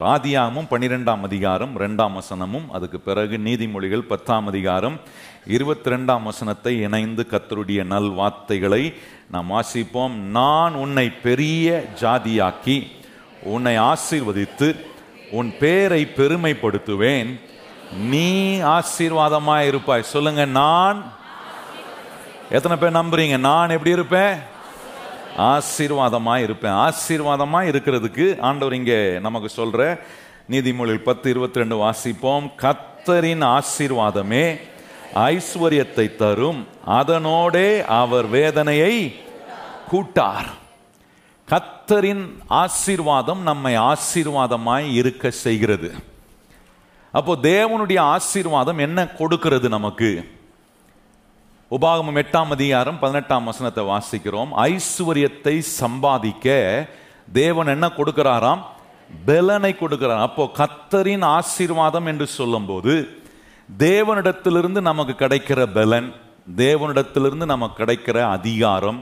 ஆதியாமும் பன்னிரெண்டாம் அதிகாரம் ரெண்டாம் வசனமும் அதுக்கு பிறகு நீதிமொழிகள் பத்தாம் அதிகாரம் இருபத்தி ரெண்டாம் வசனத்தை இணைந்து கத்தருடைய நல் வார்த்தைகளை நாம் வாசிப்போம். நான் உன்னை பெரிய ஜாதியாக்கி உன்னை ஆசீர்வதித்து உன் பேரை பெருமைப்படுத்துவேன். நீ ஆசீர்வாதமாக இருப்பாய் சொல்லுங்க நான். எத்தனை பேர் நம்புறீங்க? நான் எப்படி இருப்பேன்? ஆசீர்வாதமாக இருப்பேன். ஆசீர்வாதமாக இருக்கிறதுக்கு ஆண்டவர் இங்கே நமக்கு சொல்கிற நீதிமொழியில் பத்து இருபத்தி ரெண்டு வாசிப்போம். கத்தரின் ஆசீர்வாதமே ஐஸ்வர்யத்தை தரும். அதனோடே அவர் வேதனையை கூட்டார். கத்தரின் ஆசீர்வாதம் நம்மை ஆசீர்வாதமாய் இருக்க செய்கிறது. அப்போ தேவனுடைய ஆசீர்வாதம் என்ன கொடுக்கிறது நமக்கு? உபாகமம் எட்டாம் அதிகாரம் பதினெட்டாம் வசனத்தை வாசிக்கிறோம். ஐஸ்வர்யத்தை சம்பாதிக்க தேவன் என்ன கொடுக்கிறாராம்? பெலனை கொடுக்கிறார். அப்போ கத்தரின் ஆசீர்வாதம் என்று சொல்லும்போது தேவனிடத்திலிருந்து நமக்கு கிடைக்கிற பலன் தேவனிடத்திலிருந்து நமக்கு கிடைக்கிற அதிகாரம்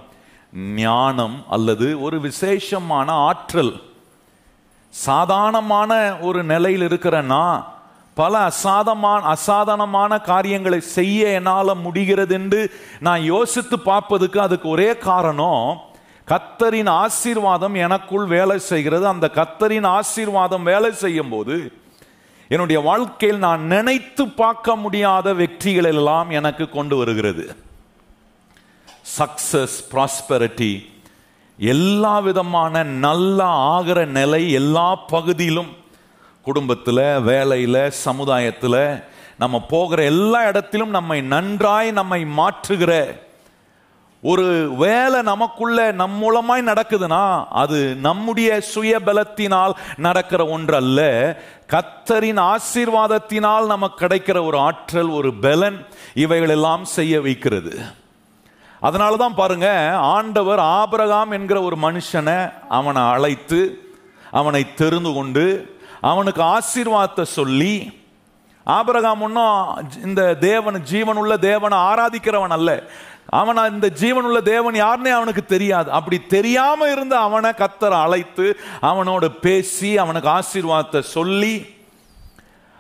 ஞானம் அல்லது ஒரு விசேஷமான ஆற்றல் சாதாரணமான ஒரு நிலையில் இருக்கிற நான் பல அசாதமான அசாதாரணமான காரியங்களை செய்ய என்னால் முடிகிறது என்று நான் யோசித்து பார்ப்பதுக்கு அதுக்கு ஒரே காரணம் கத்தரின் ஆசீர்வாதம் எனக்குள் வேலை செய்கிறது. அந்த கத்தரின் ஆசீர்வாதம் வேலை செய்யும் போது என்னுடைய வாழ்க்கையில் நான் நினைத்து பார்க்க முடியாத வெற்றிகள் எல்லாம் எனக்கு கொண்டு வருகிறது. சக்சஸ் ப்ராஸ்பெரிட்டி எல்லா விதமான நல்ல ஆகிற நிலை எல்லா பகுதியிலும் குடும்பத்தில் வேலையில் சமுதாயத்தில் நம்ம போகிற எல்லா இடத்திலும் நம்மை நன்றாய் நம்மை மாற்றுகிற ஒரு வேலை நமக்குள்ள நம் மூலமாய் நடக்குதுன்னா அது நம்முடைய சுய பலத்தினால் நடக்கிற ஒன்று அல்ல கத்தரின் ஆசீர்வாதத்தினால் நமக்கு கிடைக்கிற ஒரு ஆற்றல் ஒரு பலன் இவைகள் எல்லாம் செய்ய வைக்கிறது. அதனால தான் பாருங்க ஆண்டவர் ஆபரகாம் என்கிற ஒரு மனுஷனை அவனை அழைத்து அவனை தெரிந்து கொண்டு அவனுக்கு ஆசீர்வாதத்தை சொல்லி ஆபரகாம் ஒன்றும் இந்த தேவன் ஜீவனுள்ள தேவனை ஆராதிக்கிறவன் அல்ல. அவன் இந்த ஜீவனுள்ள தேவன் யாருன்னே அவனுக்கு தெரியாது. அப்படி தெரியாம இருந்த அவனை கத்தரை அழைத்து அவனோட பேசி அவனுக்கு ஆசீர்வாதத்தை சொல்லி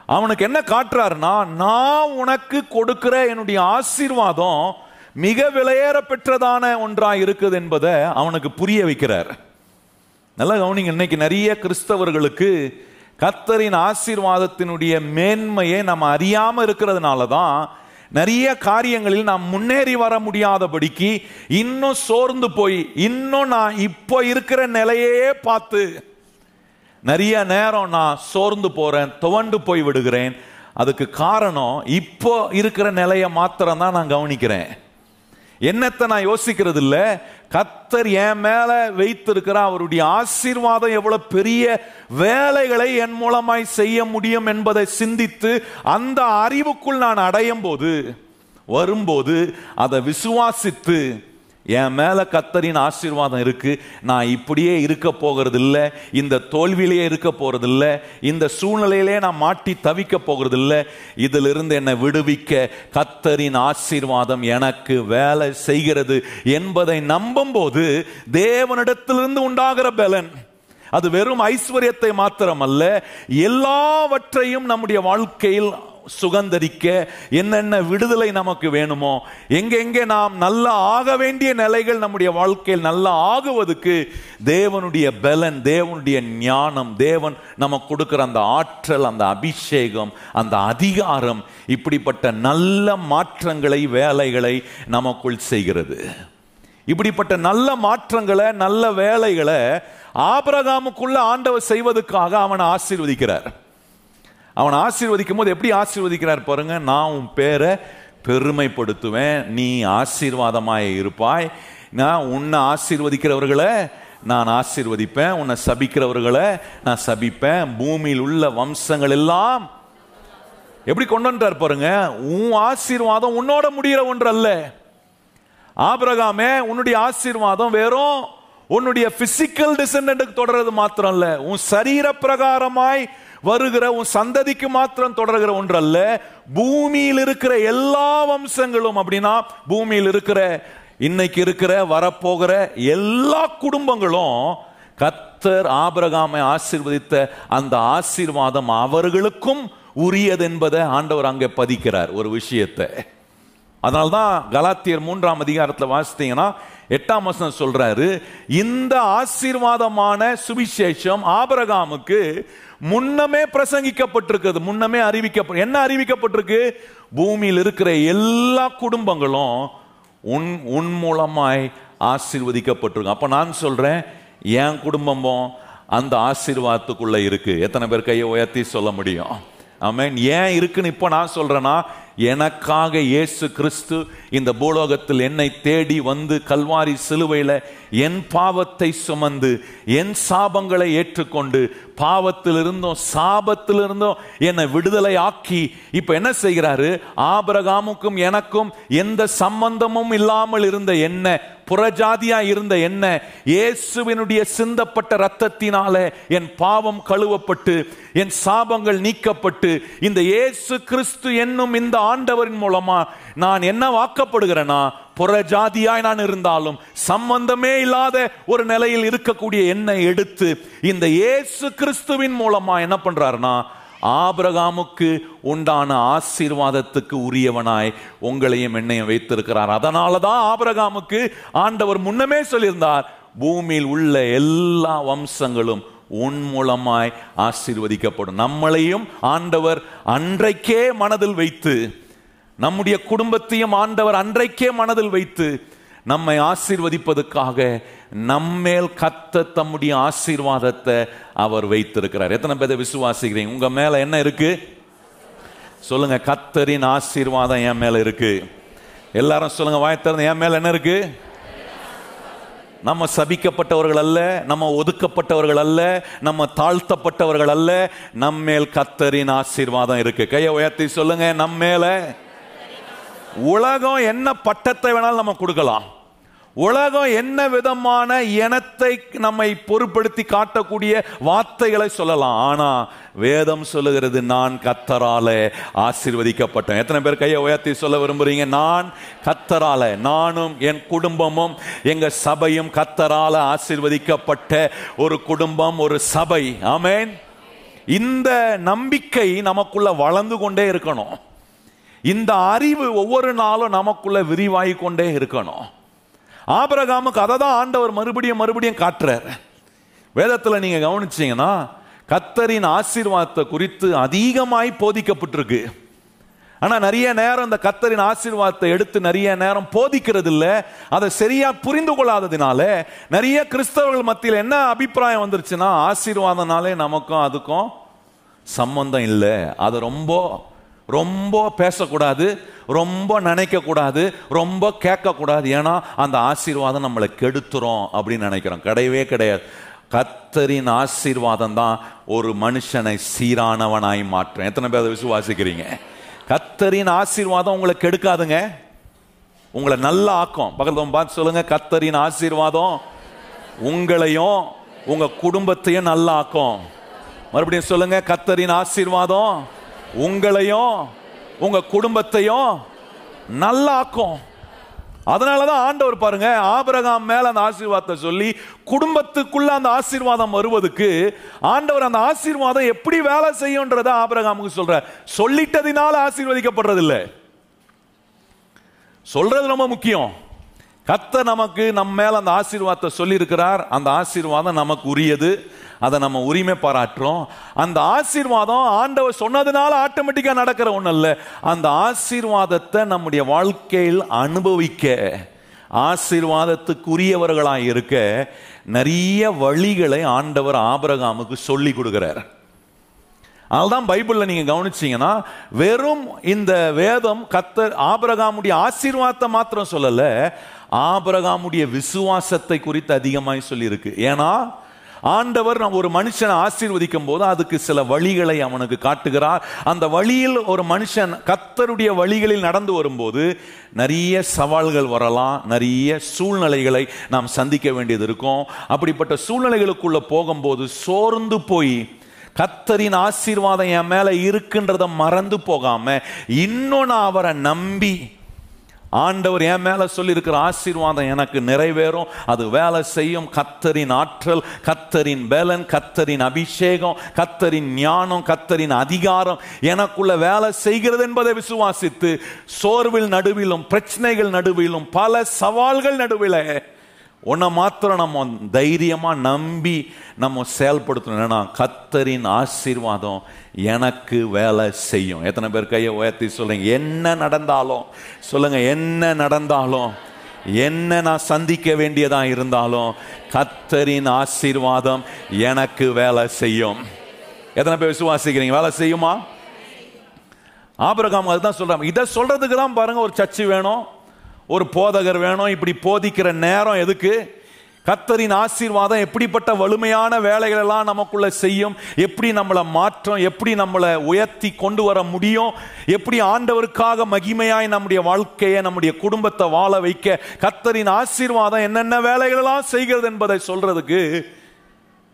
அவனுக்கு என்ன காட்டுறாருன்னா நான் உனக்கு கொடுக்கிற என்னுடைய ஆசீர்வாதம் மிக விலையேற பெற்றதான ஒன்றா இருக்குது என்பதை அவனுக்கு புரிய வைக்கிறார். நல்லா கவனிங்க இன்னைக்கு நிறைய கிறிஸ்தவர்களுக்கு கத்தரின் ஆசீர்வாதத்தினுடைய மேன்மையை நம்ம அறியாமல் இருக்கிறதுனால தான் நிறைய காரியங்களில் நாம் முன்னேறி வர முடியாதபடிக்கு இன்னும் சோர்ந்து போய் இன்னும் நான் இப்போ இருக்கிற நிலையே பார்த்து நிறைய நேரம் நான் சோர்ந்து போகிறேன் துவண்டு போய் விடுகிறேன். அதுக்கு காரணம் இப்போ இருக்கிற நிலையை மாத்திரம் தான் நான் கவனிக்கிறேன். என்னத்தை நான் யோசிக்கிறது இல்லை கத்தர் என் மேல வைத்திருக்கிற அவருடைய ஆசீர்வாதம் எவ்வளவு பெரிய வேலைகளை என் மூலமாய் செய்ய முடியும் என்பதை சிந்தித்து அந்த அறிவுக்குள் நான் அடையும் போது வரும்போது அதை விசுவாசித்து என் மேலே கத்தரின் ஆசீர்வாதம் இருக்கு. நான் இப்படியே இருக்க போகிறதில்ல. இந்த தோல்வியிலேயே இருக்க போகிறதில்ல இந்த சூழ்நிலையிலே நான் மாட்டி தவிக்க போகிறதில்ல. இதிலிருந்து என்னை விடுவிக்க கத்தரின் ஆசீர்வாதம் எனக்கு வேலை செய்கிறது என்பதை நம்பும் போது தேவனிடத்திலிருந்து உண்டாகிற பலன் அது வெறும் ஐஸ்வர்யத்தை மாத்திரமல்ல எல்லாவற்றையும் நம்முடைய வாழ்க்கையில் சுகந்தரிக்க என்னென்ன விடுதலை நமக்கு வேணுமோ எங்கெங்கே நாம் நல்லா ஆக வேண்டிய நிலைகள் நம்முடைய வாழ்க்கையில் நல்லா ஆகுவதற்கு தேவனுடைய பலன் தேவனுடைய ஞானம் தேவன் நமக்கு கொடுக்கிற அந்த ஆற்றல் அந்த அபிஷேகம் அந்த அதிகாரம் இப்படிப்பட்ட நல்ல மாற்றங்களை வேலைகளை நமக்குள் செய்கிறது. இப்படிப்பட்ட நல்ல மாற்றங்களை நல்ல வேலைகளை ஆபரகாமுக்குள்ள ஆண்டவர் செய்வதற்காக அவனை ஆசீர்வதிக்கிறார். அவன் ஆசீர்வதிக்கும் போது எப்படி ஆசீர்வதிக்கிறார் பாருங்க? நான் உன் பேரை பெருமைப்படுத்துவேன் நீ ஆசீர்வாதமாய் இருப்பாய். நான் உன்னை ஆசீர்வதிக்கிறவர்களை நான் ஆசீர்வதிப்பேன் உன்னை சபிக்கிறவர்களை நான் சபிப்பேன். பூமியில் உள்ள வம்சங்கள் எல்லாம் எப்படி கொண்டு வந்தார் பாருங்க? உன் ஆசீர்வாதம் உன்னோட முடிகிற ஒன்று அல்ல ஆபிரகாமே உன்னுடைய ஆசீர்வாதம் வெறும் உன்னுடைய பிசிக்கல் டிசெண்டன்ட்டுக்கு தொடர்றது மாத்திரம் இல்ல. உன் சரீர பிரகாரமாய் வருகிற உன் சந்ததிக்கு மாத்திரம் தொடர்கிற ஒன்று அல்ல பூமியில் இருக்கிற எல்லா வம்சங்களும் அப்படின்னா பூமியில் இருக்கிற இன்னைக்கு இருக்கிற வரப்போகிற எல்லா குடும்பங்களும் கத்தர் ஆபரகாமை ஆசீர்வதித்த அந்த ஆசீர்வாதம் அவர்களுக்கும் உரியது என்பதை ஆண்டவர் அங்கே பதிக்கிறார் ஒரு விஷயத்தை. அதனால்தான் கலாத்தியர் மூன்றாம் அதிகாரத்தில் வாசித்தீங்கன்னா எட்டாம் வசனம் சொல்றாரு இந்த ஆசீர்வாதமான சுவிசேஷம் ஆபரகாமுக்கு முன்னமே பிரசங்கிக்கப்பட்டிருக்கிறது முன்னமே அறிவிக்கப்ப என்ன அறிவிக்கப்பட்டிருக்கு? பூமியில் இருக்கிற எல்லா குடும்பங்களும் உன் உன் மூலமாய் ஆசீர்வதிக்கப்பட்டிருக்கு அப்போ நான் சொல்றேன் என் குடும்பமும் அந்த ஆசீர்வாதத்துக்குள்ள இருக்கு. எத்தனை பேர் கையை உயர்த்தி சொல்ல முடியும்? ஆமென். ஏன் இருக்குன்னு இப்போ நான் சொல்றேன்னா எனக்காக இயேசு கிறிஸ்து இந்த பூலோகத்தில் என்னை தேடி வந்து கல்வாரி சிலுவையில் என் பாவத்தை சுமந்து என் சாபங்களை ஏற்றுக்கொண்டு பாவத்திலிருந்தும் சாபத்திலிருந்தும் என்னை விடுதலை ஆக்கி இப்ப என்ன செய்கிறாரு? ஆபரகாமுக்கும் எனக்கும் எந்த சம்பந்தமும் இல்லாமல் இருந்த என்ன புறஜாதியா இருந்த என்ன இயேசுவினுடைய சிந்தப்பட்ட ரத்தத்தினால என் பாவம் கழுவப்பட்டு என் சாபங்கள் நீக்கப்பட்டு இந்த இயேசு கிறிஸ்து என்னும் இந்த ஆண்டவரின் மூலமா நான் என்ன வாக்கப்படுகிறேன்னா புற ஜாதியாய் நான் இருந்தாலும் சம்பந்தமே இல்லாத ஒரு நிலையில் இருக்கக்கூடிய என்னை எடுத்து இந்த இயேசு கிறிஸ்துவின் மூலமா என்ன பண்றாருன்னா ஆபிரகாமுக்கு உண்டான ஆசீர்வாதத்துக்கு உரியவனாய் உங்களையும் என்னையும் வைத்திருக்கிறார். அதனால தான் ஆபிரகாமுக்கு ஆண்டவர் முன்னமே சொல்லியிருந்தார் பூமியில் உள்ள எல்லா வம்சங்களும் உன் மூலமாய் ஆசீர்வதிக்கப்படும். நம்மளையும் ஆண்டவர் அன்றைக்கே மனதில் வைத்து நம்முடைய குடும்பத்தையும் ஆண்டவர் அன்றைக்கே மனதில் வைத்து நம்மை ஆசீர்வதிப்பதற்காக நம்மேல் கத்த தம்முடைய ஆசீர்வாதத்தை அவர் வைத்திருக்கிறார். எத்தனை பேரை விசுவாசிக்கிறீங்க? உங்க மேல என்ன இருக்கு? சொல்லுங்க கத்தரின் ஆசீர்வாதம் என் மேல இருக்கு. எல்லாரும் சொல்லுங்க வாய் என் மேல என்ன இருக்கு? நம்ம சபிக்கப்பட்டவர்கள் அல்ல நம்ம ஒதுக்கப்பட்டவர்கள் அல்ல நம்ம தாழ்த்தப்பட்டவர்கள் அல்ல நம்மேல் கத்தரின் ஆசீர்வாதம் இருக்கு. கையை உயர்த்தி சொல்லுங்க நம்ம மேல. உலகம் என்ன பட்டத்தை வேணாலும் நம்ம கொடுக்கலாம். உலகம் என்ன விதமான இனத்தை நம்மை பொருட்படுத்தி காட்டக்கூடிய வார்த்தைகளை சொல்லலாம். ஆனா வேதம் சொல்லுகிறது நான் கத்தரால ஆசீர்வதிக்கப்பட்டேன். எத்தனை பேர் கையை உயர்த்தி சொல்ல விரும்புறீங்க? நான் கத்தரால நானும் என் குடும்பமும் எங்க சபையும் கத்தரால ஆசீர்வதிக்கப்பட்ட ஒரு குடும்பம் ஒரு சபை. ஆமேன். இந்த நம்பிக்கை நமக்குள்ள வளர்ந்து கொண்டே இருக்கணும். இந்த அறிவு ஒவ்வொரு நாளும் நமக்குள்ள விரிவாகி கொண்டே இருக்கணும். ஆபரகாமுக்கு அதை தான் ஆண்டவர் மறுபடியும் மறுபடியும் காட்டுறார். வேதத்தில் நீங்கள் கவனிச்சிங்கன்னா கத்தரின் ஆசீர்வாதத்தை குறித்து அதிகமாய் போதிக்கப்பட்டிருக்கு. ஆனால் நிறைய நேரம் இந்த கத்தரின் ஆசீர்வாதத்தை எடுத்து நிறைய நேரம் போதிக்கிறது இல்லை அதை சரியா புரிந்து கொள்ளாததுனால நிறைய கிறிஸ்தவர்கள் மத்தியில் என்ன அபிப்பிராயம் வந்துருச்சுன்னா ஆசீர்வாதனாலே நமக்கும் அதுக்கும் சம்பந்தம் இல்லை. அதை ரொம்ப ரொம்ப பேசக்கூடாது ரொம்ப நினைக்கக்கூடாது ரொம்ப கேட்கக்கூடாது. ஏன்னா அந்த ஆசீர்வாதம் நம்மளை கெடுத்துரும் அப்படின்னு நினைக்கிறோம். கிடையவே கிடையாது. கத்தரின் ஆசீர்வாதம் தான் ஒரு மனுஷனை சீரானவனாய் மாற்றும். எத்தனை பேர் அதை விசுவாசிக்கிறீங்க? கத்தரின் ஆசீர்வாதம் உங்களை கெடுக்காதுங்க. உங்களை நல்லா ஆக்கும். பக்கத்துல பார்த்து சொல்லுங்க கத்தரின் ஆசீர்வாதம் உங்களையும் உங்க குடும்பத்தையும் நல்லா ஆக்கும். மறுபடியும் சொல்லுங்க கத்தரின் ஆசீர்வாதம் உங்களையும் உங்க குடும்பத்தையும் நல்லாக்கும். அதனாலதான் ஆண்டவர் பாருங்க ஆபரகாம் மேல அந்த ஆசீர்வாதத்தை சொல்லி குடும்பத்துக்குள்ள அந்த ஆசீர்வாதம் வருவதுக்கு ஆண்டவர் அந்த ஆசீர்வாதம் எப்படி வேலை செய்யும்ன்றத ஆபரகாமுக்கு சொல்ற சொல்லிட்டதினால ஆசீர்வதிக்கப்படுறது இல்லை சொல்றது ரொம்ப முக்கியம். கத்த நமக்கு நம்ம மேல அந்த ஆசீர்வாதத்தை சொல்லியிருக்கிறார். அந்த ஆசீர்வாதம் நமக்கு உரியது அதை நம்ம உரிமை பாராட்டுறோம். அந்த ஆசீர்வாதம் ஆண்டவர் சொன்னதுனால ஆட்டோமேட்டிக்காக நடக்கிற ஒன்றும் இல்லை. அந்த ஆசீர்வாதத்தை நம்முடைய வாழ்க்கையில் அனுபவிக்க ஆசீர்வாதத்துக்குரியவர்களாக இருக்க நிறைய வழிகளை ஆண்டவர் ஆபரகாமுக்கு சொல்லி கொடுக்கிறார். அதனால்தான் பைபிளில் நீங்கள் கவனிச்சீங்கன்னா வெறும் இந்த வேதம் கத்த ஆபரகாமுடைய ஆசீர்வாதத்தை மாத்திரம் சொல்லலை ஆபரகாமுடைய விசுவாசத்தை குறித்து அதிகமாய் சொல்லியிருக்கு. ஏன்னா ஆண்டவர் நம்ம ஒரு மனுஷனை ஆசீர்வதிக்கும் போது அதுக்கு சில வழிகளை அவனுக்கு காட்டுகிறார். அந்த வழியில் ஒரு மனுஷன் கத்தருடைய வழிகளில் நடந்து வரும்போது நிறைய சவால்கள் வரலாம் நிறைய சூழ்நிலைகளை நாம் சந்திக்க வேண்டியது இருக்கும். அப்படிப்பட்ட சூழ்நிலைகளுக்குள்ள போகும்போது சோர்ந்து போய் கத்தரின் ஆசீர்வாதம் என் மேல இருக்குன்றத மறந்து போகாம இன்னும் நான் அவரை நம்பி ஆண்டவர் என் மேல சொல்லியிருக்கிற ஆசீர்வாதம் எனக்கு நிறைவேறும். அது வேலை செய்யும். கத்தரின் ஆற்றல் கத்தரின் பலன் கத்தரின் அபிஷேகம் கத்தரின் ஞானம் கத்தரின் அதிகாரம் எனக்குள்ள வேலை செய்கிறது என்பதை விசுவாசித்து சோர்வில் நடுவிலும் பிரச்சனைகள் நடுவிலும் பல சவால்கள் நடுவில் உன்னை மாத்திரம் நம்ம தைரியமாக நம்பி நம்ம செயல்படுத்தணும். ஏன்னா கத்தரின் ஆசீர்வாதம் எனக்கு வேலை செய்யும். எத்தனை பேர் கையை உயர்த்தி சொல்லுங்க என்ன நடந்தாலும் சொல்லுங்க என்ன நடந்தாலும் என்ன நான் சந்திக்க வேண்டியதா இருந்தாலும் கத்தரின் ஆசீர்வாதம் எனக்கு வேலை செய்யும். எத்தனை பேர் விசுவாசிக்கிறீங்க? வேலை செய்யுமா? ஆபிரகாம் அதுதான் சொல்றாங்க இதை சொல்றதுக்கு தான் பாருங்க ஒரு சர்ச்சு வேணும். ஒரு போதகர் வேணும் இப்படி போதிக்கிற நேரம் எதுக்கு? கத்தரின் ஆசீர்வாதம் எப்படிப்பட்ட வலிமையான வேலைகளெல்லாம் நமக்குள்ள செய்யும்? எப்படி நம்மளை மாற்றம்? எப்படி நம்மளை உயர்த்தி கொண்டு வர முடியும்? எப்படி ஆண்டவருக்காக மகிமையாய் நம்முடைய வாழ்க்கையை நம்முடைய குடும்பத்தை வாழ வைக்க? கத்தரின் ஆசீர்வாதம் என்னென்ன வேலைகளெல்லாம் செய்கிறது என்பதை சொல்றதுக்கு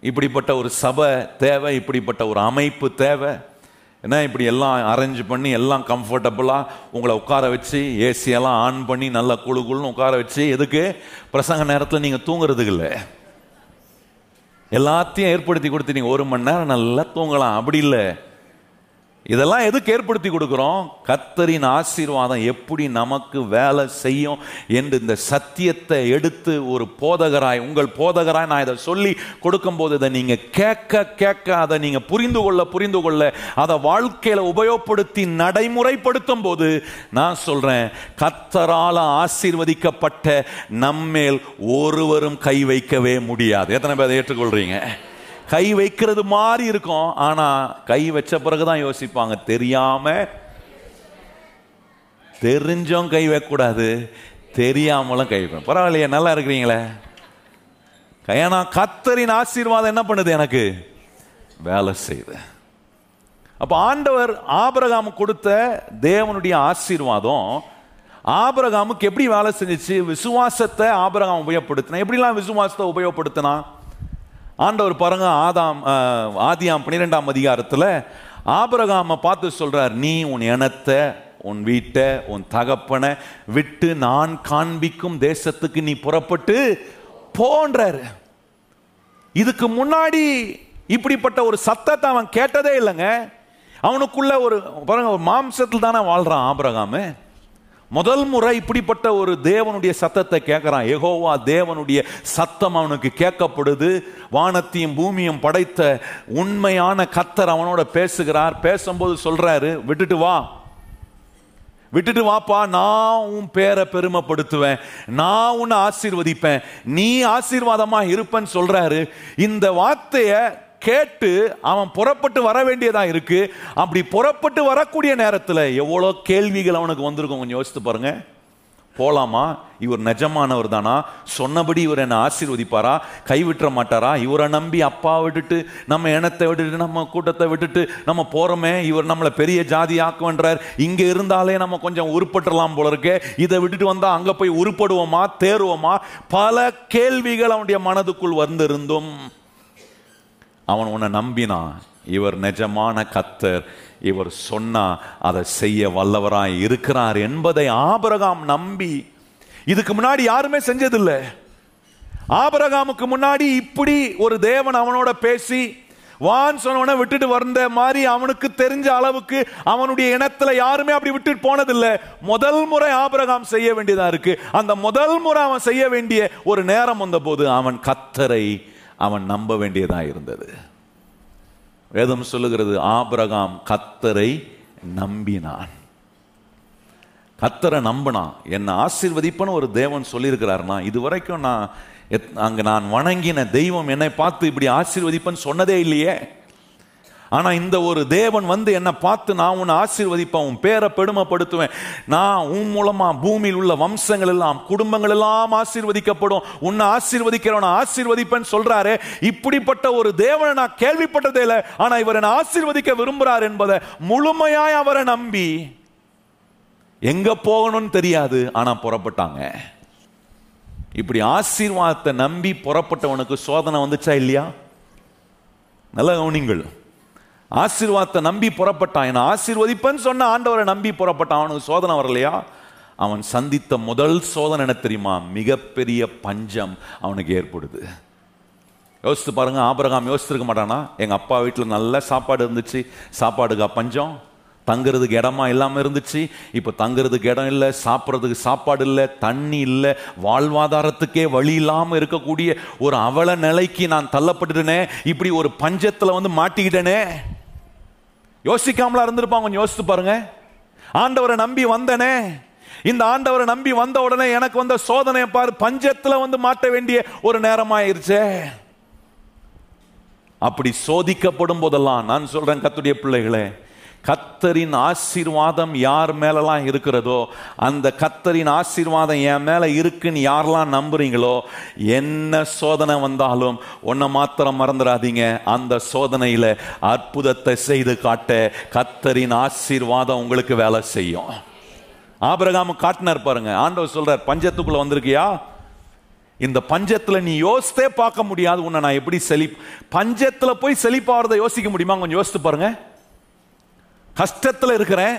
இப்படிப்பட்ட ஒரு சபை தேவை இப்படிப்பட்ட ஒரு அமைப்பு தேவை. என்ன இப்படி எல்லாம் அரேஞ்ச் பண்ணி எல்லாம் கம்ஃபர்டபுளாக உங்களை உட்கார வச்சு ஏசியெல்லாம் ஆன் பண்ணி நல்லா குழு குழுன்னு உட்கார வச்சு எதுக்கு? பிரசங்க நேரத்தில் நீங்கள் தூங்குறதுக்கு இல்லை. எல்லாத்தையும் ஏற்படுத்தி கொடுத்து நீங்கள் ஒரு மணி நேரம் நல்லா தூங்கலாம். அப்படி இல்லை. இதெல்லாம் எதுக்கு ஏற்படுத்தி கொடுக்குறோம்? கத்தரின் ஆசீர்வாதம் எப்படி நமக்கு வேலை செய்யும் என்று இந்த சத்தியத்தை எடுத்து ஒரு போதகராய் உங்கள் போதகராய் நான் இதை சொல்லி கொடுக்கும்போது இதை நீங்கள் கேட்க கேட்க அதை நீங்கள் புரிந்து கொள்ள புரிந்து கொள்ள அதை வாழ்க்கையில் உபயோகப்படுத்தி நடைமுறைப்படுத்தும் போது நான் சொல்கிறேன் கத்தரால் ஆசீர்வதிக்கப்பட்ட நம்மேல் ஒருவரும் கை வைக்கவே முடியாது. எத்தனை பேர் ஏற்றுக்கொள்கிறீங்க கை வைக்கிறது மாதிரி இருக்கும். ஆனா கை வச்ச பிறகுதான் யோசிப்பாங்க தெரியாம தெரிஞ்சும் கை வைக்கக்கூடாது தெரியாமலும் கை வைக்கணும். பரவாயில்லையே நல்லா இருக்கிறீங்களே. ஏன்னா கத்தரின் ஆசீர்வாதம் என்ன பண்ணுது எனக்கு? வேலை செய்யுது. அப்ப ஆண்டவர் ஆபரகாம் கொடுத்த தேவனுடைய ஆசீர்வாதம் ஆபரகாமுக்கு எப்படி வேலை செஞ்சிச்சு? விசுவாசத்தை ஆபரகாம் உபயோகப்படுத்தினா எப்படிலாம் விசுவாசத்தை உபயோகப்படுத்தினா? ஆண்டவர் பாருங்க ஆதாம் ஆதியாம் பன்னிரெண்டாம் அதிகாரத்தில் ஆபரகாமை பார்த்து சொல்றார் நீ உன் இனத்தை உன் வீட்டை உன் தகப்பனை விட்டு நான் காண்பிக்கும் தேசத்துக்கு நீ புறப்பட்டு போன்றார் இதுக்கு முன்னாடி இப்படிப்பட்ட ஒரு சத்தத்தை அவன் கேட்டதே இல்லைங்க. அவனுக்குள்ள ஒரு பாருங்க ஒரு மாம்சத்தில் தானே வாழ்றான் ஆபரகாமு. முதல் முறை இப்படிப்பட்ட ஒரு தேவனுடைய சத்தத்தை கேட்கிறான். எகோவா தேவனுடைய சத்தம் அவனுக்கு கேட்கப்படுது. வானத்தையும் பூமியும் படைத்த உண்மையான கத்தர் அவனோட பேசுகிறார். பேசும்போது சொல்றாரு விட்டுட்டு வா. விட்டுட்டு வாப்பா நான் உன் பேரை பெருமைப்படுத்துவேன். நான் உன்னை ஆசீர்வதிப்பேன். நீ ஆசீர்வாதமா இருப்பேன்னு சொல்றாரு. இந்த வார்த்தையை கேட்டு அவன் புறப்பட்டு வர வேண்டியதாக இருக்கு. அப்படி புறப்பட்டு வரக்கூடிய நேரத்தில் எவ்வளோ கேள்விகள் அவனுக்கு வந்திருக்கும் கொஞ்சம் யோசித்து பாருங்க. போலாமா? இவர் நிஜமானவர் தானா? சொன்னபடி இவர் என்னை ஆசீர்வதிப்பாரா? கைவிட்டுற மாட்டாரா? இவரை நம்பி அப்பா விட்டுட்டு நம்ம இனத்தை விட்டுட்டு நம்ம கூட்டத்தை விட்டுட்டு நம்ம போகிறோமே இவர் நம்மளை பெரிய ஜாதி ஆக்குவன்றார் இங்கே இருந்தாலே நம்ம கொஞ்சம் உருப்பட்டுலாம் போல இருக்கே. இதை விட்டுட்டு வந்தால் அங்கே போய் உருப்படுவோமா? தேருவோமா? பல கேள்விகள் அவனுடைய மனதுக்குள் வந்திருந்தும். அவன் உன்னை நம்பினான் இவர் நிஜமான கத்தர் இவர் சொன்னா அதை செய்ய வல்லவராய் இருக்கிறார் என்பதை ஆபரகாம் நம்பி. இதுக்கு முன்னாடி யாருமே செஞ்சதில்லை. ஆபரகாமுக்கு முன்னாடி இப்படி ஒரு தேவன் அவனோட பேசி வான் சொன்னவனை விட்டுட்டு வந்த மாதிரி அவனுக்கு தெரிஞ்ச அளவுக்கு அவனுடைய இனத்துல யாருமே அப்படி விட்டுட்டு போனதில்லை. முதல் முறை ஆபரகாம் செய்ய வேண்டியதா இருக்கு. அந்த முதல் முறை அவன் செய்ய வேண்டிய ஒரு நேரம் வந்த போது அவன் கத்தரை அவன் நம்ப வேண்டியதாக இருந்தது. வேதம் சொல்லுகிறது ஆபரகாம் கத்தரை நம்பினான். கத்தரை நம்பினான். என்னை ஆசீர்வதிப்பன்னு ஒரு தேவன் சொல்லியிருக்கிறாருனா இது வரைக்கும் நான் அங்கே நான் வணங்கின தெய்வம் என்னை பார்த்து இப்படி ஆசீர்வதிப்பன்னு சொன்னதே இல்லையே. ஆனால் இந்த ஒரு தேவன் வந்து என்னை பார்த்து நான் உன்னை ஆசீர்வதிப்பேன் உன் பேரை பெருமைப்படுத்துவேன். நான் உன் மூலமாக பூமியில் உள்ள வம்சங்கள் எல்லாம் குடும்பங்கள் எல்லாம் ஆசீர்வதிக்கப்படும். உன்னை ஆசீர்வதிக்கிறவனை ஆசீர்வதிப்பேன்னு சொல்கிறாரு இப்படிப்பட்ட ஒரு தேவனை நான் கேள்விப்பட்டதே இல்லை. ஆனால் இவர் என்னை ஆசீர்வதிக்க விரும்புகிறார் என்பதை முழுமையாய் அவரை நம்பி எங்கே போகணும்னு தெரியாது ஆனால் புறப்பட்டாங்க. இப்படி ஆசீர்வாதத்தை நம்பி புறப்பட்டவனுக்கு சோதனை வந்துச்சா இல்லையா? நல்ல கவனிங்கள். ஆசீர்வாதத்தை நம்பி புறப்பட்டான். என்ன ஆசீர்வதிப்பேன்னு சொன்ன ஆண்டவரை நம்பி புறப்பட்டான். அவனுக்கு சோதனை வரலையா? அவன் சந்தித்த முதல் சோதனை என்ன தெரியுமா? மிகப்பெரிய பஞ்சம் அவனுக்கு ஏற்படுது. யோசித்து பாருங்க ஆபரகாம் யோசிச்சிருக்க மாட்டானா? எங்கள் அப்பா வீட்டில் நல்ல சாப்பாடு இருந்துச்சு. சாப்பாடுக்கா பஞ்சம்? தங்குறதுக்கு இடமா இல்லாமல் இருந்துச்சு. இப்போ தங்குறதுக்கு இடம் இல்லை சாப்பிட்றதுக்கு சாப்பாடு இல்லை தண்ணி இல்லை வாழ்வாதாரத்துக்கே வழி இல்லாமல் இருக்கக்கூடிய ஒரு அவல நிலைக்கு நான் தள்ளப்பட்டுட்டேனே. இப்படி ஒரு பஞ்சத்தில் வந்து மாட்டிக்கிட்டேனே. யோசிக்காமலா இருந்திருப்பான் கொஞ்சம் யோசித்து பாருங்க. ஆண்டவரை நம்பி வந்தனே. இந்த ஆண்டவரை நம்பி வந்த உடனே எனக்கு வந்த சோதனையை பாரு பஞ்சத்தில் வந்து மாட்ட வேண்டிய ஒரு நேரமாயிருச்சே. அப்படி சோதிக்கப்படும் போதெல்லாம் நான் சொல்றேன் கத்துடைய பிள்ளைகளே கத்தரின் ஆசீர்வாதம் யார் மேலெல்லாம் இருக்கிறதோ அந்த கத்தரின் ஆசீர்வாதம் என் மேலே இருக்குன்னு யாரெல்லாம் நம்புறீங்களோ என்ன சோதனை வந்தாலும் ஒன்றை மாத்திரம் மறந்துடாதீங்க. அந்த சோதனையில் அற்புதத்தை செய்து காட்ட கத்தரின் ஆசீர்வாதம் உங்களுக்கு வேலை செய்யும். ஆபிரகாம் காட்டினார் பாருங்க. ஆண்டவர் சொல்றார் பஞ்சத்துக்குள்ள வந்திருக்கியா? இந்த பஞ்சத்துல நீ யோசித்தே பார்க்க முடியாது. உன்னை நான் எப்படி செழி பஞ்சத்துல போய் செழிப்பாகிறத யோசிக்க முடியுமா? கொஞ்சம் யோசித்து பாருங்க. கஷ்டத்தில் இருக்கிறேன்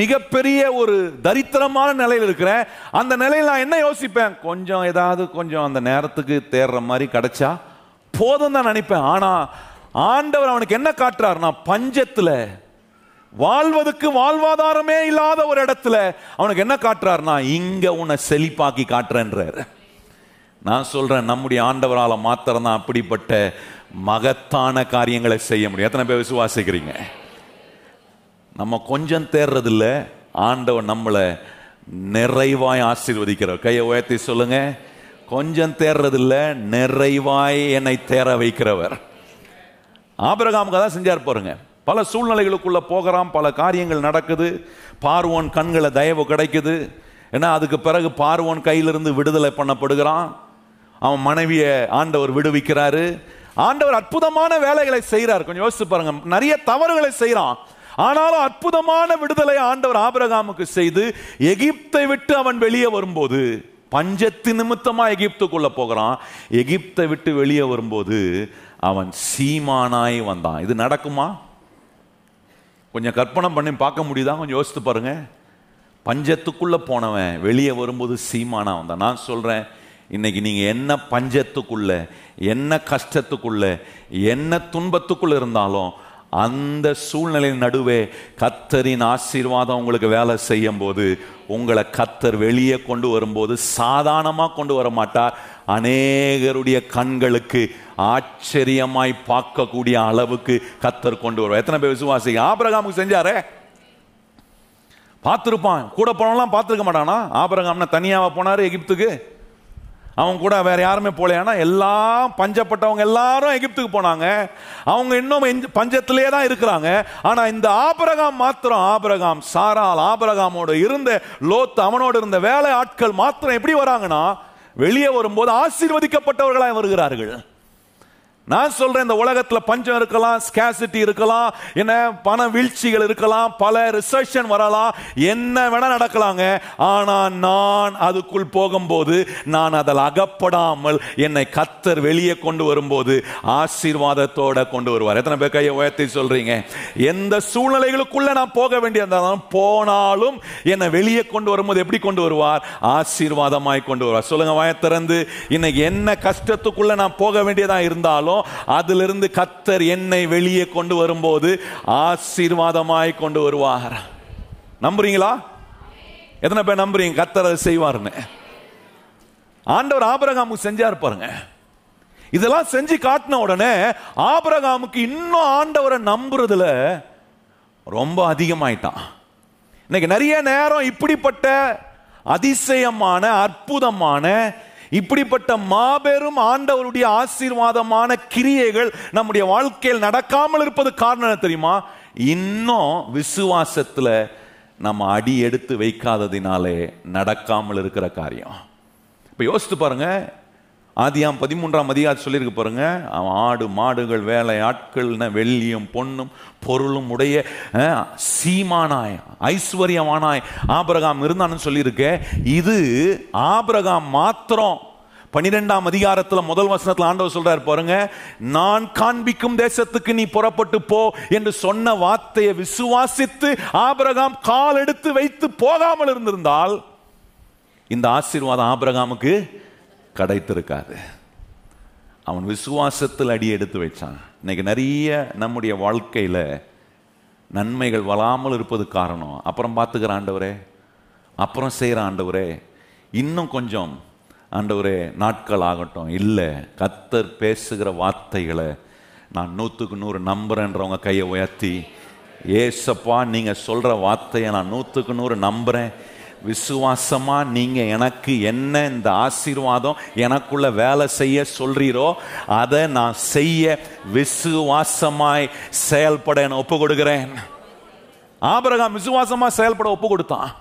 மிகப்பெரிய ஒரு தரித்திரமான நிலையில் இருக்கிறேன். அந்த நிலையில் நான் என்ன யோசிப்பேன்? கொஞ்சம் ஏதாவது கொஞ்சம் அந்த நேரத்துக்கு தேடுற மாதிரி கிடைச்சா போதும் தான் நினைப்பேன். ஆனால் ஆண்டவர் அவனுக்கு என்ன காட்டுறாருன்னா பஞ்சத்தில் வாழ்வதற்கு வாழ்வாதாரமே இல்லாத ஒரு இடத்துல அவனுக்கு என்ன காட்டுறாருனா இங்க உன்னை செழிப்பாக்கி காட்டுறேன்றார். நான் சொல்றேன் நம்முடைய ஆண்டவரால் மாத்திரம் தான் அப்படிப்பட்ட மகத்தான காரியங்களை செய்ய முடியும். எத்தனை பேர் விசுவாசிக்கிறீங்க? நம்ம கொஞ்சம் தேர்றதில்ல. ஆண்டவன் நம்மளை நிறைவாய் ஆசீர்வதிக்கிறார். கையை உயர்த்தி சொல்லுங்க. கொஞ்சம் தேர்றதில்ல நிறைவாய் என்னை தேர வைக்கிறவர். ஆபிரகாமுக்கு தான் செஞ்சார் பாருங்க. பல சூழ்நிலைகளுக்குள்ள போகிறான் பல காரியங்கள் நடக்குது. பார்வோன் கண்களை தயவு கிடைக்குது. ஏன்னா அதுக்கு பிறகு பார்வோன் கையிலிருந்து விடுதலை பண்ணப்படுகிறான். அவன் மனைவியை ஆண்டவர் விடுவிக்கிறாரு. ஆண்டவர் அற்புதமான வேலைகளை செய்கிறார். கொஞ்சம் யோசிச்சு பாருங்க. நிறைய தவறுகளை செய்கிறான். ஆனாலும் அற்புதமான விடுதலை ஆண்டவர் ஆபிரகாமுக்கு செய்து எகிப்தை விட்டு அவன் வெளியே வரும்போது பஞ்சத்து நிமித்தமா எகிப்துக்குள்ள போகிறான். எகிப்தை விட்டு வெளியே வரும்போது அவன் சீமானாய் வந்தான். இது நடக்குமா? கொஞ்சம் கற்பனை பண்ணி பார்க்க முடியுதா? கொஞ்சம் யோசித்து பாருங்க. பஞ்சத்துக்குள்ள போனவன் வெளியே வரும்போது சீமானா வந்தான். நான் சொல்றேன் இன்னைக்கு நீங்க என்ன பஞ்சத்துக்குள்ள என்ன கஷ்டத்துக்குள்ள என்ன துன்பத்துக்குள்ள இருந்தாலும் அந்த சூழ்நிலையின் நடுவே கத்தரின் ஆசீர்வாதம் உங்களுக்கு வேலை செய்யும் போது உங்களை கத்தர் வெளியே கொண்டு வரும்போது சாதாரணமாக கொண்டு வர மாட்டார் அநேகருடைய கண்களுக்கு ஆச்சரியமாய் பார்க்கக்கூடிய அளவுக்கு கத்தர் கொண்டு வருவார். எத்தனை பேர் விசுவாசிங்க ஆபிரகாமுக்கு செஞ்சாரே? பார்த்துருப்பான். கூட போனவங்களாம் பார்த்துருக்க மாட்டானா? ஆபரகாம்னா தனியாக போனார் எகிப்துக்கு? அவங்க கூட வேற யாருமே போலையானா எல்லாம் பஞ்சப்பட்டவங்க எல்லாரும் எகிப்துக்கு போனாங்க. அவங்க இன்னும் பஞ்சத்திலே தான் இருக்கிறாங்க. ஆனா இந்த ஆபரகாம் மாத்திரம் ஆபரகாம் சாரால் ஆபரகாமோட இருந்த லோத் அவனோட இருந்த வேலை ஆட்கள் மாத்திரம் எப்படி வராங்கன்னா வெளியே வரும்போது ஆசீர்வதிக்கப்பட்டவர்களாக வருகிறார்கள். நான் சொல்றேன் இந்த உலகத்துல பஞ்சம் இருக்கலாம் ஸ்கேசிட்டி இருக்கலாம் என்ன பண வீழ்ச்சிகள் இருக்கலாம் பல ரிசர்ஷன் வரலாம் என்ன வேணா நடக்கலாங்க. ஆனா நான் அதுக்குள் போகும்போது நான் அதில் அகப்படாமல் என்னை கத்தர் வெளியே கொண்டு வரும்போது ஆசீர்வாதத்தோட கொண்டு வருவார். எத்தனை பேர் கையை உயர்த்தி சொல்றீங்க? எந்த சூழ்நிலைகளுக்குள்ள நான் போக வேண்டியதாலும் போனாலும் என்னை வெளியே கொண்டு வரும்போது எப்படி கொண்டு வருவார்? ஆசீர்வாதமாய் கொண்டு வருவார். சொல்லுங்க வாய திறந்து இன்னைக்கு என்ன கஷ்டத்துக்குள்ள நான் போக வேண்டியதா இருந்தாலும் அதிலிருந்து கத்தர் என்னை வெளியே கொண்டு வரும்போது ஆசீர்வாதமாய் கொண்டு வருவார் நம்புறீங்களா? எத்தனை பேர் நம்புறீங்க? கத்தர் அதை செய்வார்னு ஆண்டவர் ஆபிரகாமுக்கு செஞ்சார் பாருங்க. இதெல்லாம் செஞ்சு காட்டின உடனே ஆபரகாமுக்கு இன்னும் ஆண்டவரை நம்புறதுல ரொம்ப அதிகமாயிட்டான். இன்னைக்கு நிறைய நேரம் இப்படிப்பட்ட அதிசயமான அற்புதமான இப்படிப்பட்ட மாபெரும் ஆண்டவருடைய ஆசீர்வாதமான கிரியைகள் நம்முடைய வாழ்க்கையில் நடக்காமல் இருப்பது காரணம் என்ன தெரியுமா? இன்னும் விசுவாசத்துல நம்ம அடி எடுத்து வைக்காததினாலே நடக்காமல் இருக்கிற காரியம். இப்ப யோசித்து பாருங்க ஆதியாம் பதிமூன்றாம் அதிகாரம் சொல்லியிருக்கு பாருங்க. ஆடு மாடுகள் வேலை ஆட்கள்னு வெள்ளியும் பொண்ணும் பொருளும் உடைய சீமானாய் ஐஸ்வர்யமானாய் ஆபிரகாம் இருந்தான்னு சொல்லியிருக்க. இது ஆபிரகாம் மாத்திரம். பனிரெண்டாம் அதிகாரத்தில் முதல் வசனத்தில் ஆண்டவர் சொல்றாரு பாருங்க நான் காண்பிக்கும் தேசத்துக்கு நீ புறப்பட்டு போ என்று சொன்ன வார்த்தையை விசுவாசித்து ஆபிரகாம் கால் எடுத்து வைத்து போகாமல் இருந்திருந்தால் இந்த ஆசீர்வாதம் ஆபிரகாமுக்கு கிடைத்திருக்காது அவன் விசுவாசத்தில் அடி எடுத்து வச்சான். இன்னைக்கு நிறைய நம்முடைய வாழ்க்கையில் நன்மைகள் வராமல் இருப்பது காரணம். அப்புறம் பார்த்துக்கிற ஆண்டவரே அப்புறம் செய்கிற ஆண்டவரே இன்னும் கொஞ்சம் ஆண்டவரே நாட்கள் ஆகட்டும். இல்லை கத்தர் பேசுகிற வார்த்தைகளை நான் நூற்றுக்கு நூறு நம்புறேன்றவங்க கையை உயர்த்தி ஏசப்பா நீங்கள் சொல்கிற வார்த்தையை நான் நூற்றுக்கு நூறு நம்புகிறேன் விசுவாசமாக நீங்கள் எனக்கு என்ன இந்த ஆசீர்வாதம் எனக்குள்ள வேலை செய்ய சொல்கிறீரோ அதை நான் செய்ய விசுவாசமாய் செயல்பட நான் ஒப்பு கொடுக்கிறேன். ஆபரகம் விசுவாசமாக செயல்பட ஒப்பு கொடுத்தான்.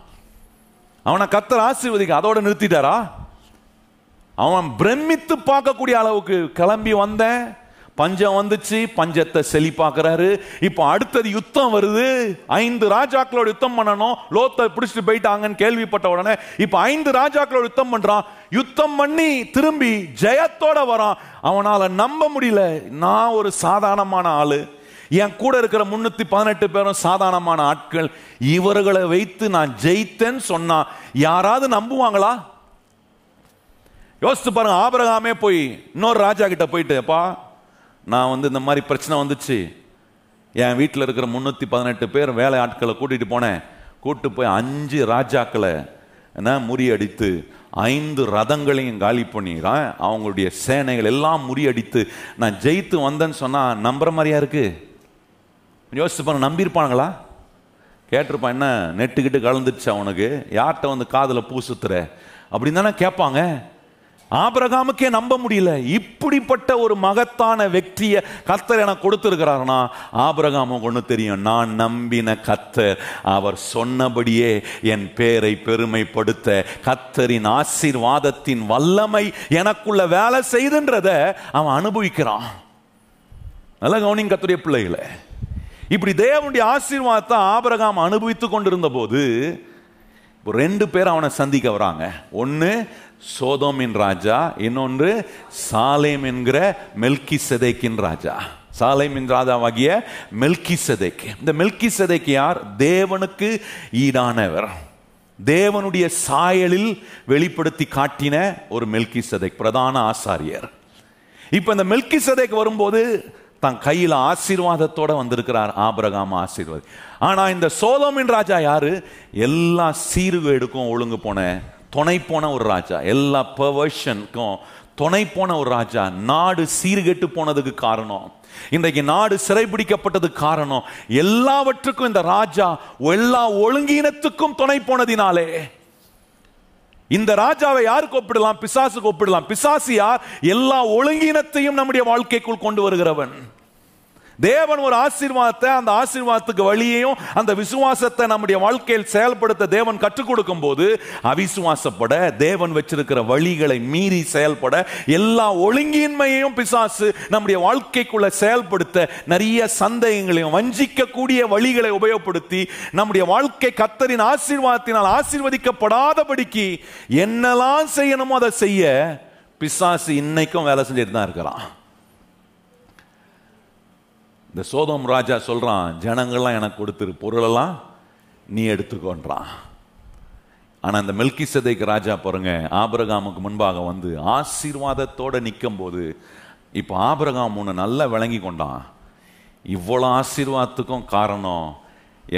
அவனை கத்தர் ஆசீர்வதிக்க அதோட நிறுத்திட்டாரா? அவன் பிரமித்து பார்க்கக்கூடிய அளவுக்கு கிளம்பி வந்தேன். பஞ்சம் வந்துச்சு பஞ்சத்தை செழிப்பாக்குறாரு. இப்போ அடுத்தது யுத்தம் வருது. ஐந்து ராஜாக்களோட யுத்தம் பண்ணணும். லோத்தை பிடிச்சிட்டு போயிட்டாங்கன்னு கேள்விப்பட்ட உடனே இப்போ ஐந்து ராஜாக்களோட யுத்தம் பண்றான். யுத்தம் பண்ணி திரும்பி ஜெயத்தோட வரான். அவனால நம்ப முடியல. நான் ஒரு சாதாரணமான ஆளு. என் கூட இருக்கிற முன்னூத்தி பதினெட்டு பேரும் சாதாரணமான ஆட்கள். இவர்களை வைத்து நான் ஜெயித்தேன்னு சொன்னா யாராவது நம்புவாங்களா? யோசித்து பாருங்க ஆபரகாமே போய் இன்னொரு ராஜா கிட்ட போயிட்டு அப்பா நான் வந்து இந்த மாதிரி பிரச்சனை வந்துச்சு. என் வீட்டில் இருக்கிற முந்நூற்றி பதினெட்டு பேர் வேலை ஆட்களை கூட்டிகிட்டு போனேன். கூட்டு போய் அஞ்சு ராஜாக்களை என்ன முறியடித்து ஐந்து ரதங்களையும் காலி பண்ணிடுறான் அவங்களுடைய சேனைகள் எல்லாம் முறியடித்து நான் ஜெயித்து வந்தேன்னு சொன்னால் நம்புற மாதிரியா இருக்கு? யோசிச்சு பாருங்க நம்பியிருப்பானுங்களா? கேட்டிருப்பான் என்ன நெட்டுக்கிட்டு கலந்துருச்சு அவனுக்கு யார்கிட்ட வந்து காதில் பூ சுத்துற? அப்படின்னு தானே கேட்பாங்க. ஆபரகாமுக்கே நம்ப முடியல. இப்படிப்பட்ட ஒரு மகத்தான வெற்றியை கத்தர் எனக்கு கொடுத்திருக்கிறாருனா ஆபரகாமுக்கு ஒன்று தெரியும். நான் நம்பின கத்தர் அவர் சொன்னபடியே என் பேரை பெருமைப்படுத்த கத்தரின் ஆசீர்வாதத்தின் வல்லமை எனக்குள்ள வேலை செய்துன்றத அவன் அனுபவிக்கிறான். நல்ல கவனிங்க கத்துடைய பிள்ளைகளை. இப்படி தேவனுடைய ஆசீர்வாதத்தை ஆபரகாம் அனுபவித்து கொண்டிருந்த போது ரெண்டு பேர் அவனை சந்திக்க வராங்க. ஒன்று சோதோமின் ராஜா இன்னொன்று சாலேம் என்கிற மெல்கி செதைக்கின் ராஜா. சாலேமின் ராஜாவாகிய மெல்கி செதைக் இந்த மெல்கி செதைக்கு யார்? தேவனுக்கு ஈடானவர். தேவனுடைய சாயலில் வெளிப்படுத்தி காட்டின ஒரு மெல்கி செதைக் பிரதான ஆசாரியர். இப்போ இந்த மெல்கி செதைக் வரும்போது தன் கையில் ஆசீர்வாதத்தோட வந்திருக்கிறார் ஆபரகாம் ஆசீர்வாதி. ஆனால் இந்த சோதோமின் ராஜா யாரு? எல்லா சீர்கேடுக்கும் ஒழுங்கு போன துணை போன ஒரு ராஜா. எல்லா பர்வர்ஷனுக்கும் துணை போன ஒரு ராஜா. நாடு சீர்கெட்டு போனதுக்கு காரணம். இன்றைக்கு நாடு சிறைபிடிக்கப்பட்டதுக்கு காரணம். எல்லாவற்றுக்கும் இந்த ராஜா எல்லா ஒழுங்கீனத்துக்கும் துணை போனதினாலே. இந்த ராஜாவை யாருக்கு ஒப்பிடலாம் பிசாசுக்கு ஒப்பிடலாம் பிசாசு யார்? எல்லா ஒழுங்கீனத்தையும் நம்முடைய வாழ்க்கைக்குள் கொண்டு வருகிறவன். தேவன் ஒரு ஆசீர்வாதத்தை அந்த ஆசீர்வாதத்துக்கு வழியையும் அந்த விசுவாசத்தை நம்முடைய வாழ்க்கையில் செயல்படுத்த தேவன் கற்றுக் கொடுக்கும் போது அவிசுவாசப்பட தேவன் வச்சிருக்கிற வழிகளை மீறி செயல்பட எல்லா ஒழுங்கின்மையையும் பிசாசு நம்முடைய வாழ்க்கைக்குள்ள செயல்படுத்த நிறைய சந்தேகங்களையும் வஞ்சிக்கக்கூடிய வழிகளை உபயோகப்படுத்தி நம்முடைய வாழ்க்கை கத்தரின் ஆசீர்வாதத்தினால் ஆசீர்வதிக்கப்படாதபடிக்கு என்னெல்லாம் செய்யணுமோ அதை செய்ய பிசாசு இன்னைக்கும் வேலை செஞ்சுட்டு தான் இருக்கிறான். இந்த சோதம் ராஜா சொல்கிறான் ஜனங்கள்லாம் எனக்கு கொடுத்துரு பொருளெல்லாம் நீ எடுத்துக்கொன்றான். ஆனால் இந்த மெல்கி சதைக்கு ராஜா பாருங்க ஆபரகாமுக்கு முன்பாக வந்து ஆசீர்வாதத்தோட நிற்கும் போது இப்போ ஆபரகாம் ஒன்று நல்லா விளங்கி கொண்டான். இவ்வளோ ஆசீர்வாதத்துக்கும் காரணம்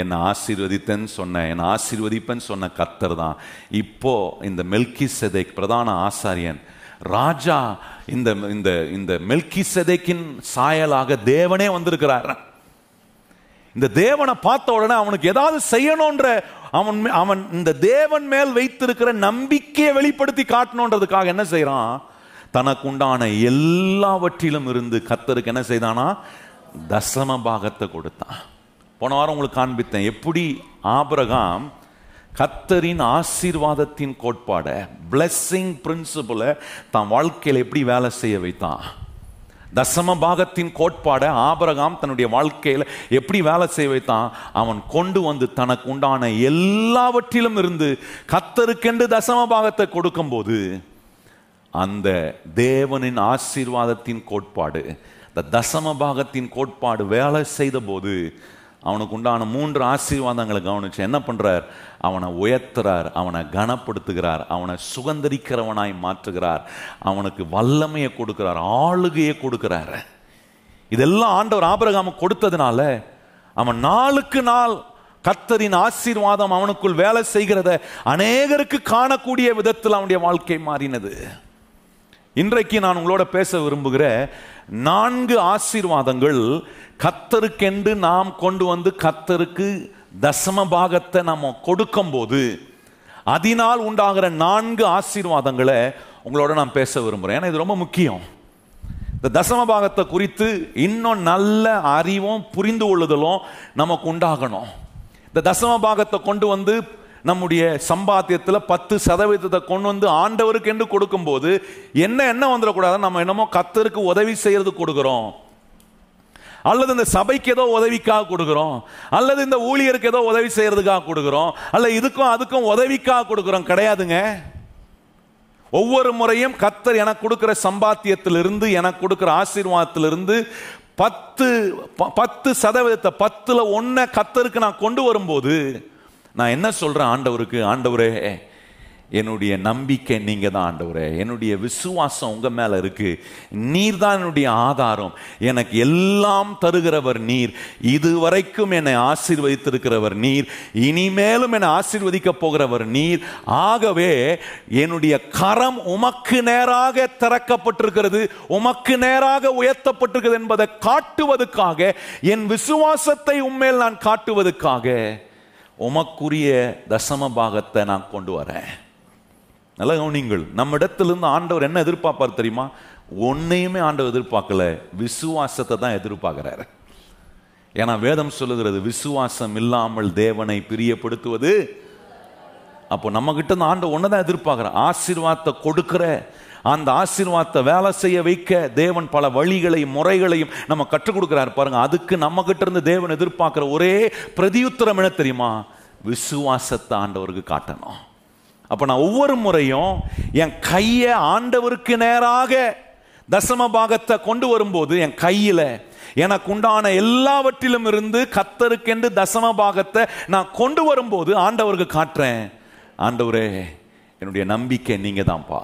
என்னை ஆசீர்வதித்தேன்னு சொன்ன என்னை ஆசீர்வதிப்பேன்னு சொன்ன கத்தர் தான். இப்போ இந்த மெல்கி சதைக் பிரதான ஆசாரியன் ராஜா இந்த இந்த இந்த மெல்கி செதைக்கின் சாயலாக தேவனே வந்திருக்கிறார். இந்த தேவனை பார்த்த உடனே அவனுக்கு ஏதாவது செய்யணும்ன்ற அவன் மே- அவன் இந்த தேவன் மேல் வைத்திருக்கிற நம்பிக்கையை வெளிப்படுத்தி காட்டணுன்றதுக்காக என்ன செய்யறான் தனக்கு உண்டான எல்லாவற்றிலும் இருந்து கத்தருக்கு என்ன செய்தானா? தசம பாகத்தை கொடுத்தான். போன வாரம் உங்களுக்கு காண்பித்தேன். எப்படி ஆபிரகாம் கத்தரின் ஆசீர்வாதத்தின் கோட்பாடை பிளெஸ்ஸிங் பிரின்சிபலை தான் வாழ்க்கையில் எப்படி வேலை செய்ய வைத்தான்? தசம பாகத்தின் கோட்பாடை ஆபரகாம் தன்னுடைய வாழ்க்கையில் எப்படி வேலை செய்ய வைத்தான்? அவன் கொண்டு வந்து தனக்கு உண்டான எல்லாவற்றிலும் இருந்து கத்தருக்கென்று தசம பாகத்தை கொடுக்கும்போது அந்த தேவனின் ஆசீர்வாதத்தின் கோட்பாடு இந்த தசம பாகத்தின் கோட்பாடு வேலை செய்த போது அவனுக்கு உண்டான மூன்று ஆசீர்வாதங்களை கவனிச்சு என்ன பண்ணுறார் அவனை உயர்த்துறார் அவனை கனப்படுத்துகிறார் அவனை சுகந்தரிக்கிறவனாய் மாற்றுகிறார் அவனுக்கு வல்லமையை கொடுக்கிறார் ஆளுகையை கொடுக்கிறார். இதெல்லாம் ஆண்டவர் ஆபரகாம கொடுத்ததுனால அவன் நாளுக்கு நாள் கத்தரின் ஆசீர்வாதம் அவனுக்குள் வேலை செய்கிறத அநேகருக்கு காணக்கூடிய விதத்தில் அவனுடைய வாழ்க்கை மாறினது. இன்றைக்கு நான் உங்களோட பேச விரும்புகிற நான்கு ஆசீர்வாதங்கள். கத்தருக்கென்று நாம் கொண்டு வந்து கத்தருக்கு தசம பாகத்தை நம்ம கொடுக்கும் போது அதனால் உண்டாகிற நான்கு ஆசீர்வாதங்களை உங்களோட நான் பேச விரும்புகிறேன் ஏன்னா இது ரொம்ப முக்கியம். இந்த தசம பாகத்தை குறித்து இன்னும் நல்ல அறிவும் புரிந்து கொள்ளுதலும் நமக்கு உண்டாகணும். இந்த தசம பாகத்தை கொண்டு வந்து நம்முடைய சம்பாத்தியத்தில் பத்து சதவீதத்தை கொண்டு வந்து ஆண்டவருக்கு என்று கொடுக்கும்போது என்ன என்ன வந்துடக்கூடாது நம்ம என்னமோ கத்தருக்கு உதவி செய்யறது கொடுக்குறோம். அல்லது இந்த சபைக்கு ஏதோ உதவிக்காக கொடுக்குறோம். அல்லது இந்த ஊழியருக்கு ஏதோ உதவி செய்யறதுக்காக கொடுக்குறோம். அல்ல இதுக்கும் அதுக்கும் உதவிக்காக கொடுக்குறோம். கிடையாதுங்க. ஒவ்வொரு முறையும் கத்தர் எனக்கு கொடுக்குற சம்பாத்தியத்திலிருந்து எனக்கு கொடுக்குற ஆசீர்வாதத்திலிருந்து பத்து ப- பத்து சதவீதத்தை பத்தில் ஒன்றை கத்தருக்கு நான் கொண்டு வரும்போது நான் என்ன சொல்கிறேன் ஆண்டவருக்கு? ஆண்டவரே என்னுடைய நம்பிக்கை நீங்கள் தான் ஆண்டவரே. என்னுடைய விசுவாசம் உங்கள் மேலே இருக்குது நீர் தான் என்னுடைய ஆதாரம். எனக்கு எல்லாம் தருகிறவர் நீர். இதுவரைக்கும் என்னை ஆசீர்வதித்திருக்கிறவர் நீர். இனிமேலும் என்னை ஆசீர்வதிக்க போகிறவர் நீர். ஆகவே என்னுடைய கரம் உமக்கு நேராக திறக்கப்பட்டிருக்கிறது. உமக்கு நேராக உயர்த்தப்பட்டிருக்கிறது என்பதை காட்டுவதற்காக என் விசுவாசத்தை உண்மையில் நான் காட்டுவதற்காக உமக்குரிய தசம பாகத்தை நான் கொண்டு வரேன். நல்ல கவனிங்கள் நம்ம இடத்திலிருந்து ஆண்டவர் என்ன எதிர்பார்ப்பார் தெரியுமா? ஒன்னையுமே ஆண்டவர் எதிர்பார்க்கல. விசுவாசத்தை தான் எதிர்பார்க்கிறாரு. ஏன்னா வேதம் சொல்லுகிறது விசுவாசம் இல்லாமல் தேவனை பிரியப்படுத்துவது. அப்போ நம்ம கிட்ட இருந்து ஆண்டு தான் எதிர்பார்க்குற ஆசீர்வாதத்தை கொடுக்குற அந்த ஆசீர்வாதத்தை வேலை செய்ய வைக்க தேவன் பல வழிகளையும் முறைகளையும் நம்ம கற்றுக் கொடுக்கிறார் பாருங்க. அதுக்கு நம்ம கிட்ட இருந்து தேவன் எதிர்பார்க்கிற ஒரே பிரதியுத்தரம் என்ன தெரியுமா? விசுவாசத்தை ஆண்டவருக்கு காட்டணும். அப்போ நான் ஒவ்வொரு முறையும் என் கையை ஆண்டவருக்கு நேராக தசம பாகத்தை கொண்டு வரும்போது என் கையில் எனக்கு உண்டான எல்லாவற்றிலும் இருந்து கத்தருக்கென்று தசம பாகத்தை நான் கொண்டு வரும்போது ஆண்டவருக்கு காட்டுறேன். ஆண்டவரே என்னுடைய நம்பிக்கை நீங்கள் தான்ப்பா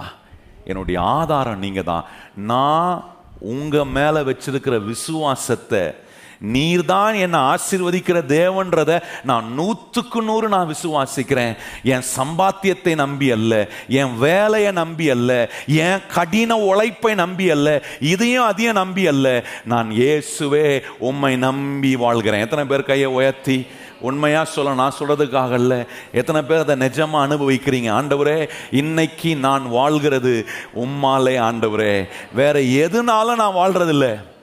என்னுடைய ஆதாரம் நீங்கள் தான் நான் உங்கள் மேலே வச்சிருக்கிற விசுவாசத்தை நீர்தான் என்னை ஆசீர்வதிக்கிற தேவன்றத நான் நூற்றுக்கு நூறு நான் விசுவாசிக்கிறேன். என் சம்பாத்தியத்தை நம்பி அல்ல என் வேலையை நம்பி அல்ல என் கடின உழைப்பை நம்பி அல்ல இதையும் அதையும் நம்பி அல்ல. நான் இயேசுவே உம்மை நம்பி வாழ்கிறேன். எத்தனை பேர் கையை உயர்த்தி? உண்மையா சொல்ல நான் சொல்றதுக்காக இல்ல எத்தனை பேர் அதை நிஜமா அனுபவிக்கிறீங்க? ஆண்டவரே இன்னைக்கு நான் வாழ்கிறது உம்மாலே ஆண்டவரே. வேற எதுனால நான் வாழ்றது இல்லை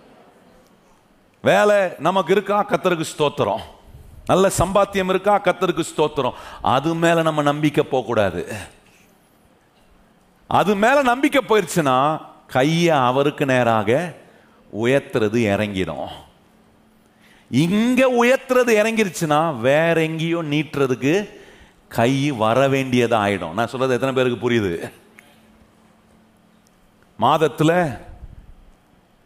வேலை நமக்கு இருக்கா? கத்தருக்கு ஸ்தோத்திரம். நல்ல சம்பாத்தியம் இருக்கா? கத்தருக்கு ஸ்தோத்திரம். அது மேல நம்ம நம்பிக்கை போகக்கூடாது. அது மேல நம்பிக்கை போயிடுச்சுன்னா கையை அவருக்கு நேராக உயர்த்துறது இறங்கிடும். இங்க உயர்த்துறது இறங்கிருச்சுன்னா வேற எங்கேயோ நீட்டுறதுக்கு கை வர வேண்டியதா ஆயிடும். நான் சொல்றது எத்தனை பேருக்கு புரியுது? மாதத்துல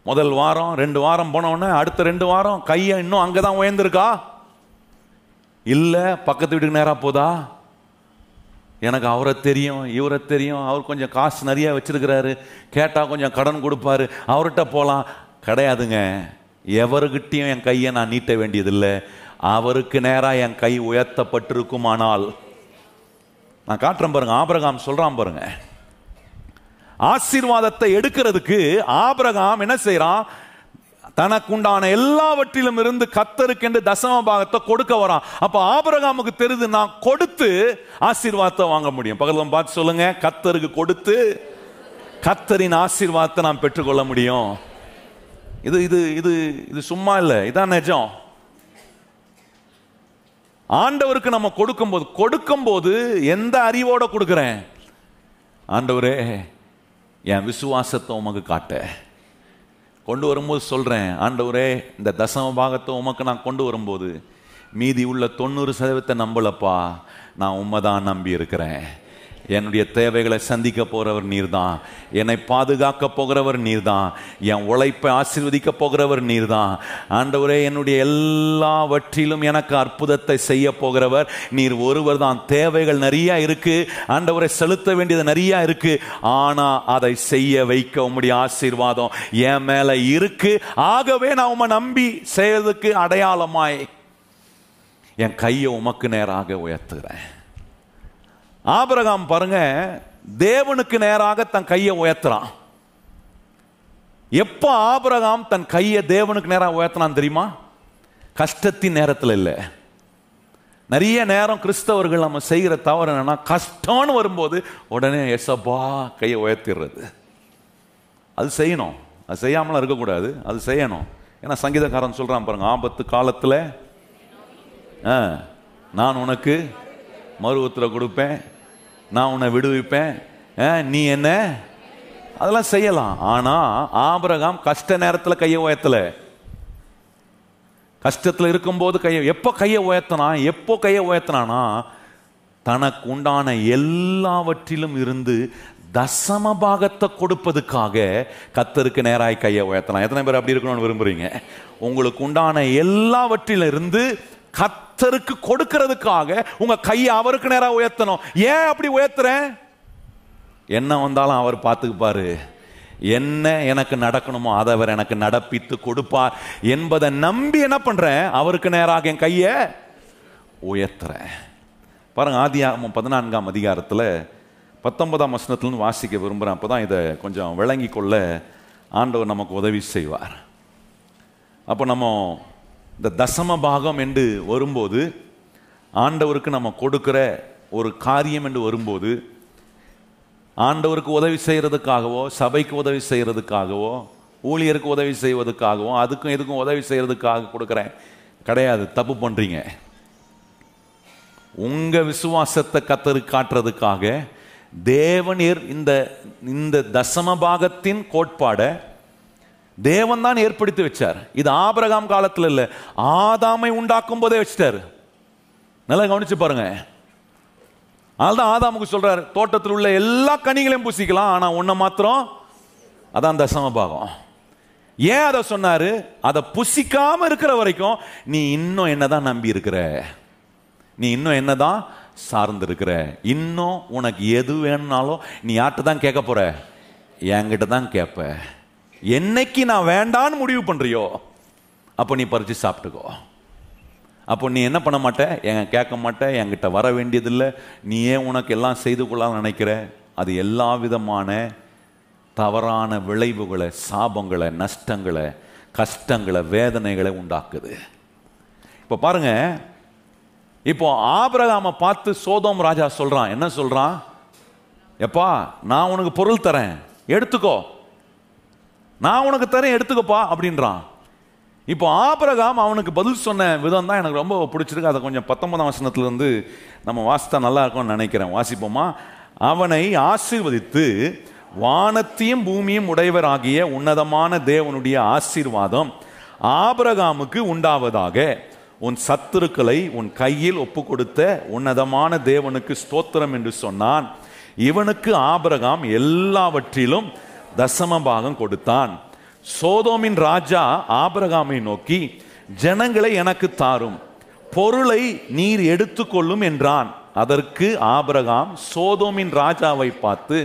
முதல் வாரம் ரெண்டு வாரம் போனோடனே அடுத்த ரெண்டு வாரம் கையை இன்னும் அங்கே தான் உயர்ந்திருக்கா? இல்லை பக்கத்து வீட்டுக்கு நேராக போதா? எனக்கு அவரை தெரியும் இவரை தெரியும் அவர் கொஞ்சம் காசு நிறைய வச்சிருக்கிறாரு கேட்டால் கொஞ்சம் கடன் கொடுப்பாரு அவர்கிட்ட போகலாம் கிடையாதுங்க. எவருகிட்டையும் என் கையை நான் நீட்ட வேண்டியதில்லை. அவருக்கு நேராக என் கை உயர்த்தப்பட்டிருக்குமானால் நான் காட்டுறேன் பாருங்க ஆபரகாம் சொல்றான் பாருங்க. ஆசீர்வாதத்தை எடுக்கிறதுக்கு ஆபரகாம் என்ன செய்யறான் தனக்குண்டான எல்லாவற்றிலும் இருந்து கத்தருக்கென்று தசம பாகத்தை கொடுக்க வரான். அப்ப ஆபரகாமுக்கு தெரியுது நான் கொடுத்து ஆசீர்வாதத்தை வாங்க முடியும். பகலும் பார்த்து சொல்லுங்க கத்தருக்கு கொடுத்து கத்தரின் ஆசீர்வாதத்தை நான் பெற்றுக்கொள்ள முடியும். இது இது இது இது சும்மா இல்லை. இதான் நிஜம். ஆண்டவருக்கு நம்ம கொடுக்கும்போது கொடுக்கும்போது எந்த அறிவோட கொடுக்குறேன்? ஆண்டவரே என் விசுவாசத்தை உமக்கு காட்ட. கொண்டு வரும்போது சொல்கிறேன் ஆண்டவரே இந்த தசம பாகத்தை உமக்கு நான் கொண்டு வரும்போது மீதி உள்ள தொண்ணூறு சதவீதத்தை நம்பலப்பா. நான் உண்மை தான் நம்பி இருக்கிறேன். என்னுடைய தேவைகளை சந்திக்க போகிறவர் நீர்தான். என்னை பாதுகாக்க போகிறவர் நீர்தான். என் உழைப்பை ஆசீர்வதிக்க போகிறவர் நீர்தான். ஆண்டவரே என்னுடைய எல்லாவற்றிலும் எனக்கு அற்புதத்தை செய்ய போகிறவர் நீர் ஒருவர் தான் தேவைகள் நிறைய இருக்கு. ஆண்டவரை செலுத்த வேண்டியது நிறைய இருக்கு. ஆனா அதை செய்ய வைக்க உம்முடைய ஆசீர்வாதம் என் மேல இருக்கு. ஆகவே நான் உம்மை நம்பி செய்யறதுக்கு அடையாளமாய் என் கையை உமக்கு நேராக உயர்த்துகிறேன். ஆபரகாம் பாருங்க தேவனுக்கு நேராக தன் கையை உயர்த்துறான். எப்ப ஆபரகாம் தன் கையை தேவனுக்கு நேராக உயர்த்தினான் தெரியுமா? கஷ்டத்தின் நேரத்தில் இல்லை. நிறைய நேரம் கிறிஸ்தவர்கள் நம்ம செய்கிற தவறு என்னன்னா கஷ்டம்னு வரும்போது உடனே எசப்பா கையை உயர்த்திடுறது. அது செய்யணும். அது செய்யாமலாம் இருக்கக்கூடாது. அது செய்யணும். ஏன்னா சங்கீதக்காரன் சொல்கிறான் பாருங்க ஆபத்து காலத்தில் ஆ, நான் உனக்கு மறு உத்தரவு கொடுப்பேன். நான் உன்னை விடுவிப்பேன். ஆ, நீ என்ன? அதெல்லாம் செய்யலாம். ஆனால் ஆபிரகாம் கஷ்ட நேரத்தில் கையை உயர்த்தல. கஷ்டத்தில் இருக்கும்போது கையை எப்போ கையை உயர்த்தனா எப்போ கையை உயர்த்தினானா தனக்கு உண்டான எல்லாவற்றிலும் இருந்து தசம பாகத்தை கொடுப்பதுக்காக கத்தருக்கு நேராய் கையை உயர்த்தலாம். எத்தனை பேர் அப்படி இருக்கணும்னு விரும்புறீங்க? உங்களுக்கு உண்டான எல்லாவற்றிலிருந்து கத்தருக்கு கொடுக்கிறதுக்காக உங்க கையை அவருக்கு நேராக உயர்த்தணும். ஏன் அப்படி உயர்த்துறேன் என்ன வந்தாலும் அவர் பார்த்துக்குப்பாரு. என்ன எனக்கு நடக்கணுமோ அதை அவர் எனக்கு நடப்பித்து கொடுப்பார் என்பதை நம்பி என்ன பண்றேன் அவருக்கு நேராக என் கையை உயர்த்துறேன் பாருங்க ஆதியாகமம் பதினான்காம் அதிகாரத்தில் பத்தொன்பதாம் வசனத்துலேருந்து வாசிக்க விரும்புகிறேன் அப்போ தான் இதை கொஞ்சம் விளங்கி கொள்ள ஆண்டவர் நமக்கு உதவி செய்வார். அப்போ நம்ம இந்த தசம பாகம் என்று வரும்போது ஆண்டவருக்கு நம்ம கொடுக்கிற ஒரு காரியம் என்று வரும்போது ஆண்டவருக்கு உதவி செய்கிறதுக்காகவோ சபைக்கு உதவி செய்கிறதுக்காகவோ ஊழியருக்கு உதவி செய்வதற்காகவோ அதுக்கும் இதுக்கும் உதவி செய்கிறதுக்காக கொடுக்குறேன். கிடையாது தப்பு பண்ணுறீங்க உங்கள் விசுவாசத்தை கத்தரு காட்டுறதுக்காக தேவனீர் இந்த இந்த தசம பாகத்தின் கோட்பாடை தேவன் தான் ஏற்படுத்தி வச்சார். இது ஆபிரகாம் காலத்தில் இல்லை. ஆதாமை உண்டாக்கும் போதே வச்சிட்டாரு. நல்லா கவனிச்சு பாருங்க. அதனால்தான் ஆதாமுக்கு சொல்றாரு தோட்டத்தில் உள்ள எல்லா கனிகளையும் பூசிக்கலாம் ஆனால் ஒன்றை மாத்திரம் அதான் தசம பாகம். ஏன் அதை சொன்னாரு? அதை புசிக்காம இருக்கிற வரைக்கும் நீ இன்னும் என்னதான் நம்பி இருக்கிற? நீ இன்னும் என்னதான் சார்ந்திருக்கிற இன்னும் உனக்கு எது வேணும்னாலும் நீ யார்கிட்ட தான் கேட்க போற? என்கிட்ட தான் கேட்ப. என்னைக்கு நான் வேண்டான்னு முடிவு பண்றியோ அப்போ நீ பறிச்சு சாப்பிட்டுக்கோ. அப்போ நீ என்ன பண்ண மாட்ட? என் கேட்க மாட்ட என்கிட்ட வர வேண்டியதில்லை. நீ ஏன் உனக்கு எல்லாம் செய்து கொள்ளலாம் நினைக்கிற. அது எல்லா விதமான தவறான விளைவுகளை சாபங்களை நஷ்டங்களை கஷ்டங்களை வேதனைகளை உண்டாக்குது. இப்போ பாருங்க இப்போ ஆபிரகாமை பார்த்து சோதோம் ராஜா சொல்கிறான் என்ன சொல்கிறான் எப்பா நான் உனக்கு பொருள் தரேன். எடுத்துக்கோ. நான் உனக்கு தரேன் எடுத்துக்கப்பா அப்படின்றான். இப்போ ஆபரகாம் அவனுக்கு பதில் சொன்ன விதம் தான் எனக்கு ரொம்ப பிடிச்சிருக்கு. அதை கொஞ்சம் பத்தொன்பதாம் வசனத்துலேருந்து நம்ம வாசித்தா நல்லா இருக்கும்னு நினைக்கிறேன். வாசிப்போமா? அவனை ஆசீர்வதித்து வானத்தையும் பூமியும் உடையவராகிய உன்னதமான தேவனுடைய ஆசீர்வாதம் ஆபரகாமுக்கு உண்டாவதாக உன் சத்துருக்களை உன் கையில் ஒப்பு கொடுத்த உன்னதமான தேவனுக்கு ஸ்தோத்திரம் என்று சொன்னான். இவனுக்கு ஆபரகாம் எல்லாவற்றிலும் தசம பாகம் கொடுத்தான். சோதோமின் ராஜா ஆபிரகாமை நோக்கி ஜனங்களை எனக்கு தாரும். பொருளை நீர் எடுத்துக்கொள்ளும் என்றான். அதற்கு ஆபிரகாம் சோதோமின் ராஜாவை பார்த்து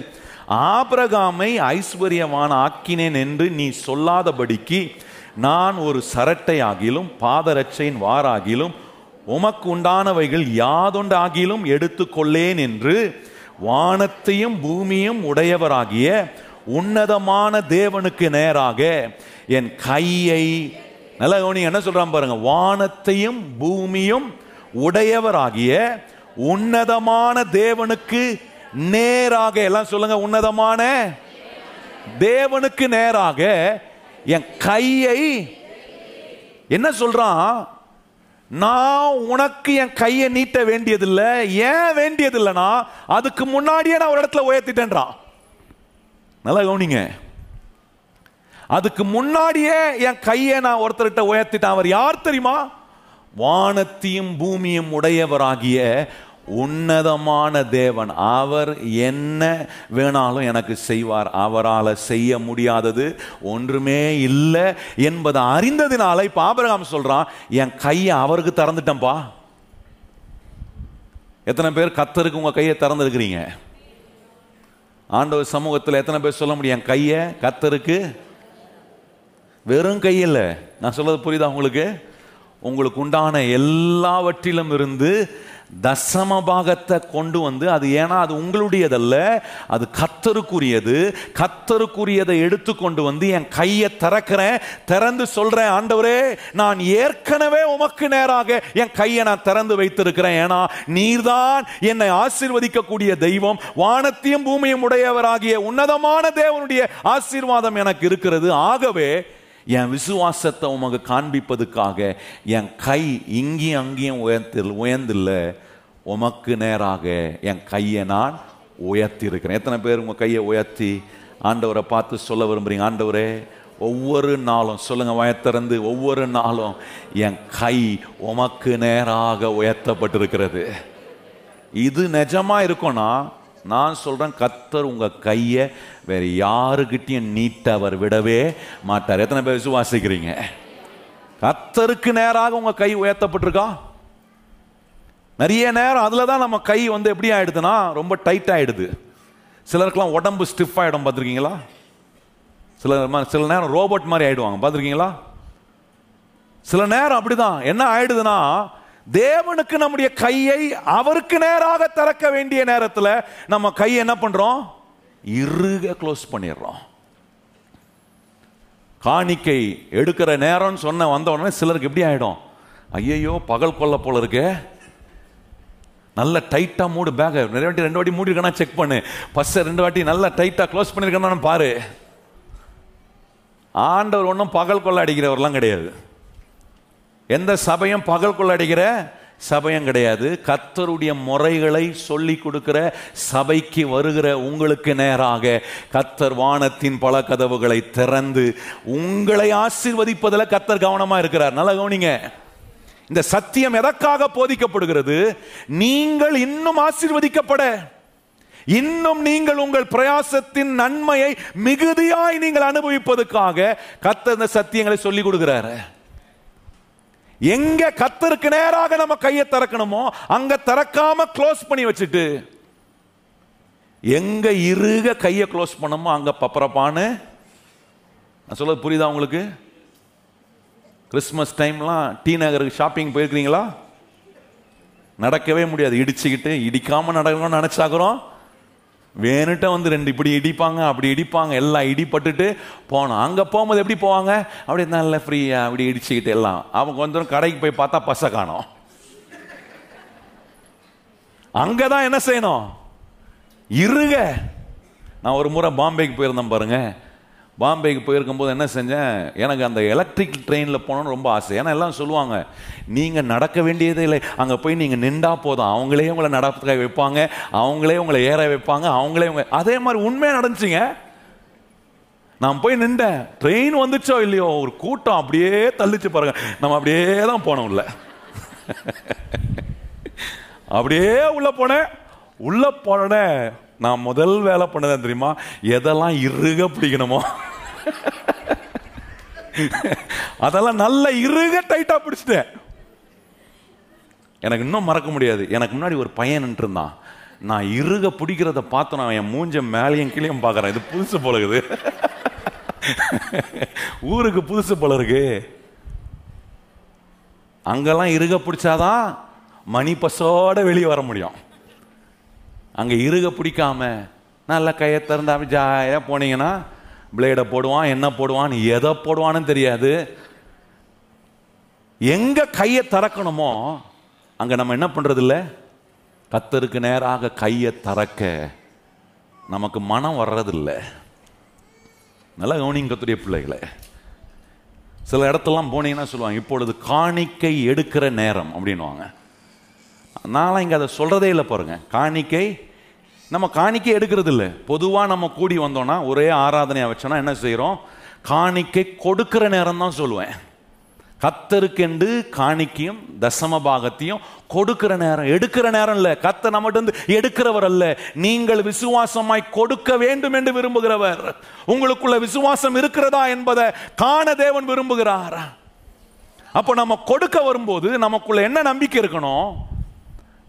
ஆபிரகாமை ஐஸ்வர்யவான ஆக்கினேன் என்று நீ சொல்லாதபடிக்கு நான் ஒரு சரட்டை ஆகிலும் பாதரட்சையின் வாராகிலும் உமக்கு உண்டானவைகள் யாதொண்டாகிலும் எடுத்துக்கொள்ளேன் என்று வானத்தையும் பூமியும் உடையவராகிய உன்னதமான தேவனுக்கு நேராக என் கையை நல்ல கவனிங்க என்ன சொல்றான் பாருங்க வானத்தையும் பூமியும் உடையவராகிய உன்னதமான தேவனுக்கு நேராக எல்லாம் சொல்லுங்க உன்னதமான தேவனுக்கு நேராக என் கையை என்ன சொல்றான் நான் உனக்கு என் கையை நீட்ட வேண்டியதில்லை ஏன் வேண்டியதில்லைனா அதுக்கு முன்னாடியே நான் ஒரு இடத்துல உயர்த்திட்டேன்றான். நல்லா கவனிங்க. அதுக்கு முன்னாடியே என் கையை நான் ஒருத்தர்கிட்ட உயர்த்திட்டேன். அவர் யார் தெரியுமா? வானத்தையும் பூமியும் உடையவராகிய உன்னதமான தேவன். அவர் என்ன வேணாலும் எனக்கு செய்வார். அவரால் செய்ய முடியாதது ஒன்றுமே இல்லை என்பதை அறிந்ததினால இப்ப ஆபரகாம் சொல்றான் என் கையை அவருக்கு திறந்துட்டேன்பா. எத்தனை பேர் கத்தருக்கு உங்க கையை திறந்துருக்கிறீங்க? ஆண்டவர் சமூகத்தில் எத்தனை பேர் சொல்ல முடியும்? என் கையை கத்தருக்கு? வெறும் கையில். நான் சொல்றது புரியுதா உங்களுக்கு? உங்களுக்கு உண்டான எல்லாவற்றிலும் இருந்து தசம பாகத்தை கொண்டு வந்து அது ஏன்னா அது உங்களுடையதல்ல அது கத்தருக்குரியது கத்தருக்குரியதை எடுத்து கொண்டு வந்து என் கையை திறக்கிறேன் திறந்து சொல்றேன் ஆண்டவரே நான் ஏற்கனவே உமக்கு நேராக என் கையை நான் திறந்து வைத்திருக்கிறேன். ஏன்னா நீர்தான் என்னை ஆசீர்வதிக்கக்கூடிய தெய்வம். வானத்தையும் பூமியும் உடையவராகிய உன்னதமான தேவனுடைய ஆசீர்வாதம் எனக்கு இருக்கிறது. ஆகவே என் விசுவாசத்தை உமக்கு காண்பிப்பதுக்காக என் கை இங்கேயும் அங்கேயும் உயர்த்தில் உயர்ந்தில்லை. உமக்கு நேராக என் கையை நான் உயர்த்தியிருக்கிறேன். எத்தனை பேர் உங்கள் கையை உயர்த்தி ஆண்டவரை பார்த்து சொல்ல விரும்புகிறீங்க ஆண்டவரே ஒவ்வொரு நாளும் சொல்லுங்கள் வயத்திறந்து ஒவ்வொரு நாளும் என் கை உமக்கு நேராக உயர்த்தப்பட்டிருக்கிறது. இது நிஜமாக இருக்கும்னா நான் சொல்கிறேன் கத்தர் உங்கள் கையை வேறு யாருக்கிட்டையும் நீட்ட அவர் விடவே மாட்டார். எத்தனை பேர் விசுவாசிக்கிறீங்க? கத்தருக்கு நேராக உங்கள் கை உயர்த்தப்பட்டிருக்கா? நிறைய நேரம் அதில் தான் நம்ம கை வந்து எப்படி ஆகிடுதுன்னா ரொம்ப டைட் ஆகிடுது சிலருக்கெல்லாம் உடம்பு ஸ்டிஃப் ஆகிடும் பார்த்துருக்கீங்களா? சில சில நேரம் ரோபோட் மாதிரி ஆகிடுவாங்க பார்த்துருக்கீங்களா? சில நேரம் அப்படிதான். என்ன ஆயிடுதுன்னா தேவனுக்கு நம்முடைய கையை அவருக்கு நேராக திறக்க வேண்டிய நேரத்தில் நம்ம கையை என்ன பண்றோம்? இறுக க்ளோஸ் பண்ணிடுறோம். காணிக்கை எடுக்கிற நேரம்னு சொன்ன வந்த உடனே சிலருக்கு எப்படி ஆயிடும்? ஐயையோ பகல் கொல்ல போல இருக்கே. நல்ல டைட்டா மூடு பேக நிறைய வாட்டி ரெண்டு வாட்டி மூடிருக்கனா செக் பண்ணு. பஸ் ரெண்டு வாட்டி நல்லா டைட்டா க்ளோஸ் பண்ணிருக்கேன்னு பாரு. ஆண்டவர் ஒன்றும் பகல் கொள்ள அடிக்கிறவர்லாம் கிடையாது. எந்த சபையும் பகல் கொள்ள சபையும் கிடையாது. கத்தருடைய முறைகளை சொல்லி கொடுக்கிற சபைக்கு வருகிற உங்களுக்கு நேராக கத்தர் வானத்தின் பல கதவுகளை திறந்து உங்களை ஆசிர்வதிப்பதில் கத்தர் கவனமா இருக்கிறார். நல்லா கவனிங்க. இந்த சத்தியம் எதற்காக போதிக்கப்படுகிறது? நீங்கள் இன்னும் ஆசிர்வதிக்கப்பட. இன்னும் நீங்கள் உங்கள் பிரயாசத்தின் நன்மையை மிகுதியாய் நீங்கள் அனுபவிப்பதற்காக கத்தர் இந்த சத்தியங்களை சொல்லிக் கொடுக்கிறாரு. எங்க கத்தருக்கு நேராக நம்ம கையை திறக்கணுமோ அங்க திறக்காம க்ளோஸ் பண்ணி வச்சுட்டு எங்க இருக கையை க்ளோஸ் பண்ணமோ அங்க பப்பரப்பான்னு நான் சொல்ல புரியுதா உங்களுக்கு? கிறிஸ்மஸ் டைம்லாம் டி நகருக்கு ஷாப்பிங் போயிருக்கிறீங்களா? நடக்கவே முடியாது. இடிச்சுக்கிட்டு இடிக்காம நடக்கணும்னு நினைச்சாக்குறோம் வேணுட்ட வந்து ரெண்டு இப்படி இடிப்பாங்க அப்படி இடிப்பாங்க எல்லாம் இடிப்பட்டுட்டு போனோம். அங்கே போகும்போது எப்படி போவாங்க? அப்படி நல்ல ஃப்ரீயாக அப்படி இடிச்சுக்கிட்டு எல்லாம். அவங்க கொஞ்சம் கடைக்கு போய் பார்த்தா பசை காணும். அங்கே தான் என்ன செய்யணும்? இருக. நான் ஒரு முறை பாம்பேக்கு போயிருந்தேன் பாருங்கள் பாம்பேக்கு போயிருக்கும்போது என்ன செஞ்சேன்? எனக்கு அந்த எலக்ட்ரிக் ட்ரெயினில் போகணுன்னு ரொம்ப ஆசை. ஏன்னா எல்லாம் சொல்லுவாங்க நீங்கள் நடக்க வேண்டியதே இல்லை. அங்கே போய் நீங்கள் நின்றா போதும். அவங்களே உங்களை நடக்க வைப்பாங்க. அவங்களே உங்களை ஏற வைப்பாங்க. அவங்களே உங்க அதே மாதிரி உண்மையாக நடந்துச்சுங்க. நான் போய் நின்றேன். ட்ரெயின் வந்துச்சோ இல்லையோ? ஒரு கூட்டம் அப்படியே தள்ளிச்சு பாருங்க. நம்ம அப்படியே தான் போனோம் உள்ள. அப்படியே உள்ளே போனேன். உள்ளே போனேன் நான் முதல் வேலை பண்ணதான் தெரியுமா? எதெல்லாம் இறுக பிடிக்கணுமோ? அதெல்லாம் நல்ல இறுக டைட்டா பிடிச்சிட்டேன். எனக்கு இன்னும் மறக்க முடியாது. எனக்கு முன்னாடி ஒரு பையன் இருந்தான் நான் இறுக பிடிக்கிறத பார்த்து நான் என் மூஞ்ச மேலேயும் கீழேயும் பார்க்குறேன். இது புதுசு போல இருக்குது. ஊருக்கு புதுசு போல இருக்கு. அங்கெல்லாம் இறுக பிடிச்சாதான் மணி பசோட வெளியே வர முடியும். அங்கே இருக பிடிக்காம நல்ல கையை திறந்தாம ஜாயா போனீங்கன்னா பிளேடை போடுவான் என்ன போடுவான் எதை போடுவான்னு தெரியாது. எங்கே கையை திறக்கணுமோ அங்கே நம்ம என்ன பண்ணுறதில்ல கத்தருக்கு நேராக கையை திறக்க நமக்கு மனம் வர்றதில்லை. நல்லா கவனிங்க கத்துடைய பிள்ளைகளை. சில இடத்துலலாம் போனீங்கன்னா சொல்லுவாங்க இப்பொழுது காணிக்கை எடுக்கிற நேரம் அப்படின்வாங்க நான்லாம் இங்கே அதை சொல்கிறதே இல்லை பாருங்க. காணிக்கை நம்ம காணிக்கை எடுக்கிறது இல்லை பொதுவாக நம்ம கூடி வந்தோம்னா ஒரே ஆராதனையாக வச்சோன்னா என்ன செய்கிறோம் காணிக்கை கொடுக்கிற நேரம் தான் சொல்லுவேன். கத்தருக்கென்று காணிக்கையும் தசம பாகத்தையும் கொடுக்கிற நேரம் எடுக்கிற நேரம் இல்லை. கத்த நம்மகிட்ட இருந்து எடுக்கிறவர் அல்ல. நீங்கள் விசுவாசமாய் கொடுக்க வேண்டும் என்று விரும்புகிறவர். உங்களுக்குள்ள விசுவாசம் இருக்கிறதா என்பதை காண தேவன் விரும்புகிறார். அப்போ நம்ம கொடுக்க வரும்போது நமக்குள்ள என்ன நம்பிக்கை இருக்கணும்?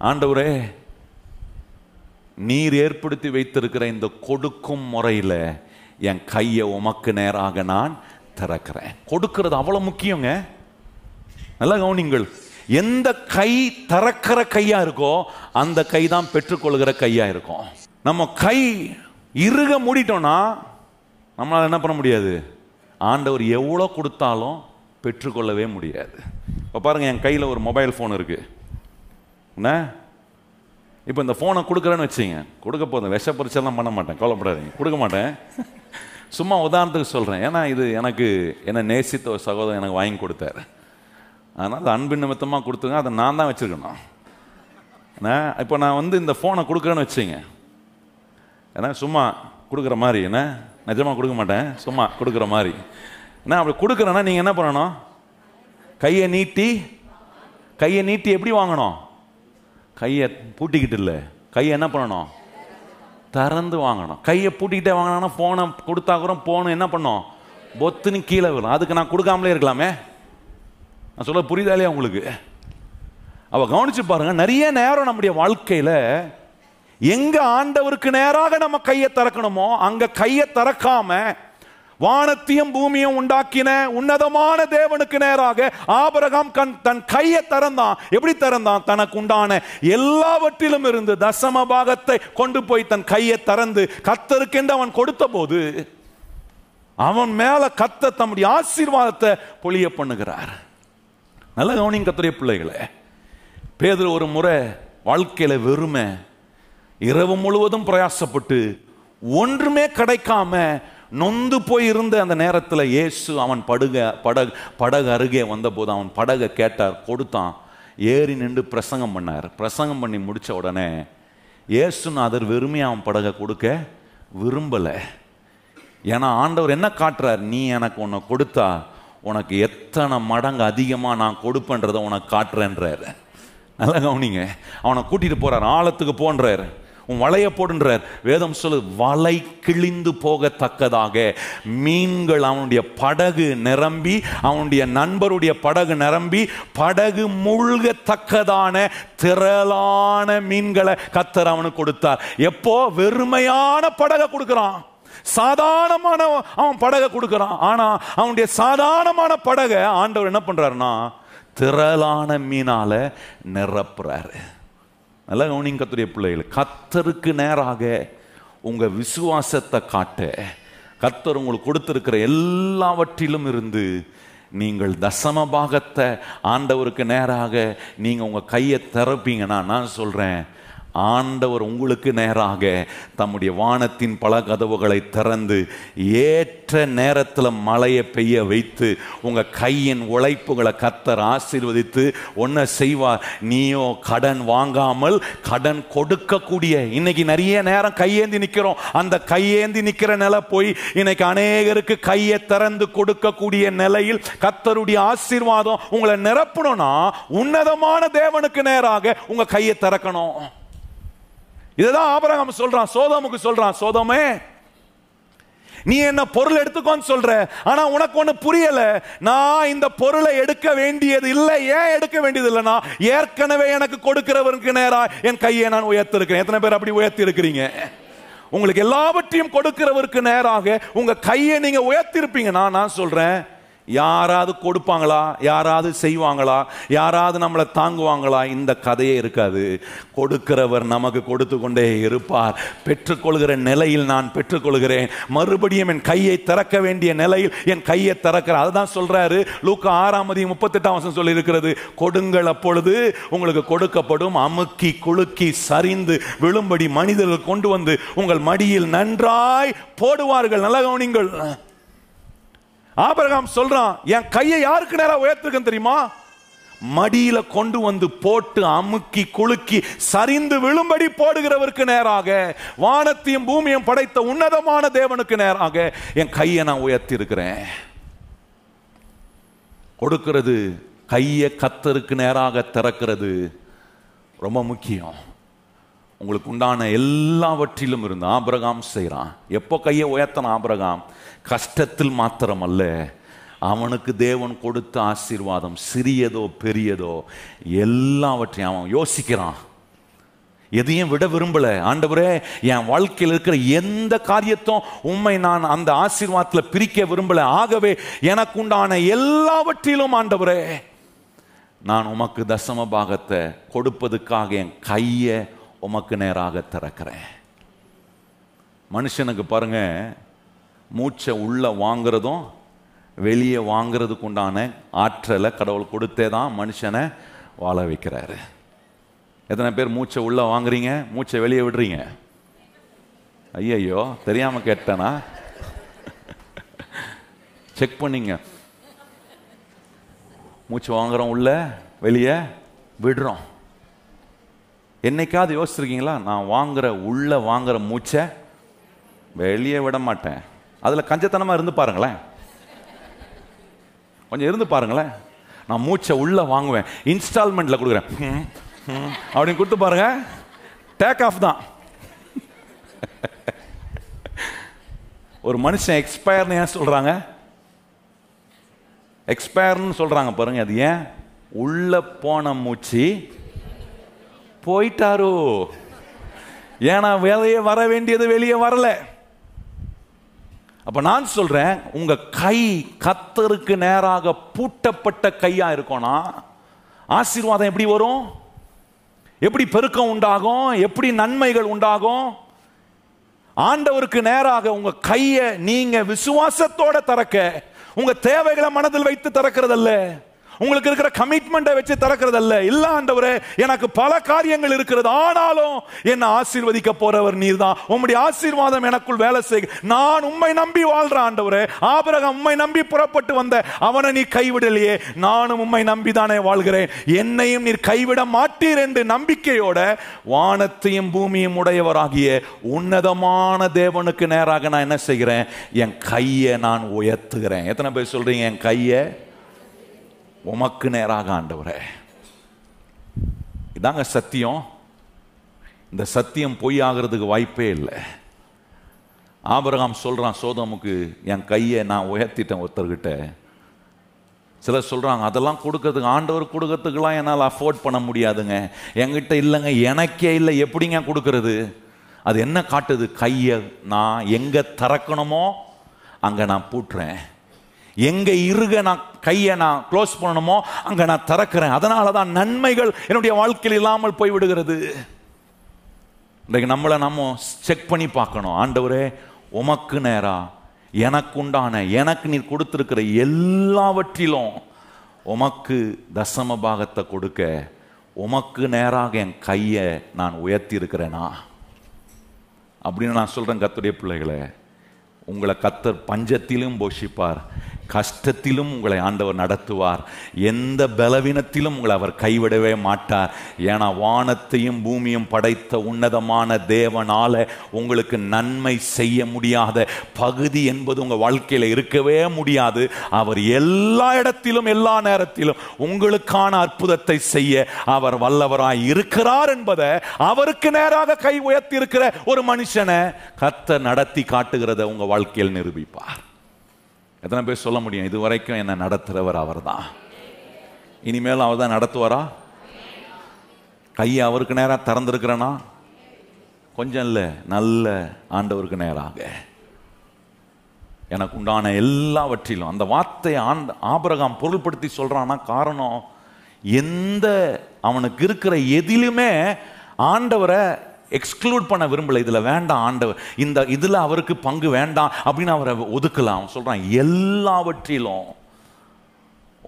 ஆண்டவரே நீர் ஏற்படுத்தி வைத்திருக்கிற இந்த கொடுக்கும் முறையில் என் கையை உமக்கு நேராக நான் திறக்கிறேன். கொடுக்கிறது அவ்வளோ முக்கியங்க. நல்லா கவனிங்கள். எந்த கை திறக்கிற கையா இருக்கோ அந்த கை தான் பெற்றுக்கொள்கிற கையா இருக்கும். நம்ம கை இறுக மூடிட்டோம்னா நம்மளால் என்ன பண்ண முடியாது? ஆண்டவர் எவ்வளோ கொடுத்தாலும் பெற்றுக்கொள்ளவே முடியாது. இப்போ பாருங்கள் என் கையில் ஒரு மொபைல் ஃபோன் இருக்குது என்ன? இப்போ இந்த ஃபோனை கொடுக்குறேன்னு வச்சுங்க. கொடுக்க போதும். விஷ பரிச்செல்லாம் பண்ண மாட்டேன். கவலைப்படாதீங்க. கொடுக்க மாட்டேன். சும்மா உதாரணத்துக்கு சொல்கிறேன் ஏன்னா இது எனக்கு என்னை நேசித்த ஒரு சகோதரன் எனக்கு வாங்கி கொடுத்தாரு. அதனால் அன்பு நிமித்தமாக கொடுத்துங்க. அதை நான் தான் வச்சுருக்கணும். ஏன்னா இப்போ நான் வந்து இந்த ஃபோனை கொடுக்குறேன்னு வச்சுங்க. ஏன்னா சும்மா கொடுக்குற மாதிரி. என்ன? நிஜமாக கொடுக்க மாட்டேன். சும்மா கொடுக்குற மாதிரி. என்ன? அப்படி கொடுக்குறேன்னா நீங்கள் என்ன பண்ணணும்? கையை நீட்டி கையை நீட்டி எப்படி வாங்கணும்? கையை பூட்டிக்கிட்டு இல்லை. கையை என்ன பண்ணணும்? திறந்து வாங்கணும். கையை பூட்டிக்கிட்டே வாங்கினா ஃபோனை கொடுத்தா கூட ஃபோனு என்ன பண்ணும்? பொத்துன்னு கீழே விழும். அதுக்கு நான் கொடுக்காமலே இருக்கலாமே? நான் சொல்ல புரியுதாலே உங்களுக்கு? அவள் கவனிச்சு பாருங்க நிறைய நேரம் நம்முடைய வாழ்க்கையில் எங்க ஆண்டவருக்கு நேராக நம்ம கையை திறக்கணுமோ அங்க கையை திறக்காமல் வானத்தையும் பூமியும் உண்டாக்கின உன்னதமான தேவனுக்கு நேராக ஆபரகாம் கண் தன் கையை திறந்தான். எப்படி திறந்தான்? தனக்கு உண்டான எல்லாவற்றிலும் இருந்து தசம பாகத்தை கொண்டு போய் தன் கையை திறந்து கத்தருக்கென்று அவன் கொடுத்த போது அவன் மேல கத்த தம்முடைய ஆசீர்வாதத்தை பொழிய பண்ணுகிறார். நல்ல கவனிங்க கத்துடைய பிள்ளைகளே. பேதில் ஒரு முறை வாழ்க்கையில வெறுமை இரவு முழுவதும் பிரயாசப்பட்டு ஒன்றுமே கிடைக்காம நொந்து போய் இருந்த அந்த நேரத்தில் இயேசு அவன் படுக படகு படகு அருகே வந்தபோது அவன் படகை கேட்டார் கொடுத்தான். ஏறி நின்று பிரசங்கம் பண்ணார். பிரசங்கம் பண்ணி முடித்த உடனே இயேசுநாதர் வெறுமையாக அவன் படகை கொடுக்க விரும்பலை. ஏன்னா ஆண்டவர் என்ன காட்டுறார்? நீ எனக்கு உன்னை கொடுத்தா உனக்கு எத்தனை மடங்கு அதிகமாக நான் கொடுப்பேன்றதை உனக்கு காட்டுறேன்றார். நல்லா கவனிங்க. அவனை கூட்டிகிட்டு போகிறார் ஆழத்துக்கு போன்றார். உன் வலைய போடுன்றார். வேதம் சொல்லு வலை கிழிந்து போகத்தக்கதாக. மீன்கள் அவனுடைய படகு நிரம்பி அவனுடைய நண்பருடைய படகு நிரம்பி படகு முழுகத்தக்கதான திரளான மீன்களை கத்தர் அவனுக்கு கொடுத்தார். எப்போ? வெறுமையான படகை கொடுக்குறான். சாதாரணமான அவன் படகை கொடுக்குறான். ஆனா அவனுடைய சாதாரணமான படகை ஆண்டவர் என்ன பண்றாருன்னா திரளான மீனால நிரப்புறாரு. நல்ல கவனிங்க கத்துடைய பிள்ளைகள். கத்தருக்கு நேராக உங்கள் விசுவாசத்தை காட்ட கத்தர் உங்களுக்கு கொடுத்துருக்கிற எல்லாவற்றிலும் இருந்து நீங்கள் தசம பாகத்தை ஆண்டவருக்கு நேராக நீங்கள் உங்கள் கையை திறப்பீங்கன்னா நான் சொல்கிறேன் ஆண்டவர் உங்களுக்கு நேராக தம்முடைய வானத்தின் பல கதவுகளை திறந்து ஏற்ற நேரத்தில் மழையை பெய்ய வைத்து உங்கள் கையின் உழைப்புகளை கத்தர் ஆசீர்வதித்து ஒன்றை செய்வார் நீயோ கடன் வாங்காமல் கடன் கொடுக்கக்கூடிய. இன்னைக்கு நிறைய நேரம் கையேந்தி நிற்கிறோம் அந்த கையேந்தி நிற்கிற நிலை போய் இன்னைக்கு அநேகருக்கு கையை திறந்து கொடுக்கக்கூடிய நிலையில் கத்தருடைய ஆசீர்வாதம் உங்களை நிரப்பணும்னா உன்னதமான தேவனுக்கு நேராக உங்கள் கையை திறக்கணும். இதுதான் ஆபரகம் சொல்றான் சோதமுக்கு சொல்றான் சோதமே நீ என்ன பொருள் எடுத்துக்கோன்னு சொல்ற ஆனா உனக்கு ஒண்ணு புரியல நான் இந்த பொருளை எடுக்க வேண்டியது இல்லை ஏன் எடுக்க வேண்டியது இல்லைன்னா ஏற்கனவே எனக்கு கொடுக்கிறவருக்கு நேரா என் கையை நான் உயர்த்திருக்கிறேன். எத்தனை பேர் அப்படி உயர்த்தி இருக்கிறீங்க உங்களுக்கு எல்லாவற்றையும் கொடுக்கிறவருக்கு நேராக உங்க கையை நீங்க உயர்த்திருப்பீங்கன்னா நான் சொல்றேன் யாராவது கொடுப்பாங்களா? யாராவது செய்வாங்களா? யாராவது நம்மளை தாங்குவாங்களா? இந்த கதையே இருக்காது. கொடுக்கிறவர் நமக்கு கொடுத்து கொண்டே இருப்பார். பெற்றுக்கொள்கிற நிலையில் நான் பெற்றுக்கொள்கிறேன். மறுபடியும் என் கையை திறக்க வேண்டிய நிலையில் என் கையை திறக்கிற அதுதான் சொல்றாரு. லூக்கா ஆறாம் அதிகம் முப்பத்தெட்டாம் வருஷம் சொல்லி இருக்கிறது கொடுங்கள் அப்பொழுது உங்களுக்கு கொடுக்கப்படும் அமுக்கி குலுக்கி சரிந்து விழும்படி மனிதர்கள் கொண்டு வந்து உங்கள் மடியில் நன்றாய் போடுவார்கள். நல்ல கவனிங்கள். ஆபரகாம் சொல்றான் என் கையை யாருக்கு நேரம் உயர்த்திருக்கேன் தெரியுமா? மடியில கொண்டு வந்து போட்டு அமுக்கி குலுக்கி சரிந்து விழும்படி போடுகிறவருக்கு நேராக வானத்தையும் பூமியும் படைத்த உன்னதமான தேவனுக்கு நேராக என் கையை நான் உயர்த்தி இருக்கிறேன் கொடுக்கிறது கையை கத்தருக்கு நேராக திறக்கிறது ரொம்ப முக்கியம். உங்களுக்கு உண்டான எல்லாவற்றிலும் இருந்து ஆபிரகாம் செய்கிறான் எப்போ கையை உயர்த்தன ஆபிரகாம்? கஷ்டத்தில் மாத்திரம் அல்ல அவனுக்கு தேவன் கொடுத்த ஆசீர்வாதம் சிறியதோ பெரியதோ எல்லாவற்றையும் அவன் யோசிக்கிறான். எதையும் விட விரும்பல. ஆண்டவரே என் வாழ்க்கையில் இருக்கிற எந்த காரியத்தும் உண்மை நான் அந்த ஆசீர்வாதத்தில் பிரிக்க விரும்பல. ஆகவே எனக்கு உண்டான எல்லாவற்றிலும் ஆண்டவரே நான் உமக்கு தசம பாகத்தை கொடுப்பதுக்காக என் கையை உமக்கு நேராக திறக்கிறேன். மனுஷனுக்கு பாருங்க மூச்சை உள்ள வாங்குறதும் வெளியே வாங்குறதுக்கு உண்டான ஆற்றலை கடவுள் கொடுத்தே தான் மனுஷனை வாழ வைக்கிறாரு. எத்தனை பேர் மூச்சை உள்ள வாங்குறீங்க மூச்சை வெளியே விடுறீங்க? ஐயையோ தெரியாம கேட்டேனா? செக் பண்ணிங்க. மூச்சு வாங்குறோம் உள்ள வெளியே விடுறோம். என்னைக்காவது யோசிச்சிருக்கீங்களா? நான் வாங்குற உள்ள வாங்குற மூச்சை வெளியே விட மாட்டேன். அதில் கஞ்சத்தனமாக இருந்து பாருங்களேன். கொஞ்சம் இருந்து பாருங்களேன். நான் மூச்சை உள்ள வாங்குவேன். இன்ஸ்டால்மெண்ட்ல கொடுக்குறேன். அப்படின்னு கொடுத்து பாருங்க. டேக் ஆஃப் தான். ஒரு மனுஷன் எக்ஸ்பயர்னு ஏன் சொல்றாங்க? எக்ஸ்பயர்னு சொல்றாங்க பாருங்க. அது ஏன்? உள்ள போன மூச்சு போயிட்டாரோ? ஏன்னா வேலையே வர வேண்டியது வெளியே வரல. அப்ப நான் சொல்றேன் உங்க கை கத்தருக்கு நேராக பூட்டப்பட்ட கையா இருக்கோனா ஆசீர்வாதம் எப்படி வரும்? எப்படி பெருக்கம் உண்டாகும்? எப்படி நன்மைகள் உண்டாகும்? ஆண்டவருக்கு நேராக உங்க கையை நீங்க விசுவாசத்தோட திறக்க உங்க தேவைகளை மனதில் வைத்து திறக்கிறதல்ல. உங்களுக்கு இருக்கிற கமிட்மெண்ட்டை வச்சு திறக்கிறதல்ல. இல்ல ஆண்டவரே எனக்கு பல காரியங்கள் இருக்கிறது. ஆனாலும் என்ன ஆசீர்வதிக்க போறவர் நீர் தான் உம்முடைய ஆசீர்வாதம் எனக்குள் வேலை செய்ய நான் உம்மை நம்பி வாழ்ற ஆண்டவரே ஆபரகம் உம்மை நம்பி புறப்பட்டு வந்த அவனை நீ கைவிடலையே. நானும் உம்மை நம்பி தானே வாழ்கிறேன். என்னையும் நீர் கைவிட மாட்டீர் என்று நம்பிக்கையோட வானத்தையும் பூமியும் உடையவராகிய உன்னதமான தேவனுக்கு நேராக நான் என்ன செய்கிறேன்? என் கையை நான் உயர்த்துகிறேன். எத்தனை பேர் சொல்றீங்க? என் கையை உமக்கு நேராக ஆண்டவரே. இதாங்க சத்தியம். இந்த சத்தியம் பொய் ஆகிறதுக்கு வாய்ப்பே இல்லை. ஆபரகாம் சொல்கிறான் சோதமுக்கு என் கையை நான் உயர்த்திட்டேன் ஒருத்தர்கிட்ட. சிலர் சொல்கிறாங்க அதெல்லாம் கொடுக்கறதுக்கு ஆண்டவர் கொடுக்கறதுக்கெல்லாம் என்னால் அஃபோர்ட் பண்ண முடியாதுங்க. என்கிட்ட இல்லைங்க எனக்கே இல்லை. எப்படிங்க கொடுக்கறது? அது என்ன காட்டுது? கையை நான் எங்கே திறக்கணுமோ அங்கே நான் பூட்டுறேன். எங்க இருக நான் கையை நான் க்ளோஸ் பண்ணணுமோ அங்க நான் திறக்கிறேன். அதனால தான் நன்மைகள் என்னுடைய வாழ்க்கையில் இல்லாமல் போய் விடுகிறது இன்றைக்கு நம்மளை நம்ம செக் பண்ணி பார்க்கணும். ஆண்டவரே உமக்கு நேரா எனக்கு உண்டான எனக்கு நீர் கொடுத்துருக்கிற எல்லாவற்றிலும் உமக்கு தசம பாகத்தை கொடுக்க உமக்கு நேராக என் கையை நான் உயர்த்தி இருக்கிறேனா அப்படின்னு நான் சொல்கிறேன் கத்துடைய பிள்ளைகளை. உங்களை கத்தர் பஞ்சத்திலும் போஷிப்பார். கஷ்டத்திலும் உங்களை ஆண்டவர் நடத்துவார். எந்த பலவீனத்திலும் உங்களை அவர் கைவிடவே மாட்டார். ஏன்னா வானத்தையும் பூமியும் படைத்த உன்னதமான தேவனால உங்களுக்கு நன்மை செய்ய முடியாத பகுதி என்பது உங்க வாழ்க்கையில இருக்கவே முடியாது. அவர் எல்லா இடத்திலும் எல்லா நேரத்திலும் உங்களுக்கான அற்புதத்தை செய்ய அவர் வல்லவராய் இருக்கிறார் என்பதை அவருக்கு நேராக கை உயர்த்தி இருக்கிற ஒரு மனுஷனை கத்த நடத்தி காட்டுகிறத உங்க வாழ்க்கையில் நிரூபிப்பார். எத்தனை பேர் சொல்ல முடியும்? இது வரைக்கும் என்ன நடத்துறவர் அவர்தான். இனிமேல் அவர் தான் நடத்துவாரா? கையை அவருக்கு நேராக திறந்திருக்கிறேனா? கொஞ்சம் இல்லை நல்ல ஆண்டவருக்கு நேராக. எனக்கு உண்டான எல்லாவற்றிலும் அந்த வார்த்தையை ஆண்ட ஆபரகம் பொருள்படுத்தி சொல்கிறான்னா காரணம் எந்த அவனுக்கு இருக்கிற எதிலுமே ஆண்டவரை எக்ஸ்க்ளூட் பண்ண விரும்பல. இதில் வேண்டாம் ஆண்டவர். இந்த இதில் அவருக்கு பங்கு வேண்டாம் அப்படின்னு அவரை ஒதுக்கலாம். அவன் எல்லாவற்றிலும்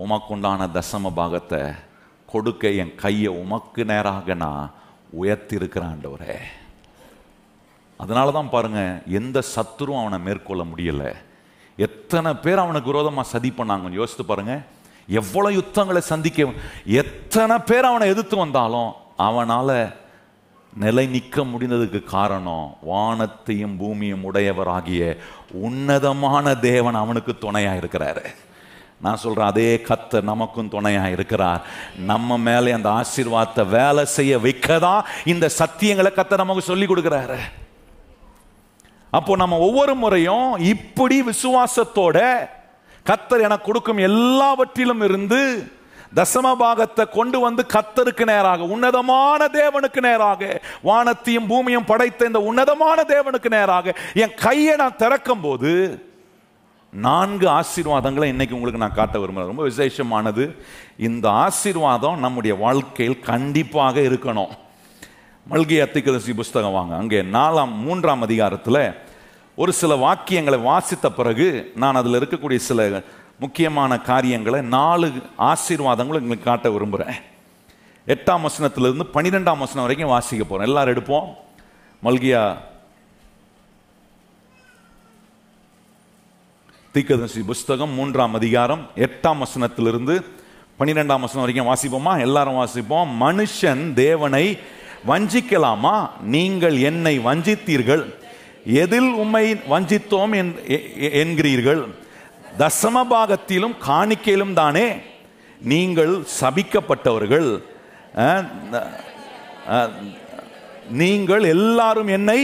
உமக்குண்டான தசம பாகத்தை கொடுக்க என் கையை உமக்கு நேராக நான் உயர்த்தி ஆண்டவரே. அதனால தான் பாருங்கள் எந்த சத்துரும் அவனை மேற்கொள்ள முடியலை. எத்தனை பேர் அவனுக்கு விரோதமாக சதி பண்ணாங்க யோசித்து பாருங்கள் எவ்வளோ யுத்தங்களை சந்திக்க எத்தனை பேர் அவனை எதிர்த்து வந்தாலும் அவனால் நிலை நிற்க முடிந்ததுக்கு காரணம் வானத்தையும் பூமியும் உடையவராகிய உன்னதமான தேவன் அவனுக்கு துணையாக இருக்கிறாரு. நான் சொல்கிறேன் அதே கத்தர் நமக்கும் துணையாக இருக்கிறார். நம்ம மேலே அந்த ஆசீர்வாதத்தை வேலை செய்ய வைக்கதான் இந்த சத்தியங்களை கத்தர் நமக்கு சொல்லி கொடுக்குறாரு. அப்போ நம்ம ஒவ்வொரு முறையும் இப்படி விசுவாசத்தோட கத்தர் எனக்கு கொடுக்கும் எல்லாவற்றிலும் இருந்து தசம பாகத்தை கொண்டு வந்து கத்தருக்கு நேராக உன்னதமான தேவனுக்கு நேராக வானத்தையும் பூமியும் படைத்த இந்த உன்னதமான தேவனுக்கு நேராக என் கையை நான் திறக்கும் போது நான்கு ஆசீர்வாதங்களை இன்னைக்கு உங்களுக்கு நான் காட்ட விரும்புகிறேன். ரொம்ப விசேஷமானது இந்த ஆசீர்வாதம் நம்முடைய வாழ்க்கையில் கண்டிப்பாக இருக்கணும். மல்கி அத்திகதசி புஸ்தகம் வாங்க. அங்கே நாலாம் மூன்றாம் அதிகாரத்தில் ஒரு சில வாக்கியங்களை வாசித்த பிறகு நான் அதில் இருக்கக்கூடிய சில முக்கியமான காரியங்களை நாலு ஆசீர்வாதங்களை உங்களுக்கு காட்ட விரும்புகிறேன் எட்டாம் வசனத்திலிருந்து பன்னிரெண்டாம் வசனம் வரைக்கும் வாசிக்க போகிறோம் எல்லாரும் எடுப்போம். மல்கியா தீக்கதரிசி புஸ்தகம் மூன்றாம் அதிகாரம் எட்டாம் வசனத்திலிருந்து பன்னிரெண்டாம் வசனம் வரைக்கும் வாசிப்போமா? எல்லாரும் வாசிப்போம். மனுஷன் தேவனை வஞ்சிக்கலாமா? நீங்கள் என்னை வஞ்சித்தீர்கள். எதில் உம்மை வஞ்சித்தோம் என்- எ- எ- என்கிறீர்கள்? தசம பாகத்திலும் காணிக்கையிலும் தானே நீங்கள் சபிக்கப்பட்டவர்கள். நீங்கள் எல்லாரும் என்னை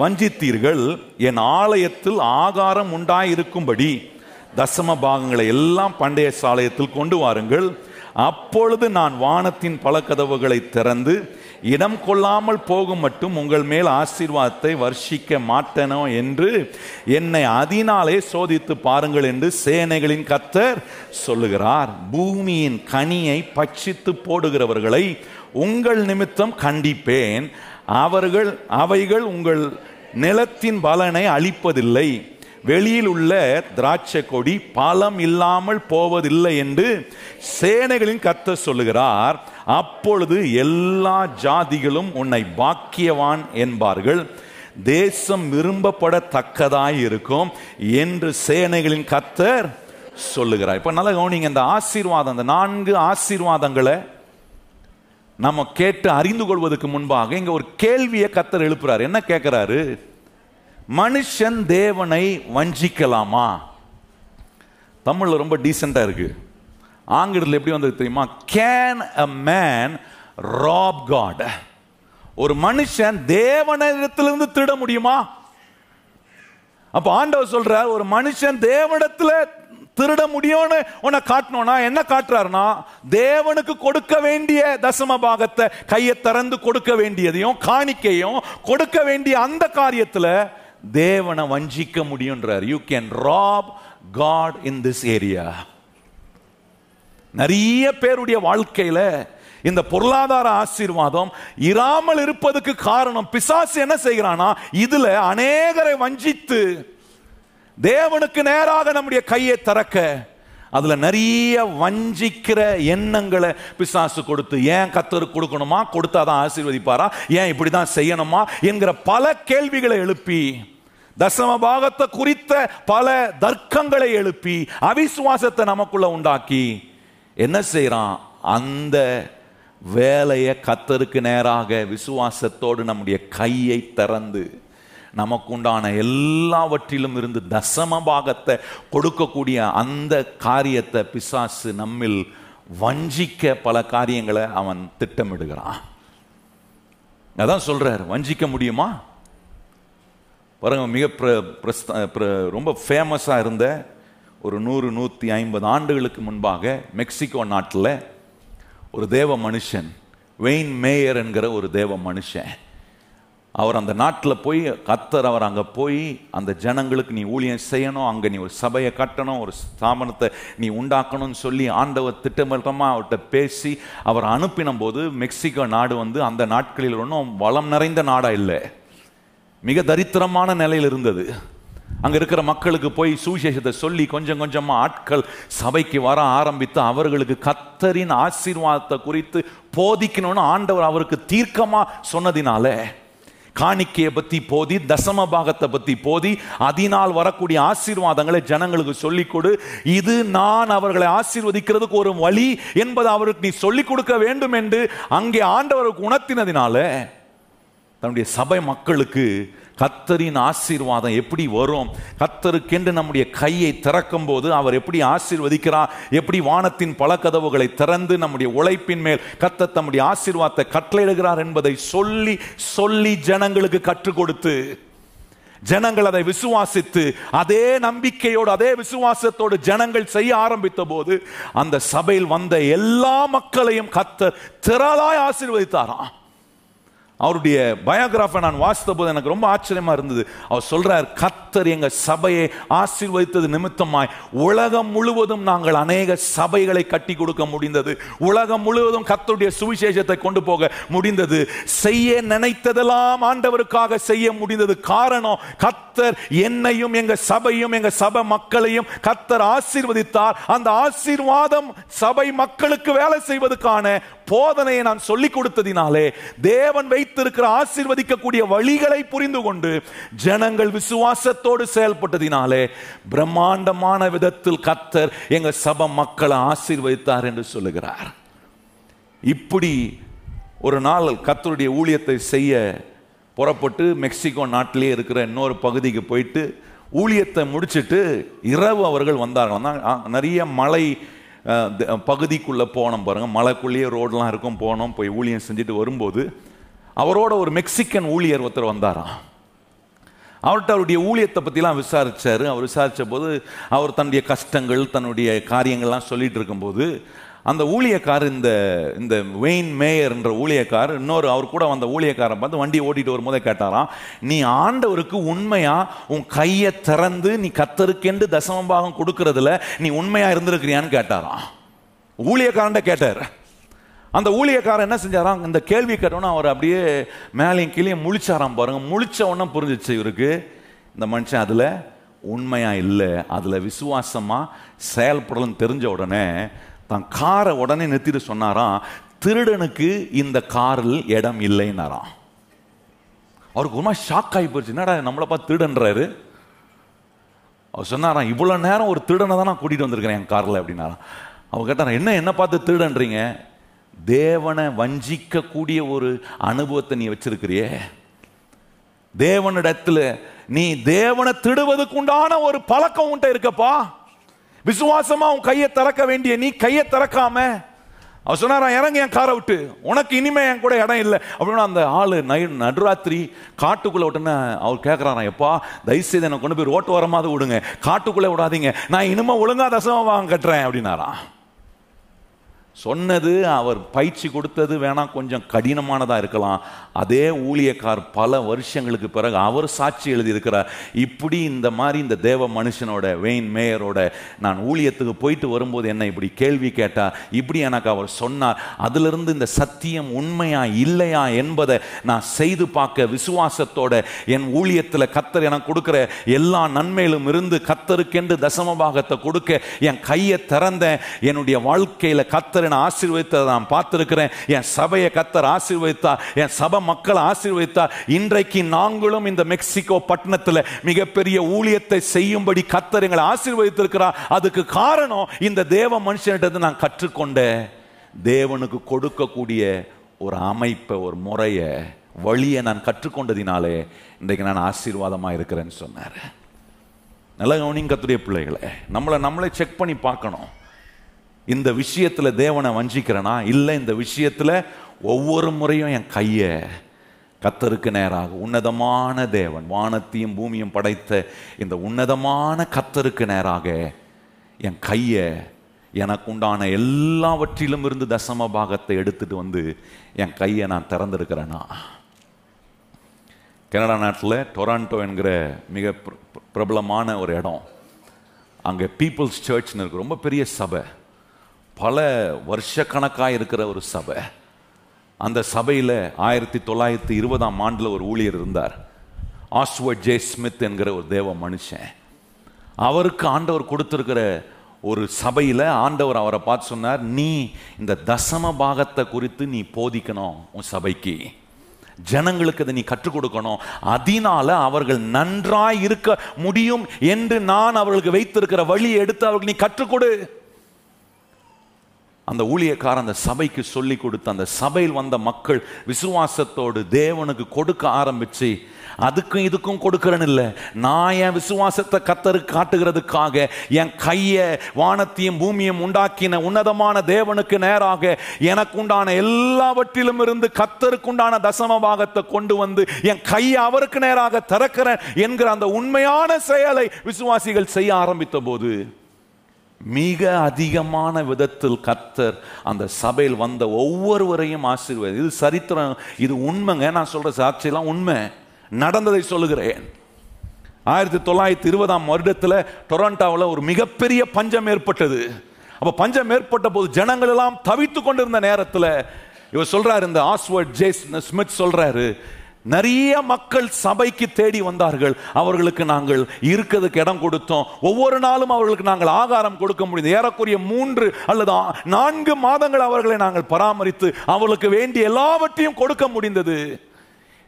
வஞ்சித்தீர்கள். என் ஆலயத்தில் ஆகாரம் உண்டாயிருக்கும்படி தசம பாகங்களை எல்லாம் பண்டைய சாலயத்தில் கொண்டு வாருங்கள். அப்பொழுது நான் வானத்தின் பல கதவுகளை திறந்து இடம் கொள்ளாமல் போகும் மட்டும் உங்கள் மேல் ஆசீர்வாதத்தை வர்ஷிக்க மாட்டேனோ என்று என்னை அதனாலே சோதித்து பாருங்கள் என்று சேனைகளின் கத்தர் சொல்லுகிறார். பூமியின் கனியை பட்சித்து போடுகிறவர்களை உங்கள் நிமித்தம் கண்டிப்பேன். அவர்கள் அவைகள் உங்கள் நிலத்தின் பலனை அளிப்பதில்லை வெளியில் உள்ள திராட்சை கொடி பலம் இல்லாமல் போவதில்லை என்று சேனைகளின் கத்த சொல்லுகிறார். அப்பொழுது எல்லா ஜாதிகளும் உன்னை பாக்கியவான் என்பார்கள். தேசம் விரும்பப்படத்தக்கதாய் இருக்கும் என்று சேனைகளின் கத்தர் சொல்லுகிறார். இப்போ நல்லா கவனிங்க இந்த ஆசீர்வாதம் இந்த நான்கு ஆசீர்வாதங்களை நம்ம கேட்டு அறிந்து கொள்வதற்கு முன்பாக இங்கே ஒரு கேள்வியை கத்தர் எழுப்புறாரு. என்ன கேட்குறாரு மனுஷன் தேவனை வஞ்சிக்கலாமா? தமிழில் ரொம்ப டீசெண்டாக இருக்கு. ஆங்கிலத்தில் எப்படி வந்தது தெரியுமா? Can a man rob God ஒரு மனுஷன் தேவனிடத்திலிருந்து திருட முடியுமா? அப்ப ஆண்டவர் சொல்றார் ஒரு மனுஷன் தேவனிடத்துல திருட முடியும்னு உன்னை காட்டணும்னா என்ன காட்டுறாருன்னா தேவனுக்கு கொடுக்க வேண்டிய தசம பாகத்தை கையை திறந்து கொடுக்க வேண்டியதையும் காணிக்கையும் கொடுக்க வேண்டிய அந்த காரியத்தில் தேவனை வஞ்சிக்க முடியுன்றார் you can rob God in this area நிறைய பேருடைய வாழ்க்கையில இந்த பொருளாதார ஆசீர்வாதம் இராமல் இருப்பதுக்கு காரணம் பிசாசு என்ன செய்கிறானா இதுல அநேகரை வஞ்சித்து தேவனுக்கு நேராக நம்முடைய கையை திறக்க அதுல நிறைய வஞ்சிக்கிற எண்ணங்களை பிசாசு கொடுத்து ஏன் கத்தருக்கு கொடுக்கணுமா? கொடுத்தாதான் ஆசீர்வதிப்பாரா? ஏன் இப்படிதான் செய்யணுமா? என்கிற பல கேள்விகளை எழுப்பி தசம பாகத்தை குறித்த பல தர்க்கங்களை எழுப்பி அவிசுவாசத்தை நமக்குள்ள உண்டாக்கி என்ன செய்கிறான் அந்த வேலையை கத்தருக்கு நேராக விசுவாசத்தோடு நம்முடைய கையை திறந்து நமக்குண்டான எல்லாவற்றிலும் இருந்து தசம பாகத்தை கொடுக்கக்கூடிய அந்த காரியத்தை பிசாசு நம்மில் வஞ்சிக்க பல காரியங்களை அவன் திட்டமிடுகிறான். அதான் சொல்றார் வஞ்சிக்க முடியுமா? பாருங்க மிக பிர- ரொம்ப ஃபேமஸாக இருந்த ஒரு நூறு நூற்றி ஐம்பது ஆண்டுகளுக்கு முன்பாக மெக்சிகோ நாட்டில் ஒரு தேவ மனுஷன் வெயின் மேயர் என்கிற ஒரு தேவ மனுஷன். அவர் அந்த நாட்டில் போய் கத்தர் அவர் அங்கே போய் அந்த ஜனங்களுக்கு நீ ஊழியம் செய்யணும் அங்கே நீ ஒரு சபையை கட்டணும் ஒரு ஸ்தாபனத்தை நீ உண்டாக்கணும்னு சொல்லி ஆண்டவர் திட்டமிட்டமாக அவர்கிட்ட பேசி அவர் அனுப்பின போது மெக்சிகோ நாடு வந்து அந்த நாட்களில் ஒன்றும் வளம் நிறைந்த நாடாக இல்லை. மிக தரித்திரமான நிலையில் இருந்தது. அங்க இருக்கிற மக்களுக்கு போய் சுவிசேஷத்தை சொல்லி கொஞ்சம் கொஞ்சமா ஆட்கள் சபைக்கு வர ஆரம்பித்து அவர்களுக்கு கத்தரின் ஆசீர்வாதத்தை குறித்து போதிக்கணும்னு ஆண்டவர் அவருக்கு தீர்க்கமா சொன்னதினால காணிக்கையை பத்தி போதி தசம பாகத்தை பத்தி போதி அதனால் வரக்கூடிய ஆசீர்வாதங்களை ஜனங்களுக்கு சொல்லிக் கொடு இது நான் அவர்களை ஆசீர்வதிக்கிறதுக்கு ஒரு வழி என்பதை அவருக்கு நீ சொல்லிக் கொடுக்க வேண்டும் என்று அங்கே ஆண்டவருக்கு உணர்த்தினதினால தன்னுடைய சபை மக்களுக்கு கத்தரின் ஆசீர்வாதம் எப்படி வரும்? கத்தருக்கென்று நம்முடைய கையை திறக்கும் போது அவர் எப்படி ஆசீர்வதிக்கிறார்? எப்படி வானத்தின் பல கதவுகளை திறந்து நம்முடைய உழைப்பின் மேல் கத்த தம்முடைய ஆசீர்வாதத்தை கட்டளையிடுகிறார் என்பதை சொல்லி சொல்லி ஜனங்களுக்கு கற்றுக் கொடுத்து ஜனங்கள் அதை விசுவாசித்து அதே நம்பிக்கையோடு அதே விசுவாசத்தோடு ஜனங்கள் செய்ய ஆரம்பித்த போது அந்த சபையில் வந்த எல்லா மக்களையும் கத்த திரளாய் ஆசீர்வதித்தாராம். அவருடைய பயோகிராஃபை நான் வாசித்த போது எனக்கு ரொம்ப ஆச்சரியமா இருந்தது. அவர் சொல்றார் கத்தர் எங்க சபையை ஆசீர்வதித்தது நிமித்தமாய் உலகம் முழுவதும் நாங்கள் அநேக சபைகளை கட்டி கொடுக்க முடிந்தது. உலகம் முழுவதும் கத்தருடைய சுவிசேஷத்தை கொண்டு போக முடிந்தது. செய்ய நினைத்ததெல்லாம் ஆண்டவருக்காக செய்ய முடிந்தது. காரணம் கத்தர் என்னையும் எங்க சபையும் எங்க சபை மக்களையும் கத்தர் ஆசீர்வதித்தார். அந்த ஆசீர்வாதம் சபை மக்களுக்கு வேலை செய்வதற்கான போதனையை நான் சொல்லிக் கொடுத்ததினாலே தேவன் வைத்திருக்கிற ஆசிர்வதிக்கக்கூடிய வழிகளை புரிந்து கொண்டு ஜனங்கள் விசுவாசத்தோடு செயல்பட்டதினாலே பிரம்மாண்டமான விதத்தில் கத்தர் எங்க சப மக்களை ஆசீர்வதித்தார் என்று சொல்லுகிறார். இப்படி ஒரு நாள் கத்தருடைய ஊழியத்தை செய்ய புறப்பட்டு மெக்சிகோ நாட்டிலே இருக்கிற இன்னொரு பகுதிக்கு போயிட்டு ஊழியத்தை முடிச்சிட்டு இரவு அவர்கள் வந்தார்கள். நிறைய மலை பகுதிக்குள்ளே பகுதிக்குள்ள போனோம் பாருங்க. மலைக்குள்ளேயே ரோடெலாம் இருக்கும். போனோம் போய் ஊழியம் செஞ்சுட்டு வரும்போது அவரோட ஒரு மெக்சிக்கன் ஊழியர் ஒருத்தர் வந்தாராம். அவர்கிட்ட அவருடைய ஊழியத்தை பற்றிலாம் விசாரித்தார் அவர் விசாரித்த போது அவர் தன்னுடைய கஷ்டங்கள் தன்னுடைய காரியங்கள்லாம் சொல்லிட்டு இருக்கும்போது அந்த ஊழியக்கார் இந்த இந்த வெயின் மேயர் என்ற இன்னொரு அவர் கூட வந்த ஊழியக்காரை பார்த்து வண்டி ஓட்டிட்டு வரும்போதே கேட்டாராம் நீ ஆண்டவருக்கு உண்மையா உன் கையை திறந்து நீ கத்தருக்கென்று தசமபாகம் கொடுக்கறதுல நீ உண்மையா இருந்திருக்கிறியான்னு கேட்டாராம். ஊழியக்காரன்ட்ட கேட்டார். அந்த ஊழியக்காரன் என்ன செஞ்சாராம்? இந்த கேள்வி கேட்டோன்னா அவர் அப்படியே மேலேயும் கீழே முழிச்சாராம் பாருங்க. முழிச்ச உடனே புரிஞ்சிச்சு இவருக்கு இந்த மனுஷன் அதில் உண்மையா இல்லை அதில் விசுவாசமாக செயல்படலன்னு தெரிஞ்ச உடனே தன் காரை உடனே நிறுத்திட்டு சொன்னாராம் திருடனுக்கு இந்த காரில் இடம் இல்லைன்னாராம். அவருக்கு ஒரு மாதிரி ஷாக் ஆகி போச்சு. என்னடா நம்மளை பார்த்து திருடன்றாரு? அவர் சொன்னாராம் இவ்வளோ நேரம் ஒரு திருடனை தான் நான் கூட்டிகிட்டு வந்திருக்கிறேன் என் காரில் அப்படின்னாராம். அவர் கேட்டாரா என்ன என்ன பார்த்து திருடன்றீங்க? தேவனை வஞ்சிக்கக்கூடிய ஒரு அனுபவத்தை நீ வச்சிருக்கிறியே. தேவனிடத்தில் நீ தேவனை திடுவதுக்கு உண்டான ஒரு பழக்கம் உன்ட்ட இருக்கப்பா. விசுவாசமா உன் கையை திறக்க வேண்டிய நீ கையை திறக்காம அவர் சொன்னார் இறங்க என் காரை விட்டு. உனக்கு இனிமே என் கூட இடம் இல்லை. அப்படின்னு அந்த ஆள் நை நடுராத்திரி காட்டுக்குள்ளே விட்டுன்னு அவர் கேட்குறாராம் எப்பா தயவுசெய்து என்னை கொண்டு போய் ரோட்டு வரமாவது விடுங்க. காட்டுக்குள்ளே விடாதீங்க. நான் இனிமே ஒழுங்கா தசமாக வாங்க கட்டுறேன். அப்படின்னாரான் சொன்னது அவர் பயிற்சி கொடுத்தது வேணால் கொஞ்சம் கடினமானதாக இருக்கலாம். அதே ஊழியக்கார் பல வருஷங்களுக்கு பிறகு அவர் சாட்சி எழுதியிருக்கிறார். இப்படி இந்த மாதிரி இந்த தேவ மனுஷனோட வெயின் மேயரோட நான் ஊழியத்துக்கு போயிட்டு வரும்போது என்ன இப்படி கேள்வி கேட்டால் இப்படி எனக்கு அவர் சொன்னார். அதிலிருந்து இந்த சத்தியம் உண்மையா இல்லையா என்பதை நான் செய்து பார்க்க விசுவாசத்தோட என் ஊழியத்தில் கத்தர் எனக்கு கொடுக்குற எல்லா நன்மையிலும் இருந்து கத்தருக்கென்று தசம பாகத்தை கொடுக்க என் கையை திறந்தேன். என்னுடைய வாழ்க்கையில் கத்தர் என்னை ஆசீர்வதித்ததை நான் பார்த்துருக்கிறேன். என் சபையை கத்தர் ஆசீர்வதித்தார். என் சபை மக்களை ஆசீர்வதித்தார். இன்றைக்கு நாங்களும் இந்த மெக்சிகோ பட்டணத்தில் மிகப்பெரிய ஊழியத்தை செய்யும்படி கத்தர் எங்களை ஆசீர்வதித்திருக்கிறார். அதுக்கு காரணம் இந்த தேவ மனுஷன்கிட்ட நான் கற்றுக்கொண்ட தேவனுக்கு கொடுக்கக்கூடிய ஒரு அமைப்பை ஒரு முறையை வழியை நான் கற்றுக்கொண்டதினாலே இன்றைக்கு நான் ஆசீர்வாதமாக இருக்கிறேன்னு சொன்னார். நல்ல கவனிங்க கத்துடைய பிள்ளைகளை. நம்மளை நம்மளே செக் பண்ணி பார்க்கணும். இந்த விஷயத்தில் தேவனை வஞ்சிக்கிறேனா? இல்லை இந்த விஷயத்தில் ஒவ்வொரு முறையும் என் கையை கத்தருக்கு நேராக உன்னதமான தேவன் வானத்தையும் பூமியும் படைத்த இந்த உன்னதமான கத்தருக்கு நேராக என் கையை எனக்கு உண்டான எல்லாவற்றிலும் இருந்து தசம பாகத்தை எடுத்துட்டு வந்து என் கையை நான் திறந்திருக்கிறேன்னா கனடா நாட்டில் டொராண்டோ என்கிற மிக பிரபலமான ஒரு இடம். அங்கே பீப்புள்ஸ் சர்ச்னு இருக்கு. ரொம்ப பெரிய சபை. பல வருஷக்கணக்காக இருக்கிற ஒரு சபை. அந்த சபையில் ஆயிரத்தி தொள்ளாயிரத்தி இருபதாம் ஆண்டில் ஒரு ஊழியர் இருந்தார். ஆஸ்வர்ட் ஜே ஸ்மித் என்கிற ஒரு தேவ மனுஷன். அவருக்கு ஆண்டவர் கொடுத்துருக்கிற ஒரு சபையில் ஆண்டவர் அவரை பார்த்து சொன்னார் நீ இந்த தசம பாகத்தை குறித்து நீ போதிக்கணும் உன் சபைக்கு. ஜனங்களுக்கு அதை நீ கற்றுக் கொடுக்கணும். அதனால அவர்கள் நன்றாய் இருக்க முடியும் என்று நான் அவர்களுக்கு வைத்திருக்கிற வழியை எடுத்து அவர்களுக்கு நீ கற்றுக்கொடு அந்த ஊழியக்காரன் அந்த சபைக்கு சொல்லி கொடுத்து அந்த சபையில் வந்த மக்கள் விசுவாசத்தோடு தேவனுக்கு கொடுக்க ஆரம்பிச்சு அதுக்கும் இதுக்கும் கொடுக்கறேன்னு இல்லை. நான் என் விசுவாசத்தை கத்தருக்கு காட்டுகிறதுக்காக என் கையை வானத்தையும் பூமியும் உண்டாக்கின உன்னதமான தேவனுக்கு நேராக எனக்கு உண்டான எல்லாவற்றிலும் இருந்து கத்தருக்கு உண்டான தசம பாகத்தை கொண்டு வந்து என் கையை அவருக்கு நேராக திறக்கிறேன் என்கிற அந்த உண்மையான செயலை விசுவாசிகள் செய்ய ஆரம்பித்த போது மிக அதிகமான விதத்தில் கத்தர் அந்த சபையில் வந்த ஒவ்வொருவரையும் ஆசீர்வாதி. இது சரித்திரம். இது உண்மைங்க. நான் சொல்ற சாட்சியெல்லாம் உண்மை. நடந்ததை சொல்லுகிறேன். ஆயிரத்தி தொள்ளாயிரத்தி இருபதாம் வருடத்தில் டொரண்டாவில் ஒரு மிகப்பெரிய பஞ்சம் ஏற்பட்டது. அப்போ பஞ்சம் ஏற்பட்ட போது ஜனங்கள் எல்லாம் தவித்து கொண்டிருந்த நேரத்தில் இவர் சொல்றாரு இந்த ஆஸ்வர்ட் ஜேஸ் ஸ்மித் சொல்றாரு நிறைய மக்கள் சபைக்கு தேடி வந்தார்கள். அவர்களுக்கு நாங்கள் இருக்கிறதுக்கு இடம் கொடுத்தோம். ஒவ்வொரு நாளும் அவர்களுக்கு நாங்கள் ஆகாரம் கொடுக்க முடியுது ஏறக்குறைய மூன்று அல்லது நான்கு மாதங்கள் அவர்களை நாங்கள் பராமரித்து அவர்களுக்கு வேண்டிய எல்லாவற்றையும் கொடுக்க முடிந்தது.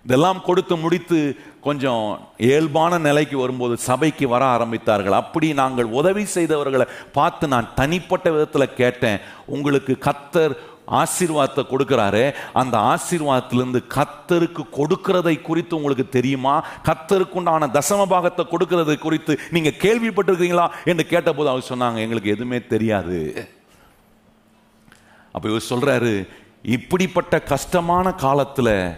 இதெல்லாம் கொடுத்து முடித்து கொஞ்சம் இயல்பான நிலைக்கு வரும்போது சபைக்கு வர ஆரம்பித்தார்கள். அப்படி நாங்கள் உதவி செய்தவர்களை பார்த்து நான் தனிப்பட்ட விதத்தில் கேட்டேன். உங்களுக்கு கத்தர் ஆசீர்வாதத்தை கொடுக்கிறாரு. அந்த ஆசீர்வாதத்திலிருந்து கத்தருக்கு கொடுக்கிறதை குறித்து உங்களுக்கு தெரியுமா? கத்தருக்குண்டான தசம பாகத்தை கொடுக்கிறது குறித்து நீங்க கேள்விப்பட்டிருக்கீங்களா என்று கேட்டபோது அவர் சொன்னாங்க எங்களுக்கு எதுவுமே தெரியாது. அப்ப இவர் சொல்றாரு இப்படிப்பட்ட கஷ்டமான காலத்துல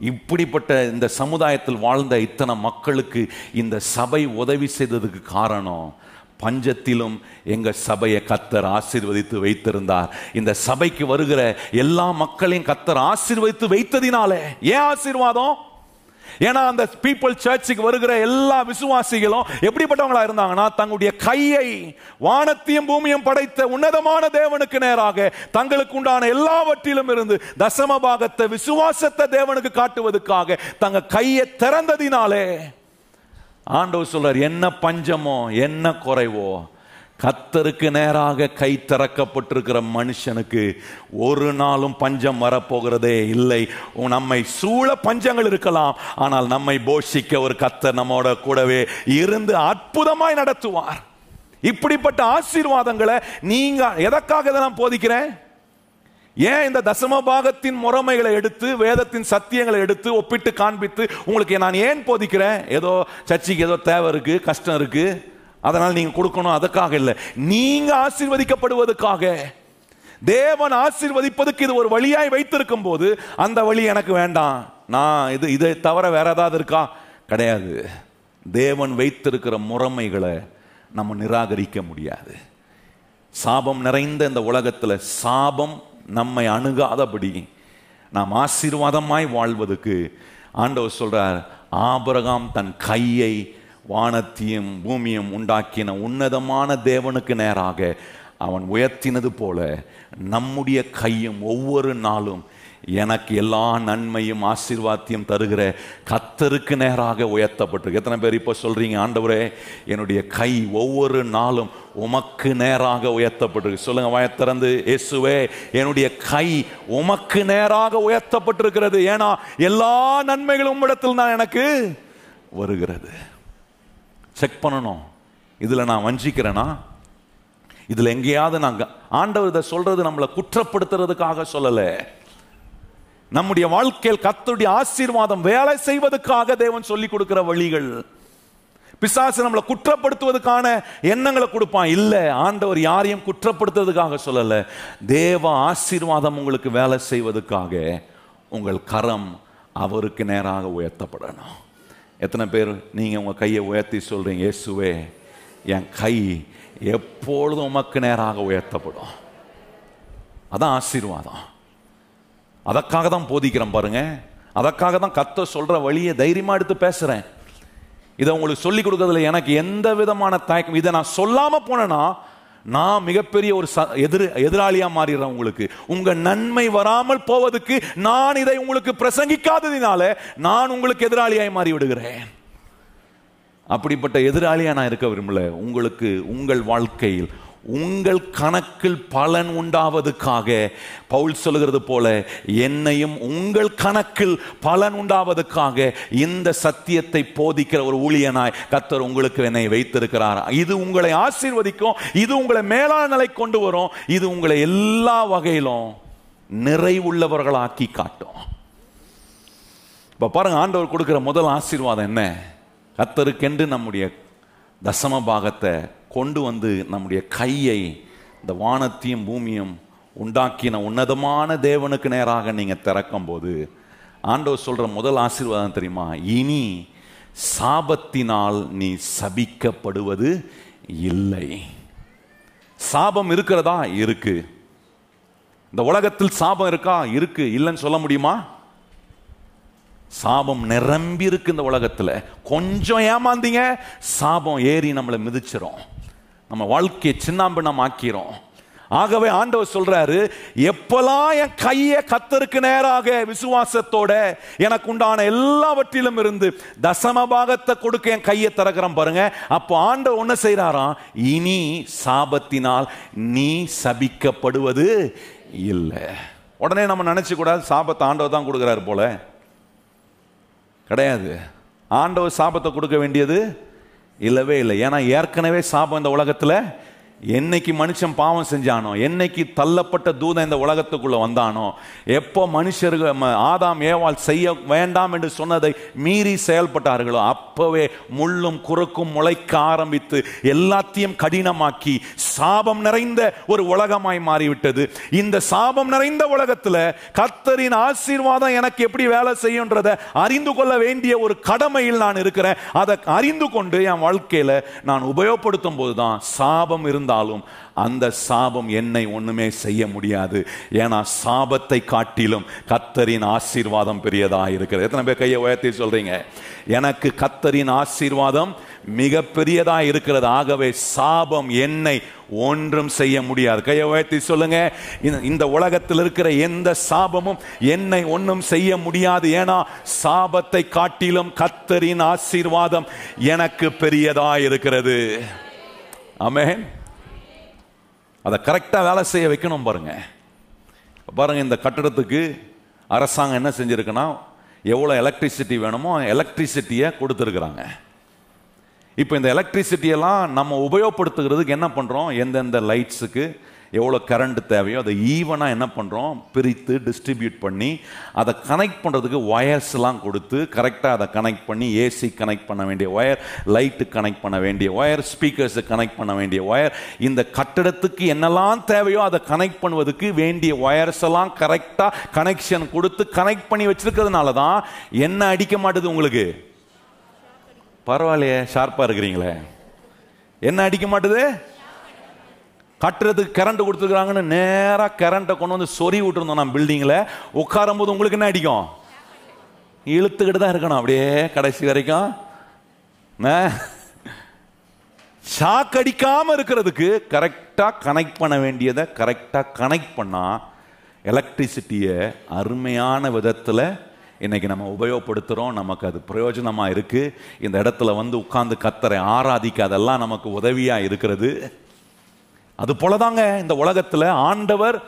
இப்படிப்பட்ட இந்த சமுதாயத்தில் வாழ்ந்த இத்தனை மக்களுக்கு இந்த சபை உதவி செய்ததுக்கு காரணம் பஞ்சத்திலும் எங்க சபையை கத்தர் ஆசீர்வதித்து வைத்திருந்தார். இந்த சபைக்கு வருகிற எல்லா மக்களையும் கத்தர் ஆசீர்வதித்து வைத்ததினாலே. ஏன் ஆசீர்வாதம்? ஏன்னா அந்த பீப்புள் சர்ச்சுக்கு வருகிற எல்லா விசுவாசிகளும் எப்படிப்பட்டவங்களா இருந்தாங்கன்னா தங்களுடைய கையை வானத்தையும் பூமியும் படைத்த உன்னதமான தேவனுக்கு நேராக தங்களுக்கு உண்டான எல்லாவற்றிலும் இருந்து தசம பாகத்தை விசுவாசத்தை தேவனுக்கு காட்டுவதற்காக தங்க கையை திறந்ததினாலே ஆண்டவர் சொல்றார் என்ன பஞ்சமோ என்ன குறைவோ கத்தருக்கு நேராக கை திறக்கப்பட்டிருக்கிற மனுஷனுக்கு ஒரு நாளும் பஞ்சம் வரப்போகிறதே இல்லை. உ- நம்மை சூழ பஞ்சங்கள் இருக்கலாம் ஆனால் நம்மை போஷிக்க ஒரு கத்தர் நம்மோட கூடவே இருந்து அற்புதமாய் நடத்துவார். இப்படிப்பட்ட ஆசீர்வாதங்களை நீங்க எதற்காக இதை நான் போதிக்கிறேன்? ஏன் இந்த தசம பாகத்தின் முறைமைகளை எடுத்து வேதத்தின் சத்தியங்களை எடுத்து ஒப்பிட்டு காண்பித்து உங்களுக்கு நான் ஏன் போதிக்கிறேன்? ஏதோ சர்ச்சைக்கு ஏதோ தேவை இருக்கு கஷ்டம் இருக்கு. அதனால் நீங்க கொடுக்கணும் அதுக்காக இல்லை. நீங்க ஆசீர்வதிக்கப்படுவதற்காக. தேவன் ஆசீர்வதிப்பதுக்கு இது ஒரு வழியாய் வைத்திருக்கும் போது அந்த வழி எனக்கு வேண்டாம். நான் இது இதை தவிர வேற ஏதாவது இருக்கா? கிடையாது. தேவன் வைத்திருக்கிற முறைமைகளை நம்ம நிராகரிக்க முடியாது. சாபம் நிறைந்த இந்த உலகத்தில் சாபம் நம்மை அணுகாதபடி நாம் ஆசீர்வாதமாய் வாழ்வதற்கு ஆண்டவர் சொல்றார் ஆபரகாம் தன் கையை வானத்தையும் பூமியும் உண்டாக்கின உன்னதமான தேவனுக்கு நேராக அவன் உயர்த்தினது போல நம்முடைய கையும் ஒவ்வொரு நாளும் எனக்கு எல்லா நன்மையும் ஆசீர்வாத்தியம் தருகிற கத்தருக்கு நேராக உயர்த்தப்பட்டிருக்கு. எத்தனை பேர் இப்போ சொல்றீங்க ஆண்டவரே என்னுடைய கை ஒவ்வொரு நாளும் உமக்கு நேராக உயர்த்தப்பட்டிருக்கு. சொல்லுங்க வயத்திறந்து இயேசுவே என்னுடைய கை உமக்கு நேராக உயர்த்தப்பட்டிருக்கிறது. ஏன்னா எல்லா நன்மைகளும் உம்மிடத்தில் தான் எனக்கு வருகிறது. செக் பண்ணணும். இதில் நான் வஞ்சிக்கிறேனா? இதில் எங்கேயாவது நாங்கள் ஆண்டவர் இதை சொல்றது நம்மளை குற்றப்படுத்துறதுக்காக சொல்லலை. நம்முடைய வாழ்க்கையில் கத்துடைய ஆசீர்வாதம் வேலை செய்வதற்காக தேவன் சொல்லி கொடுக்கிற வழிகள். பிசாசு நம்மளை குற்றப்படுத்துவதற்கான எண்ணங்களை கொடுப்பான். இல்லை ஆண்டவர் யாரையும் குற்றப்படுத்துவதற்காக சொல்லலை. தேவ ஆசீர்வாதம் உங்களுக்கு வேலை செய்வதற்காக உங்கள் கரம் அவருக்கு நேராக உயர்த்தப்படணும். எத்தனை பேர் நீங்கள் உங்கள் கையை உயர்த்தி சொல்கிறீங்க இயேசுவே என் கை எப்பொழுதும் உமக்கு நேராக உயர்த்தப்படும். அதான் ஆசீர்வாதம். அதற்காக தான் போதிக்கிறேன் பாருங்க. அதற்காக தான் கத்த சொல்ற வழியை தைரியமா எடுத்து பேசுறேன். இதை உங்களுக்கு சொல்லி கொடுக்கறதுல எனக்கு எந்த விதமான தயக்கம் இதை நான் சொல்லாம போனேன்னா நான் மிகப்பெரிய ஒரு ச- எதிர் எதிராளியா மாறிடுறேன் உங்களுக்கு. உங்க நன்மை வராமல் போவதுக்கு நான் இதை உங்களுக்கு பிரசங்கிக்காததினால நான் உங்களுக்கு எதிராளியாய் மாறி விடுகிறேன் அப்படிப்பட்ட எதிராளியா நான் இருக்க விரும்பல. உங்களுக்கு உங்கள் வாழ்க்கையில் உங்கள் கணக்கில் பலன் உண்டாவதுக்காக பவுல் சொல்லுகிறது போல என்னையும் உங்கள் கணக்கில் பலன் உண்டாவதுக்காக இந்த சத்தியத்தை போதிக்கிற ஒரு ஊழியனாய் கத்தர் உங்களுக்கு என்னை வைத்திருக்கிறார். இது உங்களை ஆசீர்வதிக்கும் இது உங்களை மேலான நிலை கொண்டு வரும் இது உங்களை எல்லா வகையிலும் நிறைவுள்ளவர்களாக்கி காட்டும். இப்ப பாருங்க ஆண்டவர் கொடுக்கிற முதல் ஆசீர்வாதம் என்ன? கத்தருக்கென்று நம்முடைய தசம பாகத்தை கொண்டு வந்து நம்முடைய கையை இந்த வானத்தையும் பூமியும் உண்டாக்கின உன்னதமான தேவனுக்கு நேராக நீங்கள் திறக்கும் போது ஆண்டவர் சொல்கிற முதல் ஆசீர்வாதம் தெரியுமா? இனி சாபத்தினால் நீ சபிக்கப்படுவது இல்லை. சாபம் இருக்கிறதா? இருக்கு. இந்த உலகத்தில் சாபம் இருக்கா? இருக்கு. இல்லைன்னு சொல்ல முடியுமா? சாபம் நிரம்பி இருக்கு இந்த உலகத்தில். கொஞ்சம் ஏமாந்தீங்க சாபம் ஏறி நம்மளை மிதிச்சிடும் நம்ம வாழ்க்கையை சின்னாம்பினம் ஆக்கிறோம் ஆகவே ஆண்டவர் சொல்றாரு எப்பெல்லாம் என் கையை கத்தருக்கு நேராக விசுவாசத்தோட எனக்கு உண்டான எல்லாவற்றிலும் இருந்து தசம பாகத்தை கொடுக்க என் கையை திறக்கிறேன் பாருங்க. அப்போ ஆண்டவர் ஒன்ன செய்யறாராம் இனி சாபத்தினால் நீ சபிக்கப்படுவது இல்லை. உடனே நம்ம நினைச்சு கூடாது சாபத்தை ஆண்டவர் தான் கொடுக்குறாரு போல. கிடையாது. ஆண்டவர் சாபத்தை கொடுக்க வேண்டியது இல்லவே இல்லை. ஏன்னா ஏற்கனவே சாபம் இந்த உலகத்தில். என்னைக்கு மனுஷன் பாவம் செஞ்சானோ என்னைக்கு தள்ளப்பட்ட தூதன் இந்த உலகத்துக்குள்ள வந்தானோ எப்போ மனுஷர்கள் ஆதாம் ஏவாள் செய்ய வேண்டாம் என்று சொன்னதை மீறி செயல்பட்டார்களோ அப்பவே முள்ளும் குறுக்கும் முளைக்க ஆரம்பித்து எல்லாத்தையும் கடினமாக்கி சாபம் நிறைந்த ஒரு உலகமாய் மாறிவிட்டது. இந்த சாபம் நிறைந்த உலகத்துல கத்தரின் ஆசீர்வாதம் எனக்கு எப்படி வேலை செய்யுன்றதை அறிந்து கொள்ள வேண்டிய ஒரு கடமையில் நான் இருக்கிறேன். அதை அறிந்து கொண்டு என் வாழ்க்கையில நான் உபயோகப்படுத்தும் போது தான் சாபம் இருந்தாலும் அந்த சாபம் என்னை ஒண்ணுமே செய்ய முடியாது. ஏன்னா சாபத்தை காட்டிலும் கத்தரின் ஆசீர்வாதம் பெரியதா இருக்கிறது. எத்தனை பேர் கையை உயர்த்தி சொல்றீங்க? எனக்கு கத்தரின் ஆசீர்வாதம் மிக பெரியதா இருக்கிறது. ஆகவே சாபம் என்னை ஒன்றும் செய்ய முடியாது. கையை உயர்த்தி சொல்லுங்க. இந்த- உலகத்தில் இருக்கிற எந்த சாபமும் என்னை ஒன்றும் செய்ய முடியாது. ஏன்னா சாபத்தை காட்டிலும் கத்தரின் ஆசீர்வாதம் எனக்கு பெரியதா இருக்கிறது. அமேன் அதை கரெக்டாக வேலை செய்ய வைக்கணும் பாருங்க. பாருங்க இந்த கட்டடத்துக்கு அரசாங்கம் என்ன செஞ்சுருக்குன்னா எவ்வளோ எலக்ட்ரிசிட்டி வேணுமோ எலக்ட்ரிசிட்டியை கொடுத்துருக்குறாங்க. இப்போ இந்த எலக்ட்ரிசிட்டியெல்லாம் நம்ம உபயோகப்படுத்துகிறதுக்கு என்ன பண்ணுறோம் எந்தெந்த லைட்ஸுக்கு எவ்வளோ கரண்ட் தேவையோ அதை ஈவனாக என்ன பண்ணுறோம் பிரித்து டிஸ்ட்ரிபியூட் பண்ணி அதை கனெக்ட் பண்ணுறதுக்கு ஒயர்ஸ்லாம் கொடுத்து கரெக்டாக அதை கனெக்ட் பண்ணி ஏசி கனெக்ட் பண்ண வேண்டிய ஒயர் லைட்டு கனெக்ட் பண்ண வேண்டிய ஒயர் ஸ்பீக்கர்ஸை கனெக்ட் பண்ண வேண்டிய ஒயர் இந்த கட்டடத்துக்கு என்னெல்லாம் தேவையோ அதை கனெக்ட் பண்ணுவதுக்கு வேண்டிய ஒயர்ஸ் எல்லாம் கரெக்டாக கனெக்ஷன் கொடுத்து கனெக்ட் பண்ணி வச்சுருக்கிறதுனால தான் என்ன அடிக்க மாட்டுது உங்களுக்கு? பரவாயில்லையே ஷார்ப்பாக இருக்கிறீங்களே. என்ன அடிக்க மாட்டுது? கட்டுறதுக்கு கரண்ட் கொடுத்துருக்காங்கன்னு நேராக கரண்ட்டை கொண்டு வந்து சொறி விட்டுருந்தோம் நான் பில்டிங்கில் உட்காரும் போது உங்களுக்கு என்ன அடிக்கும்? இழுத்துக்கிட்டு தான் இருக்கணும். அப்படியே கடைசி வரைக்கும். ஷாக் அடிக்காம இருக்கிறதுக்கு கரெக்டாக கனெக்ட் பண்ண வேண்டியதை கரெக்டாக கனெக்ட் பண்ணா எலக்ட்ரிசிட்டியை அருமையான விதத்தில் இன்னைக்கு நம்ம உபயோகப்படுத்துகிறோம் நமக்கு அது பிரயோஜனமாக இருக்குது இந்த இடத்துல வந்து உட்காந்து கத்தரை ஆராதிக்க அதெல்லாம் நமக்கு உதவியாக இருக்கிறது. அது போலதாங்க இந்த உலகத்தில் ஆண்டவர்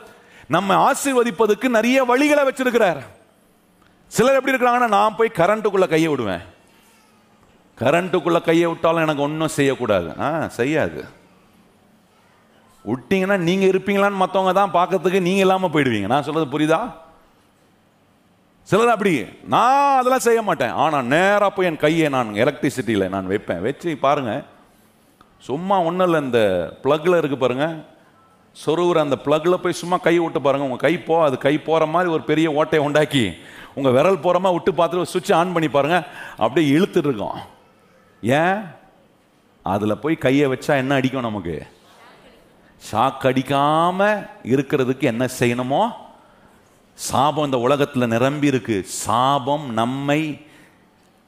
நம்ம ஆசீர்வதிப்பதுக்கு நிறைய வழிகளை வச்சிருக்கிறார். சிலர் எப்படி இருக்கிறாங்கன்னா நான் போய் கரண்ட்டுக்குள்ள கையை விடுவேன். கரண்ட்டுக்குள்ள கையை விட்டாலும் எனக்கு ஒன்றும் செய்யக்கூடாது. ஆ செய்யாது. விட்டீங்கன்னா நீங்க இருப்பீங்களான்னு மற்றவங்க தான் பார்க்கறதுக்கு நீங்க இல்லாம போயிடுவீங்க. நான் சொல்றது புரியுதா? சிலர் அப்படி. நான் அதெல்லாம் செய்ய மாட்டேன். ஆனா நேரா போய் என் கையை நான் எலக்ட்ரிசிட்டியில் நான் வைப்பேன். வச்சு பாருங்க. சும்மா ஒன்றும் இல்லை இந்த ப்ளக்கில் இருக்குது பாருங்கள் சொருவுற அந்த ப்ளக்கில் போய் சும்மா கை விட்டு பாருங்கள் உங்கள் கை போ அது கை போகிற மாதிரி ஒரு பெரிய ஓட்டையை உண்டாக்கி உங்கள் விரல் போகிறமா விட்டு பார்த்துட்டு சுவிட்ச் ஆன் பண்ணி பாருங்கள் அப்படியே இழுத்துட்டு இருக்கோம். ஏன்? அதில் போய் கையை வச்சா என்ன அடிக்கும் நமக்கு? ஷாக் அடிக்காமல் இருக்கிறதுக்கு என்ன செய்யணுமோ? சாபம் இந்த உலகத்தில் நிரம்பி இருக்கு. சாபம் நம்மை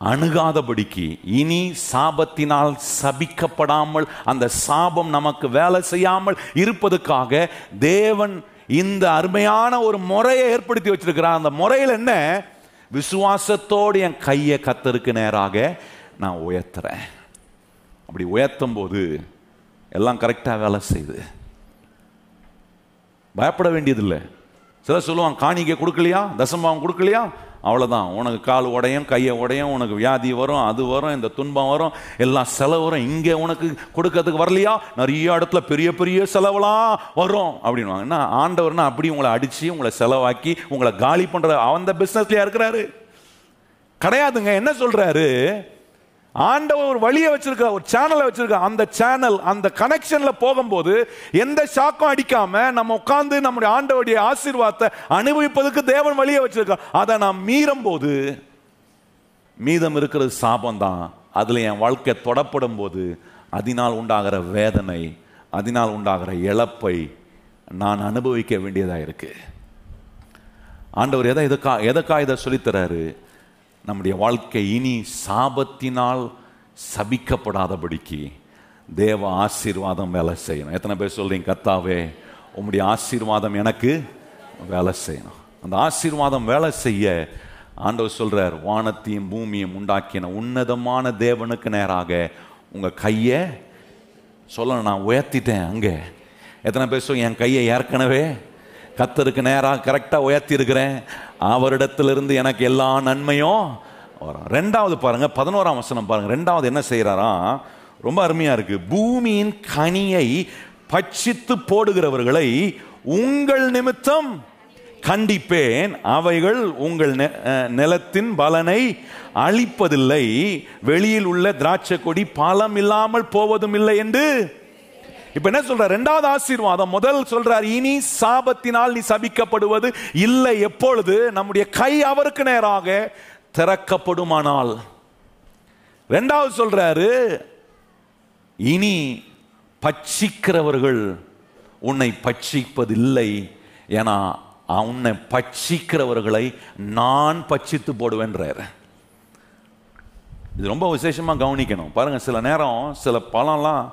அணுகாதபடிக்கு இனி சாபத்தினால் சபிக்கப்படாமல் அந்த சாபம் நமக்கு வேலை செய்யாமல் இருப்பதுக்காக தேவன் இந்த அருமையான ஒரு முறையை ஏற்படுத்தி வச்சிருக்கிறார். அந்த முறையில் என்ன? விசுவாசத்தோடு என் கையை கத்தருக்கு நேராக நான் உயர்த்துறேன். அப்படி உயர்த்தும் போது எல்லாம் கரெக்டாக வேலை செய்யுது. பயப்பட வேண்டியதில்லை. சில சொல்லுவான் காணிக்கை கொடுக்கலையா? தசம்பாவம் கொடுக்கலையா? அவ்வளோதான் உனக்கு கால் உடையும் கையை உடையும் உனக்கு வியாதி வரும் அது வரும் இந்த துன்பம் வரும் எல்லாம் செலவு வரும். இங்கே உனக்கு கொடுக்கறதுக்கு வரலையா? நிறைய இடத்துல பெரிய பெரிய செலவெல்லாம் வரும் அப்படின்வாங்க என்ன ஆண்டவர்னா அப்படி உங்களை அடித்து உங்களை செலவாக்கி உங்களை காலி பண்ணுற அந்த பிஸ்னஸ்லையா இருக்கிறாரு. கிடையாதுங்க. என்ன சொல்கிறாரு ஆண்டவர் ஒரு வழியை வச்சிருக்க ஒரு சேனலை வச்சிருக்க. அந்த சேனல் அந்த கனெக்ஷன்ல போகும்போது எந்த ஷாக்கும் அடிக்காம நம்ம உட்கார்ந்து நம்முடைய ஆண்டவருடைய ஆசீர்வாதத்தை அனுபவிப்பதற்கு தேவன் வழியை வச்சிருக்க. அதை நாம் மீறும் போது மீதம் இருக்கிறது சாபம் தான் அதில் என் வாழ்க்கை தொடப்படும் போது அதனால் உண்டாகிற வேதனை அதனால் உண்டாகிற இழப்பை நான் அனுபவிக்க வேண்டியதாக இருக்கு. ஆண்டவர் எதை எதுக்கா எதுக்கா இதை சொல்லித்தராரு நம்முடைய வாழ்க்கை இனி சாபத்தினால் சபிக்கப்படாதபடிக்கு தேவ ஆசீர்வாதம் வேலை செய்யணும். எத்தனை பேர் சொல்றீங்க கத்தாவே உங்களுடைய ஆசீர்வாதம் எனக்கு வேலை செய்யணும். அந்த ஆசீர்வாதம் வேலை செய்ய ஆண்டவர் சொல்றார் வானத்தையும் பூமியும் உண்டாக்கின உன்னதமான தேவனுக்கு நேராக உங்க கையை சொல்ல நான் உயர்த்திட்டேன் அங்கே. எத்தனை பேர் சொல் என் கையை ஏற்கனவே கத்தருக்கு நேராக கரெக்டாக உயர்த்தி இருக்கிறேன் அவரிடத்திலிருந்து எனக்கு எல்லா நன்மையும் வரும். ரெண்டாவது பாருங்கள் பதினோராம் வசனம் பாருங்கள் ரெண்டாவது என்ன செய்கிறாராம் ரொம்ப அருமையாக இருக்கு. பூமியின் கனியை பட்சித்து போடுகிறவர்களை உங்கள் நிமித்தம் கண்டிப்பேன். அவைகள் உங்கள் நெ- நிலத்தின் பலனை அழிப்பதில்லை. வெளியில் உள்ள திராட்சை கொடி பலம் இல்லாமல் போவதும் இல்லை என்று இப்ப என்ன சொல்ற? ரெண்டாவது ஆசீர்வாதம். முதல் சொல்றார் இனி சாபத்தினால் நீ சபிக்கப்படுவது இல்லை. எப்பொழுது? நம்முடைய கை அவருக்கு நேராக திறக்கப்படுமானால். ரெண்டாவது சொல்றாரு இனி பட்சிக்கிறவர்கள் உன்னை பட்சிப்பதில்லை ஏன்னா உன்னை பட்சிக்கிறவர்களை நான் பட்சித்து போடுவேன்றார். இது ரொம்ப விசேஷமா கவனிக்கணும். பாருங்க சில நேரம் சில பழம்லாம்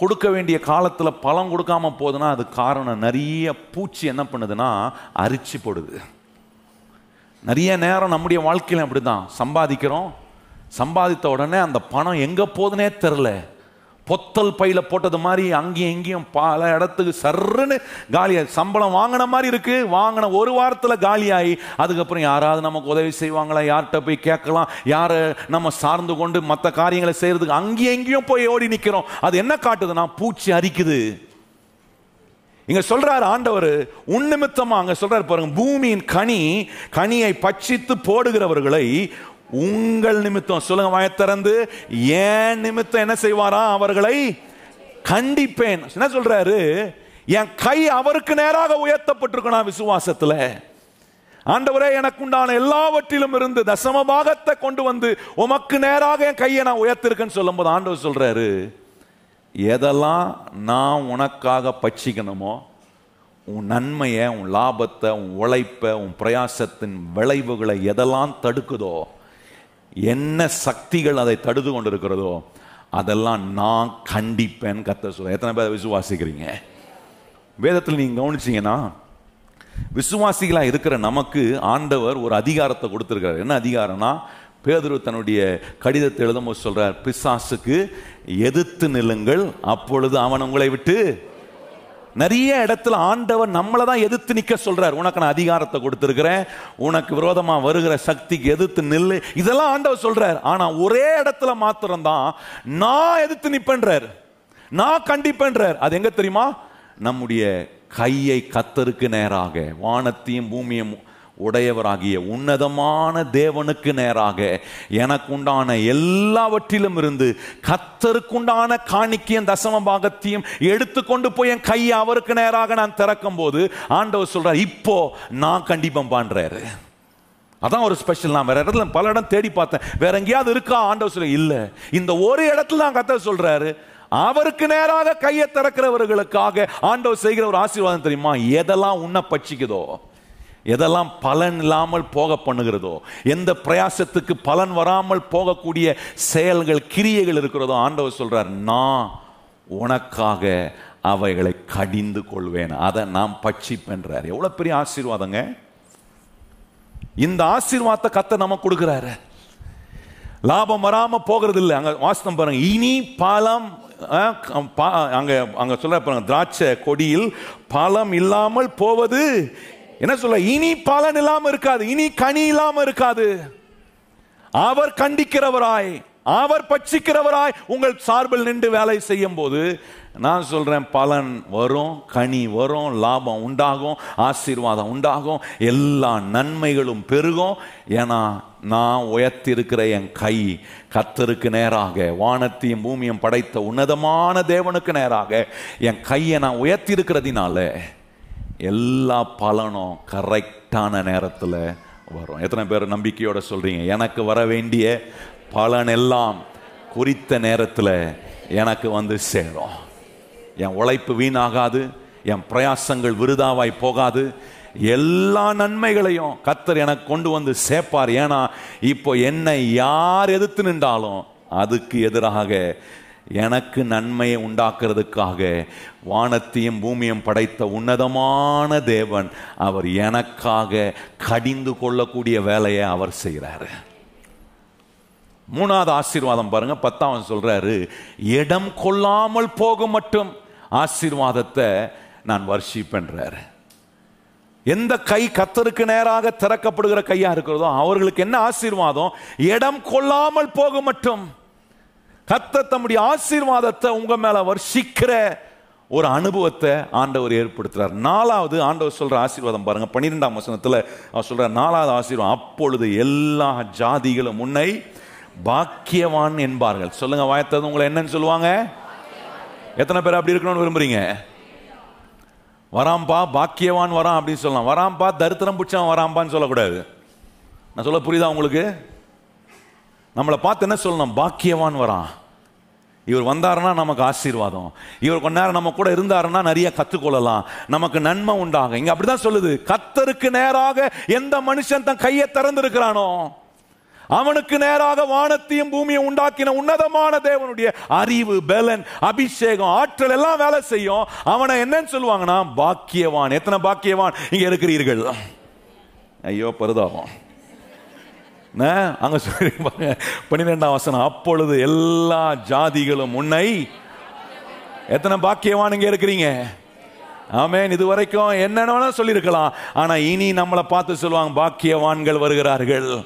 கொடுக்க வேண்டிய காலத்தில் பழம் கொடுக்காம போகுதுன்னா அது காரணம். நிறைய பூச்சி என்ன பண்ணுதுன்னா அரிச்சு போடுது. நிறைய நேரம் நம்முடைய வாழ்க்கையில அப்படிதான் சம்பாதிக்கிறோம் சம்பாதித்த உடனே அந்த பணம் எங்கே போகுதுனே தெரில பொத்தல் பையில போட்டது மாதிரி அங்கேயும் இங்கேயும் பல இடத்துக்கு சர்ருன்னு காலியா சம்பளம் வாங்கின மாதிரி இருக்கு. வாங்கின ஒரு வாரத்துல காலியாகி அதுக்கப்புறம் யாராவது நமக்கு உதவி செய்வாங்களா? யார்கிட்ட போய் கேட்கலாம்? யாரை நம்ம சார்ந்து கொண்டு மற்ற காரியங்களை செய்யறதுக்கு அங்கேயும் எங்கேயும் போய் ஓடி நிக்கிறோம். அது என்ன காட்டுதுன்னா பூச்சி அரிக்குது. இங்க சொல்றாரு ஆண்டவர் உன்னிமித்தமா அங்க சொல்றாரு பாருங்க பூமியின் கனி கனியை பட்சித்து போடுகிறவர்களை உங்கள் நிமித்தம். சொல்லுங்க வாயை திறந்து. ஏன் நிமித்தம் என்ன செய்வாரா? அவர்களை கண்டிப்பேன். என்ன சொல்றாரு? என் கை அவருக்கு நேராக உயர்த்தப்பட்டிருக்கணும் விசுவாசத்துல. ஆண்டவரே எனக்கு உண்டான எல்லாவற்றிலும் இருந்து தசம பாகத்தை கொண்டு வந்து உமக்கு நேராக என் கையை நான் உயர்த்திருக்கேன்னு சொல்லும்போது ஆண்டவர் சொல்றாரு எதெல்லாம் நான் உனக்காக பட்சிக்கணுமோ உன் நன்மையை உன் லாபத்தை உன் உழைப்பை உன் பிரயாசத்தின் விளைவுகளை எதெல்லாம் தடுக்குதோ என்ன சக்திகள் அதை தடுத்து கொண்டிருக்கிறதோ அதெல்லாம் நான் கண்டிப்பேன் கத்த சொல்ல எத்தனை பேர் விசுவாசிக்கிறீங்க? வேதத்தில் நீங்க கவனிச்சீங்கன்னா விசுவாசிகளாக இருக்கிற நமக்கு ஆண்டவர் ஒரு அதிகாரத்தை கொடுத்துருக்கிறார். என்ன அதிகாரம்னா பேதுரு தன்னுடைய கடிதத்தை எழுதும்போது சொல்றார் பிசாசுக்கு எதிர்த்து நில்லுங்கள் அப்பொழுது அவன் உங்களை விட்டு நிறைய இடத்துல ஆண்டவர் நம்மளை தான் எதிர்த்து நிற்க சொல்றார். உனக்கு நான் அதிகாரத்தை கொடுத்துருக்குறேன். உனக்கு விரோதமா வருகிற சக்திக்கு எதிர்த்து நில்லு. இதெல்லாம் ஆண்டவர் சொல்றார். ஆனா ஒரே இடத்துல மாத்திரம்தான் நான் எதிர்த்து நிற்பேன்றார். நான் கண்டிப்பேன்றார். அது எங்க தெரியுமா? நம்முடைய கையை கத்தருக்கு நேராக வானத்தையும் பூமியும் உடையவராகிய உன்னதமான தேவனுக்கு நேராக எனக்கு உண்டான எல்லாவற்றிலும் இருந்து கத்தருக்குண்டான காணிக்கையும் தசம பாகத்தையும் எடுத்துக்கொண்டு போய் என் கையை அவருக்கு நேராக நான் திறக்கும் போது ஆண்டவர் சொல்றார் இப்போ நான் கண்டிப்பம் பண்றாரு அதான் ஒரு ஸ்பெஷல் நான் வேற இடத்துல பல இடம் தேடி பார்த்தேன். வேற எங்கேயாவது இருக்கா? ஆண்டவர் சொல்ல இல்லை. இந்த ஒரு இடத்துல தான் கத்த சொல்றாரு அவருக்கு நேராக கையை திறக்கிறவர்களுக்காக ஆண்டவர் செய்கிற ஒரு ஆசீர்வாதம் தெரியுமா? எதெல்லாம் உன்னை பச்சிக்குதோ எதெல்லாம் பலன் இல்லாமல் போக பண்ணுகிறதோ எந்த பிரயாசத்துக்கு பலன் வராமல் போகக்கூடிய செயல்கள் கிரியைகள் இருக்கிறதோ ஆண்டவர் சொல்றார் நான் உனக்காக அவைகளை கடிந்து கொள்வேன். அதை நான் பட்சிப்பென்றார். எவ்வளவு பெரிய ஆசீர்வாதங்க. இந்த ஆசீர்வாதத்தை கத்த நம்ம கொடுக்கிறாரு. லாபம் வராம போகிறது இல்லை அங்க வாசனம் பாருங்க. இனி பலம் அஹ், பா- அங்க அங்க சொல்ல பாருங்க, திராட்சை கொடியில் பழம் இல்லாமல் போவது என்ன சொல்ல இனி பலன் இல்லாம இருக்காது இனி கனி இல்லாம இருக்காது. அவர் கண்டிக்கிறவராய் அவர் பட்சிக்கிறவராய் உங்கள் சார்பில் நின்று வேலை செய்யும் போது நான் சொல்றேன் பலன் வரும் கனி வரும் லாபம் உண்டாகும் ஆசீர்வாதம் உண்டாகும் எல்லா நன்மைகளும் பெருகும். ஏன்னா நான் உயர்த்திருக்கிற என் கை கத்தருக்கு நேராக வானத்தையும் பூமியும் படைத்த உன்னதமான தேவனுக்கு நேராக என் கையை நான் உயர்த்தி இருக்கிறதுனால எல்லா பலனும் கரெக்டான நேரத்தில் வரும். எத்தனை பேர் நம்பிக்கையோட சொல்றீங்க? எனக்கு வர வேண்டிய பலன் எல்லாம் குறித்த நேரத்தில் எனக்கு வந்து சேரும். என் உழைப்பு வீணாகாது என் பிரயாசங்கள் விருதாவாய் போகாது. எல்லா நன்மைகளையும் கத்தர் எனக்கு கொண்டு வந்து சேர்ப்பார். ஏன்னா இப்போ என்னை யார் எதிர்த்து நின்றாலும் அதுக்கு எதிராக எனக்கு நன்மையை உண்டாக்குறதுக்காக வானத்தையும் பூமியும் படைத்த உன்னதமான தேவன் அவர் எனக்காக கடிந்து கொள்ளக்கூடிய வேலையை அவர் செய்கிறாரு. மூணாவது ஆசீர்வாதம் பாருங்க பத்தாவன் சொல்றாரு இடம் கொள்ளாமல் போக மட்டும். ஆசீர்வாதத்தை நான் வர்ஷிப்பேன்றாரு. எந்த கை கத்தருக்கு நேராக திறக்கப்படுகிற கையா இருக்கிறதோ அவர்களுக்கு என்ன ஆசீர்வாதம்? இடம் கொள்ளாமல் போக மட்டும். கத்த தம்முடைய ஆசீர்வாதத்தை உங்க மேல வர்ஷிக்கிற ஒரு அனுபவத்தை ஆண்டவர் ஏற்படுத்துறார். நாலாவது ஆண்டவர் சொல்ற ஆசீர்வாதம் பாருங்க. பன்னிரெண்டாம் வசனத்துல அவர் சொல்ற நாலாவது ஆசீர்வாதம் அப்பொழுது எல்லா ஜாதிகளும் முன்னை பாக்கியவான் என்பார்கள். சொல்லுங்க வாயத்தது உங்களை என்னன்னு சொல்லுவாங்க? எத்தனை பேர் அப்படி இருக்கணும்னு விரும்புறீங்க? வராம்பா பாக்கியவான் வரான் அப்படின்னு சொல்லலாம். வராம்பா தரித்திரம் பிடிச்சவன் வராம்பான்னு சொல்லக்கூடாது. நான் சொல்ல புரியுதா உங்களுக்கு? நம்மளை பார்த்து என்ன சொல்லணும்? பாக்கியவான் வரான். இவர் வந்தாருன்னா நமக்கு ஆசீர்வாதம். இவர் கொஞ்ச நேரம் நம்ம கூட இருந்தாருன்னா நிறைய கற்றுக்கொள்ளலாம் நமக்கு நன்மை உண்டாகும். இங்க அப்படிதான் சொல்லுது. கத்தருக்கு நேராக எந்த மனுஷன் தன் கையை திறந்திருக்கிறானோ அவனுக்கு நேராக வானத்தையும் பூமியை உண்டாக்கின உன்னதமான தேவனுடைய அறிவு பலன் அபிஷேகம் ஆற்றல் எல்லாம் வேலை செய்யும். அவனை என்னன்னு சொல்லுவாங்கன்னா பாக்கியவான். எத்தனை பாக்கியவான் இங்க இருக்கிறீர்கள்? ஐயோ பருதாகும் அங்க சொல்லி பாருங்க. பன்னிரெண்டாம் வசனம் அப்பொழுது எல்லா ஜாதிகளும் உன்னை எத்தனை பாக்கியவானுங்க இருக்கிறீங்க? ஆமேன். இது வரைக்கும் என்னென்ன சொல்லியிருக்கலாம். ஆனா இனி நம்மளை பார்த்து சொல்லுவாங்க பாக்கியவான்கள் வருகிறார்கள்.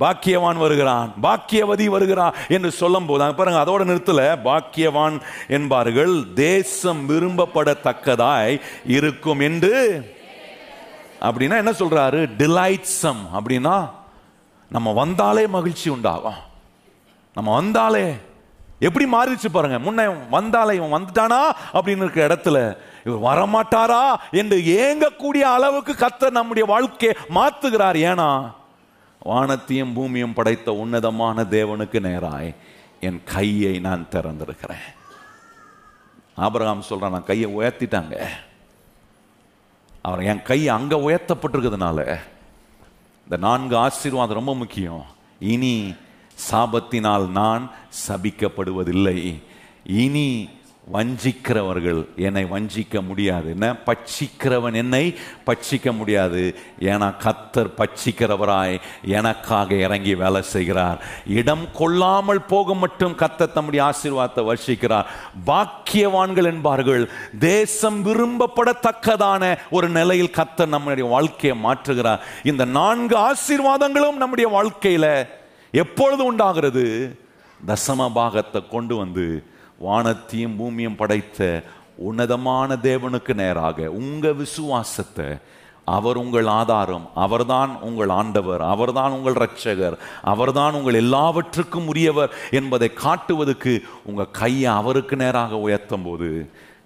பாக்கியவான் வருகிறான். பாக்கியவதி வருகிறான். என்று சொல்லும் போது பாருங்க அதோட நிறுத்தல பாக்கியவான் என்பார்கள் தேசம் விரும்பப்படத்தக்கதாய் இருக்கும் என்று அப்படின்னா என்ன சொல்றாரு? டிலைட்ஸம் அப்படின்னா நம்ம வந்தாலே மகிழ்ச்சி உண்டாகும். நம்ம வந்தாலே எப்படி மாறிடுச்சு பாருங்க. முன்ன வந்தாலே இவன் வந்துட்டானா அப்படின்னு இருக்கிற இடத்துல இவர் வரமாட்டாரா என்று ஏங்கக்கூடிய அளவுக்கு கத்த நம்முடைய வாழ்க்கையை மாத்துகிறார். ஏன்னா வானத்தையும் பூமியும் படைத்த உன்னதமான தேவனுக்கு நேராய் என் கையை நான் திறந்திருக்கிறேன். ஆபரகாம் சொல்கிறேன் நான் கையை உயர்த்திட்டாங்க. அவர் என் கை அங்க உயர்த்தப்பட்டிருக்கிறதுனால இந்த நான்கு ஆசீர்வாதம் ரொம்ப முக்கியம். இனி சாபத்தினால் நான் சபிக்கப்படுவதில்லை. இனி வஞ்சிக்கிறவர்கள் என்னை வஞ்சிக்க முடியாது. என்ன? பட்சிக்கிறவன் என்னை பட்சிக்க முடியாது. ஏன்னா கத்தர் பட்சிக்கிறவராய் எனக்காக இறங்கி வேலை செய்கிறார். இடம் கொள்ளாமல் போக மட்டும் கத்தர் தம்முடைய ஆசீர்வாதத்தை வர்ஷிக்கிறார். பாக்கியவான்கள் என்பார்கள். தேசம் விரும்பப்படத்தக்கதான ஒரு நிலையில் கத்தர் நம்முடைய வாழ்க்கையை மாற்றுகிறார். இந்த நான்கு ஆசீர்வாதங்களும் நம்முடைய வாழ்க்கையில எப்பொழுது உண்டாகிறது? தசம பாகத்தை கொண்டு வந்து வானத்தையும் பூமியும் படைத்த உன்னதமான தேவனுக்கு நேராக உங்கள் விசுவாசத்தை அவர் உங்கள் ஆதாரம் அவர்தான் உங்கள் ஆண்டவர் அவர்தான் உங்கள் இரட்சகர் அவர்தான் உங்கள் எல்லாவற்றுக்கும் உரியவர் என்பதை காட்டுவதற்கு உங்கள் கையை அவருக்கு நேராக உயர்த்தும் போது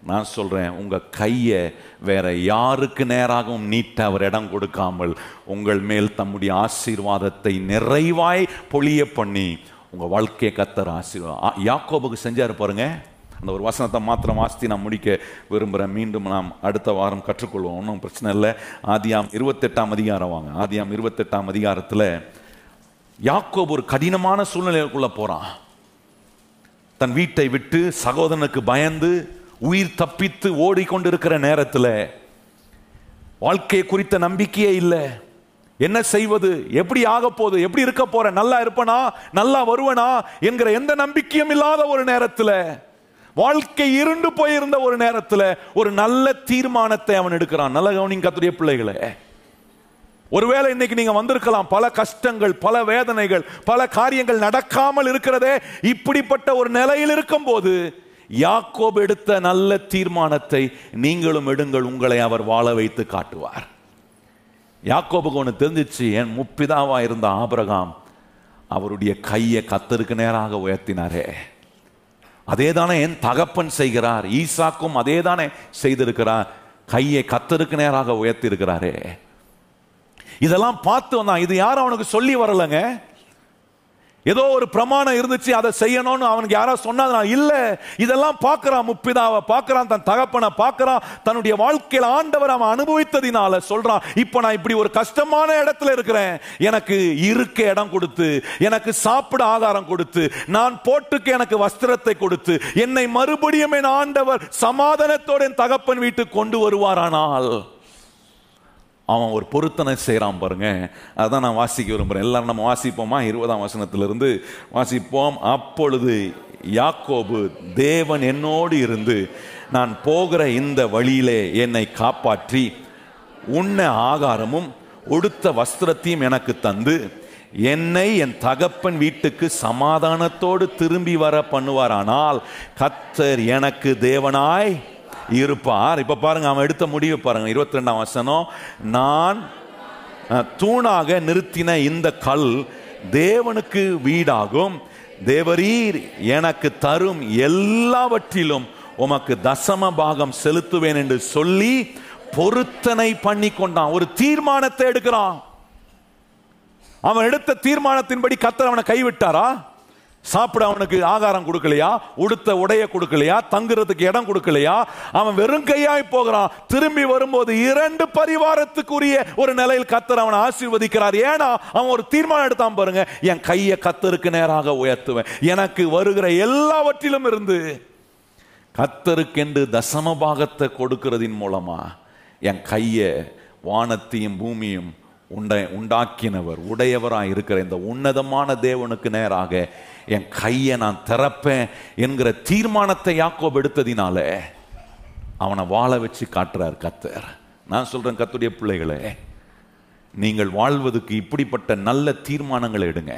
நான் சொல்கிறேன் உங்கள் கையை வேற யாருக்கு நேராகவும் நீட்ட அவர் இடம் கொடுக்காமல் உங்கள் மேல் தம்முடைய ஆசீர்வாதத்தை நிறைவாய் பொழிய பண்ணி உங்கள் வாழ்க்கையை கத்தர் ஆசீர்வாதம் யாக்கோபுக்கு செஞ்சார் பாருங்க. அந்த ஒரு வசனத்தை மாத்திரம் வாசித்து நான் முடிக்க விரும்புகிறேன். மீண்டும் நாம் அடுத்த வாரம் கற்றுக்கொள்வோம். ஒன்றும் பிரச்சனை இல்லை. ஆதியாம் இருபத்தெட்டாம் அதிகாரம் வாங்க. ஆதியாம் இருபத்தெட்டாம் அதிகாரத்தில் யாக்கோபு ஒரு கடினமான சூழ்நிலைக்குள்ளே போகிறான் தன் வீட்டை விட்டு சகோதரனுக்கு பயந்து உயிர் தப்பித்து ஓடிக்கொண்டிருக்கிற நேரத்தில் வாழ்க்கையை குறித்த நம்பிக்கையே இல்லை. என்ன செய்வது? எப்படி ஆக போகுது? எப்படி இருக்க போற? நல்லா இருப்பனா? நல்லா வருவனா? என்கிற எந்த நம்பிக்கையும் இல்லாத ஒரு நேரத்தில் வாழ்க்கை இருண்டு போயிருந்த ஒரு நேரத்துல ஒரு நல்ல தீர்மானத்தை அவன் எடுக்கிறான். நல்ல கவனிங் கத்துடைய பிள்ளைகளே. ஒருவேளை இன்னைக்கு நீங்க வந்திருக்கலாம். பல கஷ்டங்கள் பல வேதனைகள் பல காரியங்கள் நடக்காமல் இருக்கிறதே இப்படிப்பட்ட ஒரு நிலையில் இருக்கும் போது யாக்கோப் எடுத்த நல்ல தீர்மானத்தை நீங்களும் எடுங்கள். உங்களை அவர் வாழ வைத்து காட்டுவார். யாக்கோபுக்கு ஒன்று தெரிஞ்சிச்சு என் முப்பிதாவாக இருந்த ஆபரகாம் அவருடைய கையை கத்தருக்கு நேராக உயர்த்தினாரே. அதே தானே என் தகப்பன் செய்கிறார் ஈசாக்கும் அதே தானே செய்திருக்கிறார் கையை கத்தருக்கு நேராக உயர்த்தி இருக்கிறாரே இதெல்லாம் பார்த்து வந்தான். இது யாரும் அவனுக்கு சொல்லி வரலங்க. ஏதோ ஒரு பிரமாணம் இருந்துச்சு அதை செய்யணும்னு அவனுக்கு யாரோ சொன்னாங்க இல்லை இதெல்லாம் பார்க்கறான் முப்பிதாவை பார்க்கறான் தன் தகப்பனை பார்க்கறான் தன்னுடைய வாழ்க்கையில் ஆண்டவர் அவன் அனுபவித்ததினால சொல்றான் இப்போ நான் இப்படி ஒரு கஷ்டமான இடத்துல இருக்கிறேன் எனக்கு இருக்க இடம் கொடுத்து எனக்கு சாப்பிட ஆதாரம் கொடுத்து நான் போட்டுக்கு எனக்கு வஸ்திரத்தை கொடுத்து என்னை மறுபடியும் என் ஆண்டவர் சமாதானத்தோடு என் தகப்பன் வீட்டுக்கு கொண்டு வருவாரானால் அவன் ஒரு பொருத்தனை செய்கிறான் பாருங்க. அதான் நான் வாசிக்க விரும்புகிறேன் எல்லாரும் நம்ம வாசிப்போமா? இருபதாம் வசனத்திலிருந்து வாசிப்போம். அப்பொழுது யாக்கோபு தேவன் என்னோடு இருந்து நான் போகிற இந்த வழியிலே என்னை காப்பாற்றி உண்ண ஆகாரமும் உடுத்த வஸ்திரத்தையும் எனக்கு தந்து என்னை என் தகப்பன் வீட்டுக்கு சமாதானத்தோடு திரும்பி வர பண்ணுவாரானால் கத்தர் எனக்கு தேவனாய் இருப்பார். இப்ப பாருங்க அவன் எடுத்த முடிவை பாருங்க இருபத்தி ரெண்டாம் வசனம். நான் தூணாக நிறுத்தின இந்த கல் தேவனுக்கு வீடாகும். தேவரீர் எனக்கு தரும் எல்லாவற்றிலும் உமக்கு தசம பாகம் செலுத்துவேன் என்று சொல்லி பொருத்தனை பண்ணி கொண்டான் ஒரு தீர்மானத்தை எடுக்கிறான். அவன் எடுத்த தீர்மானத்தின்படி கத்தர் அவனை கைவிட்டாரா? சாப்பிட அவனுக்கு ஆகாரம் கொடுக்கலையா? உடுத்த உடைய கொடுக்கலையா? தங்குறதுக்கு இடம் கொடுக்கலையா? அவன் வெறும் கையாய் போகிறான். திரும்பி வரும்போது இரண்டு பரிவாரத்துக்குரிய ஒரு நிலையில் கத்தர் அவனை ஆசீர்வதிக்கிறார். ஏன்னா அவன் ஒரு தீர்மானம் எடுத்தான் பாருங்க. என் கையை கத்தருக்கு நேராக உயர்த்துவேன். எனக்கு வருகிற எல்லாவற்றிலும் இருந்து கத்தருக்கென்று தசம பாகத்தை கொடுக்கிறதின் மூலமா என் கையை வானத்தையும் பூமியும் உண்டை உண்டாக்கினவர் உடையவராக இருக்கிற இந்த உன்னதமான தேவனுக்கு நேராக என் கையை நான் திறப்பேன் என்கிற தீர்மானத்தை யாக்கோப் எடுத்ததினால அவனை வாழ வச்சு காட்டுறார் கத்தர் நான் சொல்கிறேன் கத்துடைய பிள்ளைகளே நீங்கள் வாழ்வதற்கு இப்படிப்பட்ட நல்ல தீர்மானங்களை எடுங்க.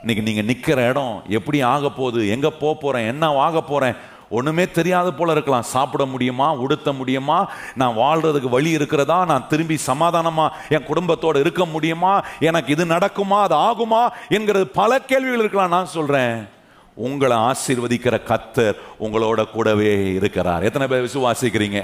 இன்னைக்கு நீங்கள் நிற்கிற இடம் எப்படி ஆக போகுது எங்கே போக போகிறேன் என்ன ஆக போகிறேன் ஒன்றுமே தெரியாத போல இருக்கலாம். சாப்பிட முடியுமா? உடுத்த முடியுமா? நான் வாழ்கிறதுக்கு வழி இருக்கிறதா? நான் திரும்பி சமாதானமாக என் குடும்பத்தோடு இருக்க முடியுமா? எனக்கு இது நடக்குமா? அது ஆகுமா? என்கிறது பல கேள்விகள் இருக்கலாம். நான் சொல்கிறேன் உங்களை ஆசீர்வதிக்கிற கத்தர் உங்களோட கூடவே இருக்கிறார். எத்தனை பேர் விசுவாசிக்கிறீங்க?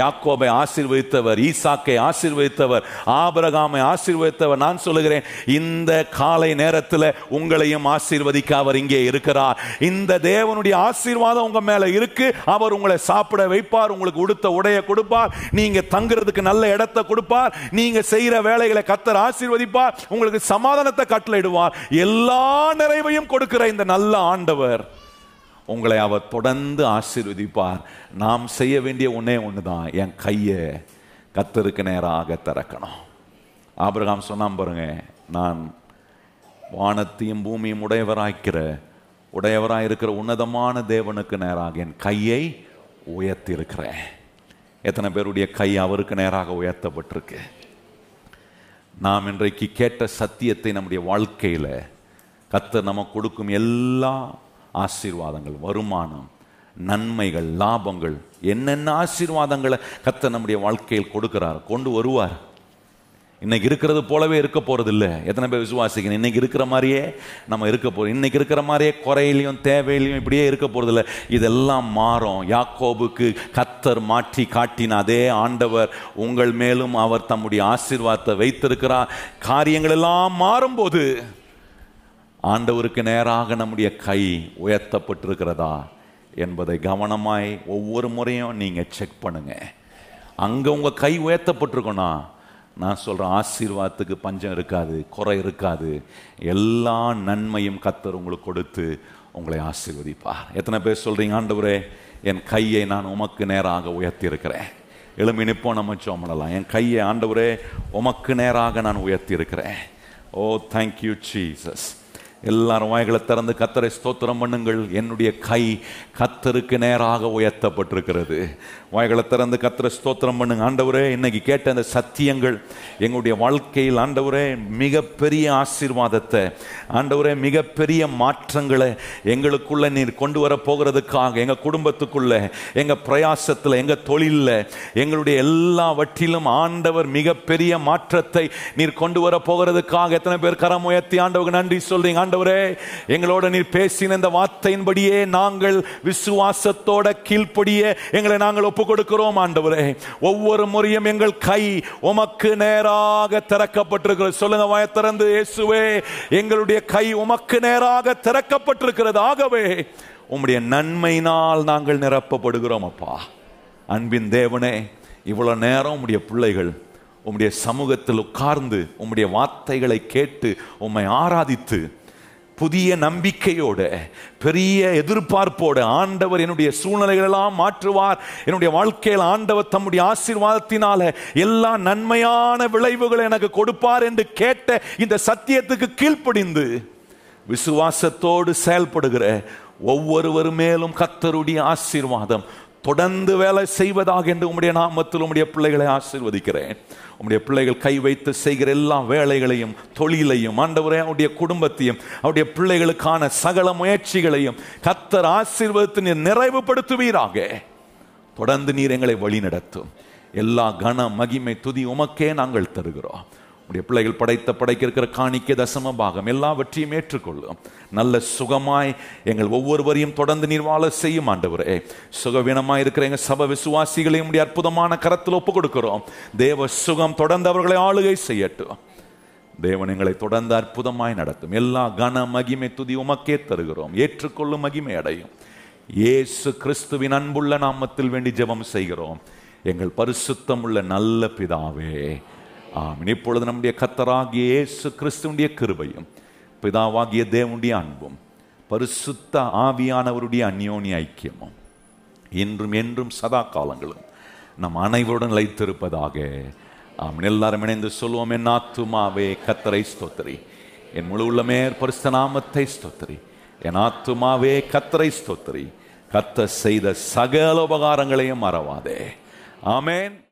யாக்கோபை ஆசீர்வதித்தவர் ஈசாக்கை ஆசீர்வதித்தவர் ஆபரகாமை ஆசீர்வதித்தவர் நான் சொல்லுகிறேன் இந்த காலை நேரத்தில் உங்களையும் ஆசீர்வதிக்க அவர் இங்கே இருக்கிறார். இந்த தேவனுடைய ஆசீர்வாதம் உங்க மேல இருக்கு. அவர் உங்களை சாப்பிட வைப்பார் உங்களுக்கு உடுத்த உடையை கொடுப்பார் நீங்க தங்குறதுக்கு நல்ல இடத்தை கொடுப்பார் நீங்க செய்யற வேலைகளை கத்தர் ஆசீர்வதிப்பார் உங்களுக்கு சமாதானத்தை கட்டளையிடுவார். எல்லா நிறைவையும் கொடுக்கிற இந்த நல்ல ஆண்டவர் உங்களை அவர் தொடர்ந்து ஆசீர்வதிப்பார். நாம் செய்ய வேண்டிய ஒண்ணே ஒண்ணுதான். என் கையை கத்தருக்கு நேராக திறக்கணும். ஆபிரகாம் சொன்னான் பாருங்க நான் வானத்தையும் பூமியும் உடையவராய்க்கிற உடையவராக இருக்கிற உன்னதமான தேவனுக்கு நேராக என் கையை உயர்த்தி இருக்கிறேன் எத்தனை பேருடைய கை அவருக்கு நேராக உயர்த்தப்பட்டிருக்கு. நாம் இன்றைக்கு கேட்ட சத்தியத்தை நம்முடைய வாழ்க்கையில கத்தர் நமக்கு கொடுக்கும் எல்லா ஆசீர்வாதங்கள் வருமானம் நன்மைகள் லாபங்கள் என்னென்ன ஆசீர்வாதங்களை கத்தர் நம்முடைய வாழ்க்கையில் கொடுக்கிறார் கொண்டு வருவார். இன்னைக்கு இருக்கிறது போலவே இருக்க போறது எத்தனை பேர் விசுவாசிக்கணும் இன்னைக்கு இருக்கிற மாதிரியே நம்ம இருக்க போறோம். இன்னைக்கு இருக்கிற மாதிரியே குறையிலையும் தேவையிலையும் இப்படியே இருக்க போறது இதெல்லாம் மாறும். யாக்கோபுக்கு கத்தர் மாற்றி காட்டின அதே ஆண்டவர் உங்கள் மேலும் அவர் தம்முடைய ஆசீர்வாதத்தை வைத்திருக்கிறார். காரியங்கள் எல்லாம் மாறும்போது ஆண்டவருக்கு நேராக நம்முடைய கை உயர்த்தப்பட்டிருக்கிறதா என்பதை கவனமாய் ஒவ்வொரு முறையும் நீங்கள் செக் பண்ணுங்கள் அங்கே உங்கள் கை உயர்த்தப்பட்டிருக்கோண்ணா நான் சொல்கிறேன் ஆசீர்வாதத்துக்கு பஞ்சம் இருக்காது குறை இருக்காது. எல்லா நன்மையும் கத்தர் உங்களுக்கு கொடுத்து உங்களை ஆசீர்வதிப்பார். எத்தனை பேர் சொல்கிறீங்க ஆண்டவரே என் கையை நான் உமக்கு நேராக உயர்த்தியிருக்கிறேன். எழுமி நிப்போம் நம்ம சோமனலாம் என் கையை ஆண்டவரே உமக்கு நேராக நான் உயர்த்தியிருக்கிறேன். ஓ தேங்க்யூ சீசஸ் எல்லாரும் வாய்களை திறந்து கத்தரை ஸ்தோத்திரம் பண்ணுங்கள். என்னுடைய கை கத்தருக்கு நேராக உயர்த்தப்பட்டிருக்கிறது. வாய்களை திறந்து கத்தரை ஸ்தோத்திரம் பண்ணுங்க. ஆண்டவரே இன்னைக்கு கேட்ட அந்த சத்தியங்கள் எங்களுடைய வாழ்க்கையில் ஆண்டவரே மிகப்பெரிய ஆசீர்வாதத்தை ஆண்டவரே மிகப்பெரிய மாற்றங்களை எங்களுக்குள்ள நீர் கொண்டு வர போகிறதுக்காக எங்கள் குடும்பத்துக்குள்ள எங்கள் பிரயாசத்தில் எங்கள் தொழிலில் எங்களுடைய எல்லாவற்றிலும் ஆண்டவர் மிகப்பெரிய மாற்றத்தை நீர் கொண்டு வர போகிறதுக்காக எத்தனை பேர் கரம் உயர்த்தி ஆண்டவருக்கு நன்றி சொல்றீங்க? ஆண்டவரே எங்களோட நீர் பேசின இந்த வார்த்தையின்படியே நாங்கள் விசுவாசத்தோட கீழ்ப்படியே எங்களை நாங்கள் ஒப்பு கொடுக்கிறோம் ஆண்டவரே. ஒவ்வொரு முறையும் எங்கள் கை உமக்கு நேராக திறக்கப்பட்டிருக்கிறது. சொல்லுங்க வாய திறந்து இயேசுவே எங்களுடைய கை உமக்கு நேராக திறக்கப்பட்டிருக்கிறது. ஆகவே உம்முடைய நன்மையினால் நாங்கள் நிரப்பப்படுகிறோம் அப்பா. அன்பின் தேவனே இவ்வளவு நேரம் உம்முடைய பிள்ளைகள் உம்முடைய சமூகத்தில் உட்கார்ந்து உம்முடைய வார்த்தைகளை கேட்டு உம்மை ஆராதித்து புதிய நம்பிக்கையோட பெரிய எதிர்பார்ப்போடு ஆண்டவர் என்னுடைய சூழ்நிலைகளெல்லாம் மாற்றுவார். என்னுடைய வாழ்க்கையில் ஆண்டவர் தம்முடைய ஆசீர்வாதத்தினால எல்லா நன்மையான விளைவுகளை எனக்கு கொடுப்பார் என்று கேட்ட இந்த சத்தியத்துக்கு கீழ்ப்படிந்து விசுவாசத்தோடு செயல்படுகிற ஒவ்வொருவர் மேலும் கத்தருடைய ஆசீர்வாதம். தொடர்ந்து வேலை செய்வதாக என்று உம்முடைய நாமத்தில் உம்முடைய பிள்ளைகளை ஆசீர்வதிக்கிறேன். உம்முடைய பிள்ளைகள் கை வைத்து செய்கிற எல்லா வேலைகளையும் தொழிலையும் ஆண்டவரே அவருடைய குடும்பத்தையும் அவருடைய பிள்ளைகளுக்கான சகல முயற்சிகளையும் கத்தர் ஆசீர்வதித்து நீர் நிறைவுபடுத்துவீராக. தொடர்ந்து நீர் எங்களை வழி நடத்தும் எல்லா கன மகிமை துதி உமக்கே நாங்கள் தருகிறோம். உடைய பிள்ளைகள் படைத்த படைக்க இருக்கிற காணிக்க தசம பாகம் எல்லாவற்றையும் ஏற்றுக்கொள்ளும். நல்ல சுகமாய் எங்கள் ஒவ்வொருவரையும் தொடர்ந்து நீர் வாழ செய்யும் ஆண்டவரே. சுகவீனமாய் இருக்கிற எங்க சப விசுவாசிகளையும் உடைய அற்புதமான கரத்தில் ஒப்பு கொடுக்கிறோம். தேவ சுகம் தொடர்ந்து அவர்களை ஆளுகை செய்யட்டும். தேவன் எங்களை தொடர்ந்து அற்புதமாய் நடத்தும். எல்லா கன மகிமை துதி உமக்கே தருகிறோம். ஏற்றுக்கொள்ளும் மகிமை அடையும். இயேசு கிறிஸ்துவின் அன்புள்ள நாமத்தில் வேண்டி ஜெபம் செய்கிறோம். எங்கள் பரிசுத்தம் உள்ள நல்ல பிதாவே ஆமின். இப்பொழுது நம்முடைய கத்தராகிய இயேசு கிறிஸ்துவனுடைய கிருபையும் பிதாவாகிய தேவனுடைய அன்பும் பரிசுத்த ஆவியானவருடைய அந்யோன்ய ஐக்கியமும் இன்றும் என்றும் சதா காலங்களும் நம் அனைவருடன் லைத்திருப்பதாக ஆமின். எல்லாரும் இணைந்து சொல்லுவோம் என் ஆத்துமாவே கத்தரை ஸ்தோத்திரி. என் முழு உள்ளமே பரிசுத்த நாமத்தை ஸ்தோத்திரி. என் ஆத்துமாவே கத்தரை ஸ்தோத்திரி. கத்த செய்த சகல உபகாரங்களையும் மறவாதே. ஆமேன்.